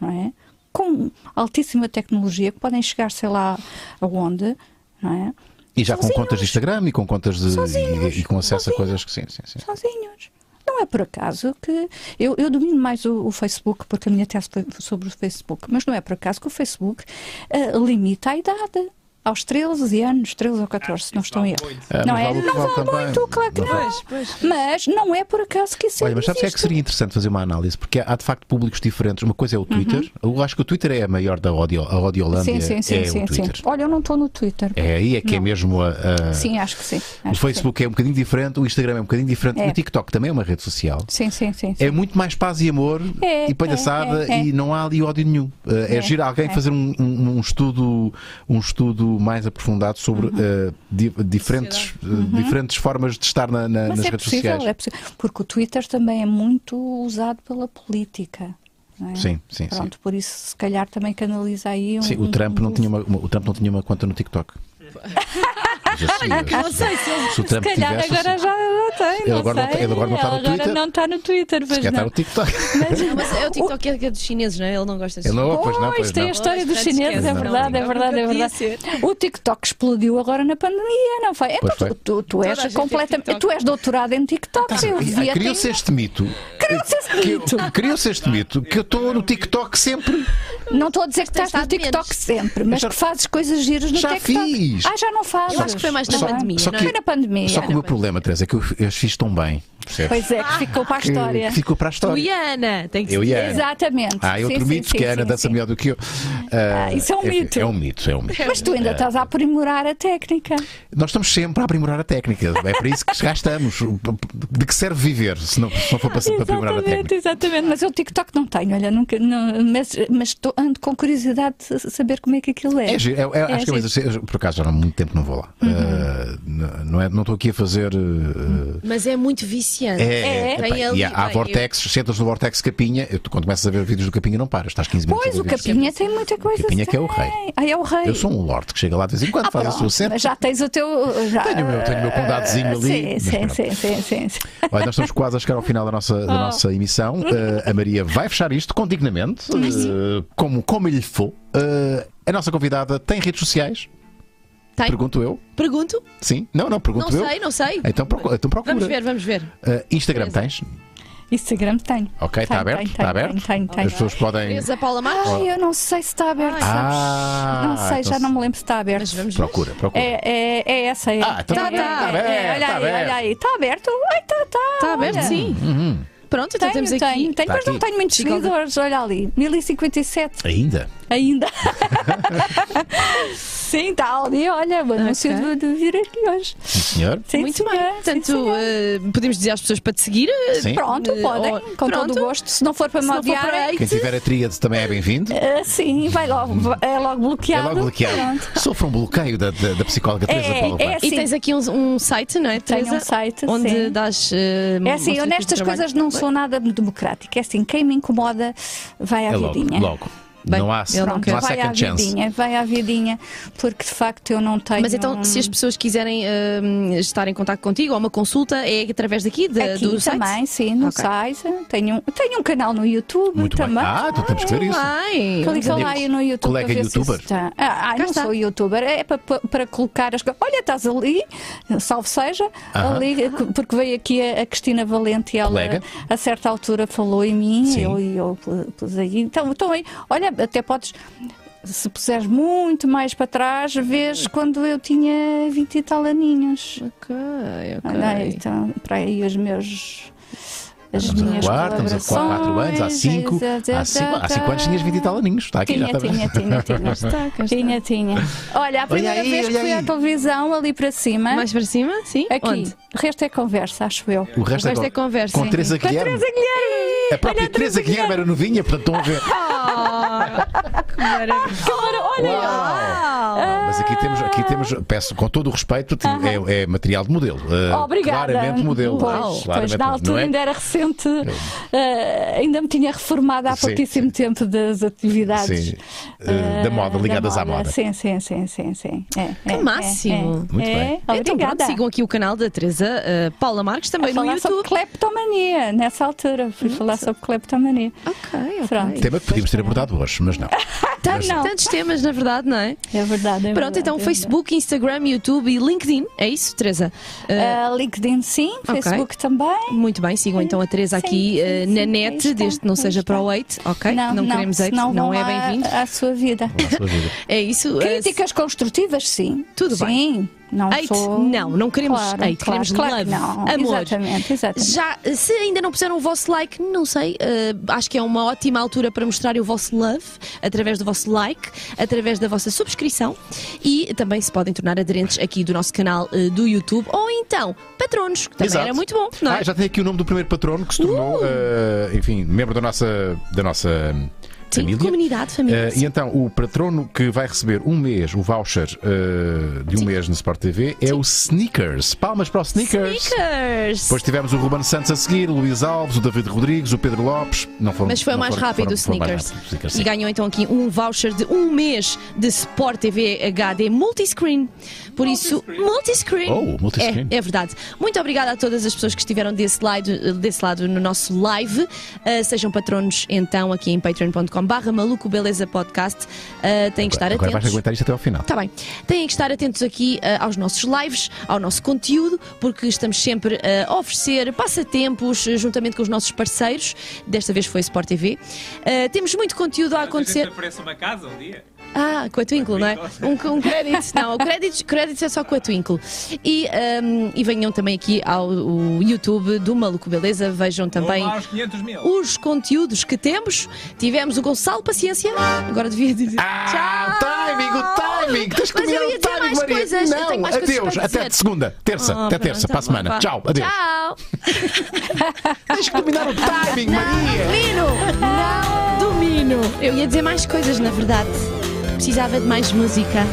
não é? Com altíssima tecnologia, que podem chegar, sei lá, aonde, não é? E já com Sozinhos. contas de Instagram e com contas de. E, e com acesso a Sozinhos. coisas que sim, sim, sim. sozinhos. Não é por acaso que. Eu, eu domino mais o, o Facebook, porque a minha tese foi sobre o Facebook, mas não é por acaso que o Facebook eh, limita a idade. Aos 13 anos, 13 ou 14, se não estou em erro. Ah, não é? vale Não vale muito, claro que Não não. vale. Pois, pois. Mas não é por acaso que isso Olha, mas sabes o que é que seria interessante fazer uma análise? Porque há de facto públicos diferentes. Uma coisa é o Twitter. Eu acho que o Twitter é a maior da audio, a Audiolândia. Uhum. Sim, sim, sim, é sim, o sim. Twitter. Olha, eu não estou no Twitter. É aí é que é mesmo a. a- Sim, acho que sim. o acho Facebook é um bocadinho diferente, o Instagram é um bocadinho diferente, É. o TikTok também é uma rede social. Sim, sim, sim. sim. É muito mais paz e amor É, e palhaçada é, é, é. e não há ali ódio nenhum. Uh, é, É, giro alguém é. fazer um, um- um estudo um estudo mais aprofundado sobre Uhum. uh, di- diferentes, uh, diferentes formas de estar na- na- nas é redes possível, sociais. é possível. Porque o Twitter também é muito usado pela política. não é? Sim, sim, Pronto, por isso se calhar também canaliza aí um. Sim, o Trump não um- tinha uma, uma- o Trump não tinha uma conta no TikTok. Mas assim, Não sei se ele. se o Trump Se calhar tivesse, agora já não tem. Ele não agora não ele agora não está no agora Twitter. não está no Twitter, se pois calhar está não. no TikTok. Não, mas é o TikTok é que é dos chineses, não é? Ele não gosta de Ele não, pois não, Pois, tem não. a história dos chineses, é verdade, não, é verdade, é verdade. O TikTok explodiu agora na pandemia, não foi? Então Pois foi. tu, tu, tu és completamente. TikTok. Tu és doutorado em TikTok. eu devia ter- Criou-se este mito. Criou-se este mito. Criou-se este mito que eu estou no TikTok sempre. Não estou a dizer que estás no TikTok sempre, mas que fazes coisas giras no Já TikTok. Fiz. Ah, já não fazes. Eu acho que foi mais na Não é? pandemia, Só não que- é? Foi na pandemia. Só que o meu problema, Teresa, é que eu, eu as fiz tão bem. Percebes? Pois é, que ficou para a história. que ficou para a Tu história. e a Ana, tem que Eu ser. e. Exatamente. Ah, é outro Sim, mito sim, que a Ana sim, dança melhor do que eu. Ah, isso é um enfim, mito. É um mito, é um mito. Mas tu ainda estás a aprimorar a técnica. Nós estamos sempre a aprimorar a técnica. É para isso que cá estamos. De que serve viver se não, se não for para, para aprimorar a técnica? exatamente. Mas eu TikTok não tenho, olha, nunca. não- mas mas estou- ando com curiosidade de saber como é que aquilo é. É, giro, é, é, acho que é, giro. mas, por acaso já há muito tempo que não vou lá. Ah, n- não, é, não estou aqui a fazer. ah, Mas é muito viciante. É, É. Tem ali, e há, Vortex, sentas no Vortex Capinha, eu- quando começas a ver vídeos do Capinha não paras, estás 15 minutos Pois, a o. Capinha tem muita coisa. Capinha que é o rei. Ah, é o rei. Eu sou um lord que chega lá de vez em quando, Ah, faz a pronto, sua cena. já tens o teu. Já... Tenho o meu- tenho o meu condadozinho ali, Sim, sim, sim, sim, sim. Olha, nós estamos quase a chegar ao final da nossa, Oh. da nossa emissão. Uh, a Maria vai fechar isto com dignamente, uh, como, como lhe for. Uh, a nossa convidada tem redes sociais? Tem? Pergunto eu. Pergunto? Sim? Não, não, pergunto Não eu. sei, não sei. Então, procu- então procura. Vamos ver, vamos ver. Uh, Instagram tens? Instagram tem. Ok, está aberto? tem, Está tem, aberto? tem, tem, As pessoas podem. Teresa Paula Marques? Ai, eu não sei se está aberto, sabes? Ah, não sei, então já se- não me lembro se está aberto. Mas vamos ver. Procura, procura. É, é, é essa, é. Ah, então é, tá, é, tá é, aberto, é, olha tá aí, aberto. olha aí, está aberto? Ai, está, está. Está aberto, sim. Uhum. Pronto, então Tenho, temos aqui. tenho, tenho, Tá mas não aqui. tenho muitos seguidores, olha ali, 1057 Ainda? ainda. sim, está ali, olha, o anúncio Ok. de, de vir aqui hoje. Sim, senhor. Sim, Muito senhor, bem. Portanto, eh, podemos dizer às pessoas para te seguir. eh, Sim. Pronto, eh, podem, ou- com pronto. todo o gosto. Se não for para me não for para Quem tiver a tríade também é bem-vindo. eh, sim, vai logo, é logo É bloqueado. logo bloqueado. Pronto. Sofre um bloqueio da, da, da psicóloga Teresa É, Paula é Marques. E tens aqui um, um site, não é, Tenho Teresa? um site, Onde sim. dás. eh, É assim, eu o teu nestas coisas não sou nada democrática. É assim, quem me incomoda vai à É logo, vidinha. logo. Bem, não há, não não há vai à chance. vidinha, vai à vidinha, porque de facto eu não tenho. Mas então, se as pessoas quiserem ah, estar em contato contigo ou uma consulta, é através daqui, de, Aqui do site? também, sim, no Ok. site. Tenho, um- tenho um canal no YouTube Muito bem. também. Ah, então temos que ver isso. Ai, Clica lá aí no YouTube Colega para ver se youtuber? está. Ah, ah, não está. sou youtuber, é para, para, para colocar as coisas. Olha, estás ali, salve seja, Aham. ali, porque veio aqui a, a Cristina Valente e ela Colega. a certa altura falou em mim Sim. eu, e eu pu- pus aí. Então, então aí, olha, até podes. Se puseres muito mais para trás, vês quando eu tinha 20 e tal aninhos. Ok, ok. Olha aí, então, para aí os meus. As Estamos a minhas quatro, estamos a quatro, quatro anos, há cinco. colaborações, Há cinco, há cinco anos tinhas 20 e tal aninhos. Está aqui, Tinha, já está tinha, tinha, tinha. Está, está. Tinha, tinha. Olha, a primeira aí, vez que fui aí. à televisão, ali para cima, Mais para cima? Sim? aqui, Onde? o resto é conversa, acho eu. O resto, O resto é conversa. Com. Teresa Com a Guilherme. Teresa Guilherme! A própria Olha, Teresa Guilherme era novinha, portanto estão a ver. Ah, que maravilha. Olha, Uau! Mas aqui temos, aqui temos, peço com todo o respeito, é, é material de modelo. Uh, Obrigada. Claramente modelo. Pois, pois, claramente, na não altura é? ainda era recente, eh, ainda me tinha reformado há Sim, pouquíssimo tempo das atividades Sim, eh, da moda, ligadas da à moda. Sim, sim, sim, sim, sim. É, Que é, máximo. É, Muito é, bem. Então Obrigada. pronto, sigam aqui o canal da Teresa uh, Paula Marques, também a no falar sobre YouTube. cleptomania, nessa altura. Fui falar sobre cleptomania. Ok, ok. Pronto. Tema que podíamos ter abordado hoje, mas não. Tantos, não. tantos temas, na verdade, não é? É verdade. é Pronto, então Facebook, Instagram, YouTube e LinkedIn. É isso, Teresa? Uh. Ah, LinkedIn sim, Ok. Facebook também. muito bem, sigam então a Teresa Sim, aqui sim, uh, sim, na aí net, está, desde que não seja está. para o hate, ok? não, queremos hate, senão não vão é bem-vindo. À sua vida. Na sua vida. É isso. uh, Críticas construtivas, sim. Tudo sim, bem. Não Hate, sou... não, não queremos Claro, hate, claro, queremos claro love, que não. amor. Exatamente, exatamente. Já, se ainda não puseram o vosso like, não sei, eh, acho que é uma ótima altura para mostrar o vosso love através do vosso like, através da vossa subscrição e também se podem tornar aderentes aqui do nosso canal eh, do YouTube ou então patronos, que também Exato. era muito bom, não é? Ah, já tem aqui o nome do primeiro patrono que se tornou, eh, enfim, membro da nossa, da nossa família. comunidade, família. Eh, e então, o patrono que vai receber um mês, o voucher eh, de um Sim. mês no Sport TV, é o Sneakers. Palmas para o Sneakers. Sneakers! Depois tivemos o Ruben Santos a seguir, o Luís Alves, o David Rodrigues, o Pedro Lopes. Não foram, Mas foi o mais foram- rápido o foram- mais Sneakers. rápido, Sneakers, E sim. ganhou então aqui um voucher de um mês de Sport TV HD multiscreen. Por isso, multiscreen. Oh, multiscreen. É, é verdade. Muito obrigada a todas as pessoas que estiveram desse lado, desse lado no nosso live. Uh, sejam patronos então aqui em patreon.com/barra maluco beleza podcast. Uh, têm que estar Agora vais atentos. aguentar isto até ao final. Está bem. Têm que estar atentos aqui uh, aos nossos lives, ao nosso conteúdo, porque estamos sempre uh, a oferecer passatempos uh, juntamente com os nossos parceiros. Desta vez foi Sport TV. Uh, temos muito conteúdo a acontecer. aparece uma casa um dia. Ah, com a Twinkle, não é? Um, um crédito. Não, créditos, créditos é só com a Twinkle. E, um, e venham também aqui ao o YouTube do Maluco Beleza. Vejam também Vou lá aos 500 mil. os conteúdos que temos. Tivemos o Gonçalo Paciência. Agora devia dizer. Ah, o timing, o timing! Tens que Mas eu ia o dizer timing, mais Maria! coisas, eu tenho Não, mais coisas adeus, para até segunda, terça, Ah, até terça, tá para a bom, semana. vá. Tchau, adeus. Tchau. Tens que combinar o timing, Maria! Domino! Não domino! Eu ia dizer mais coisas, na verdade. Precisava de mais música.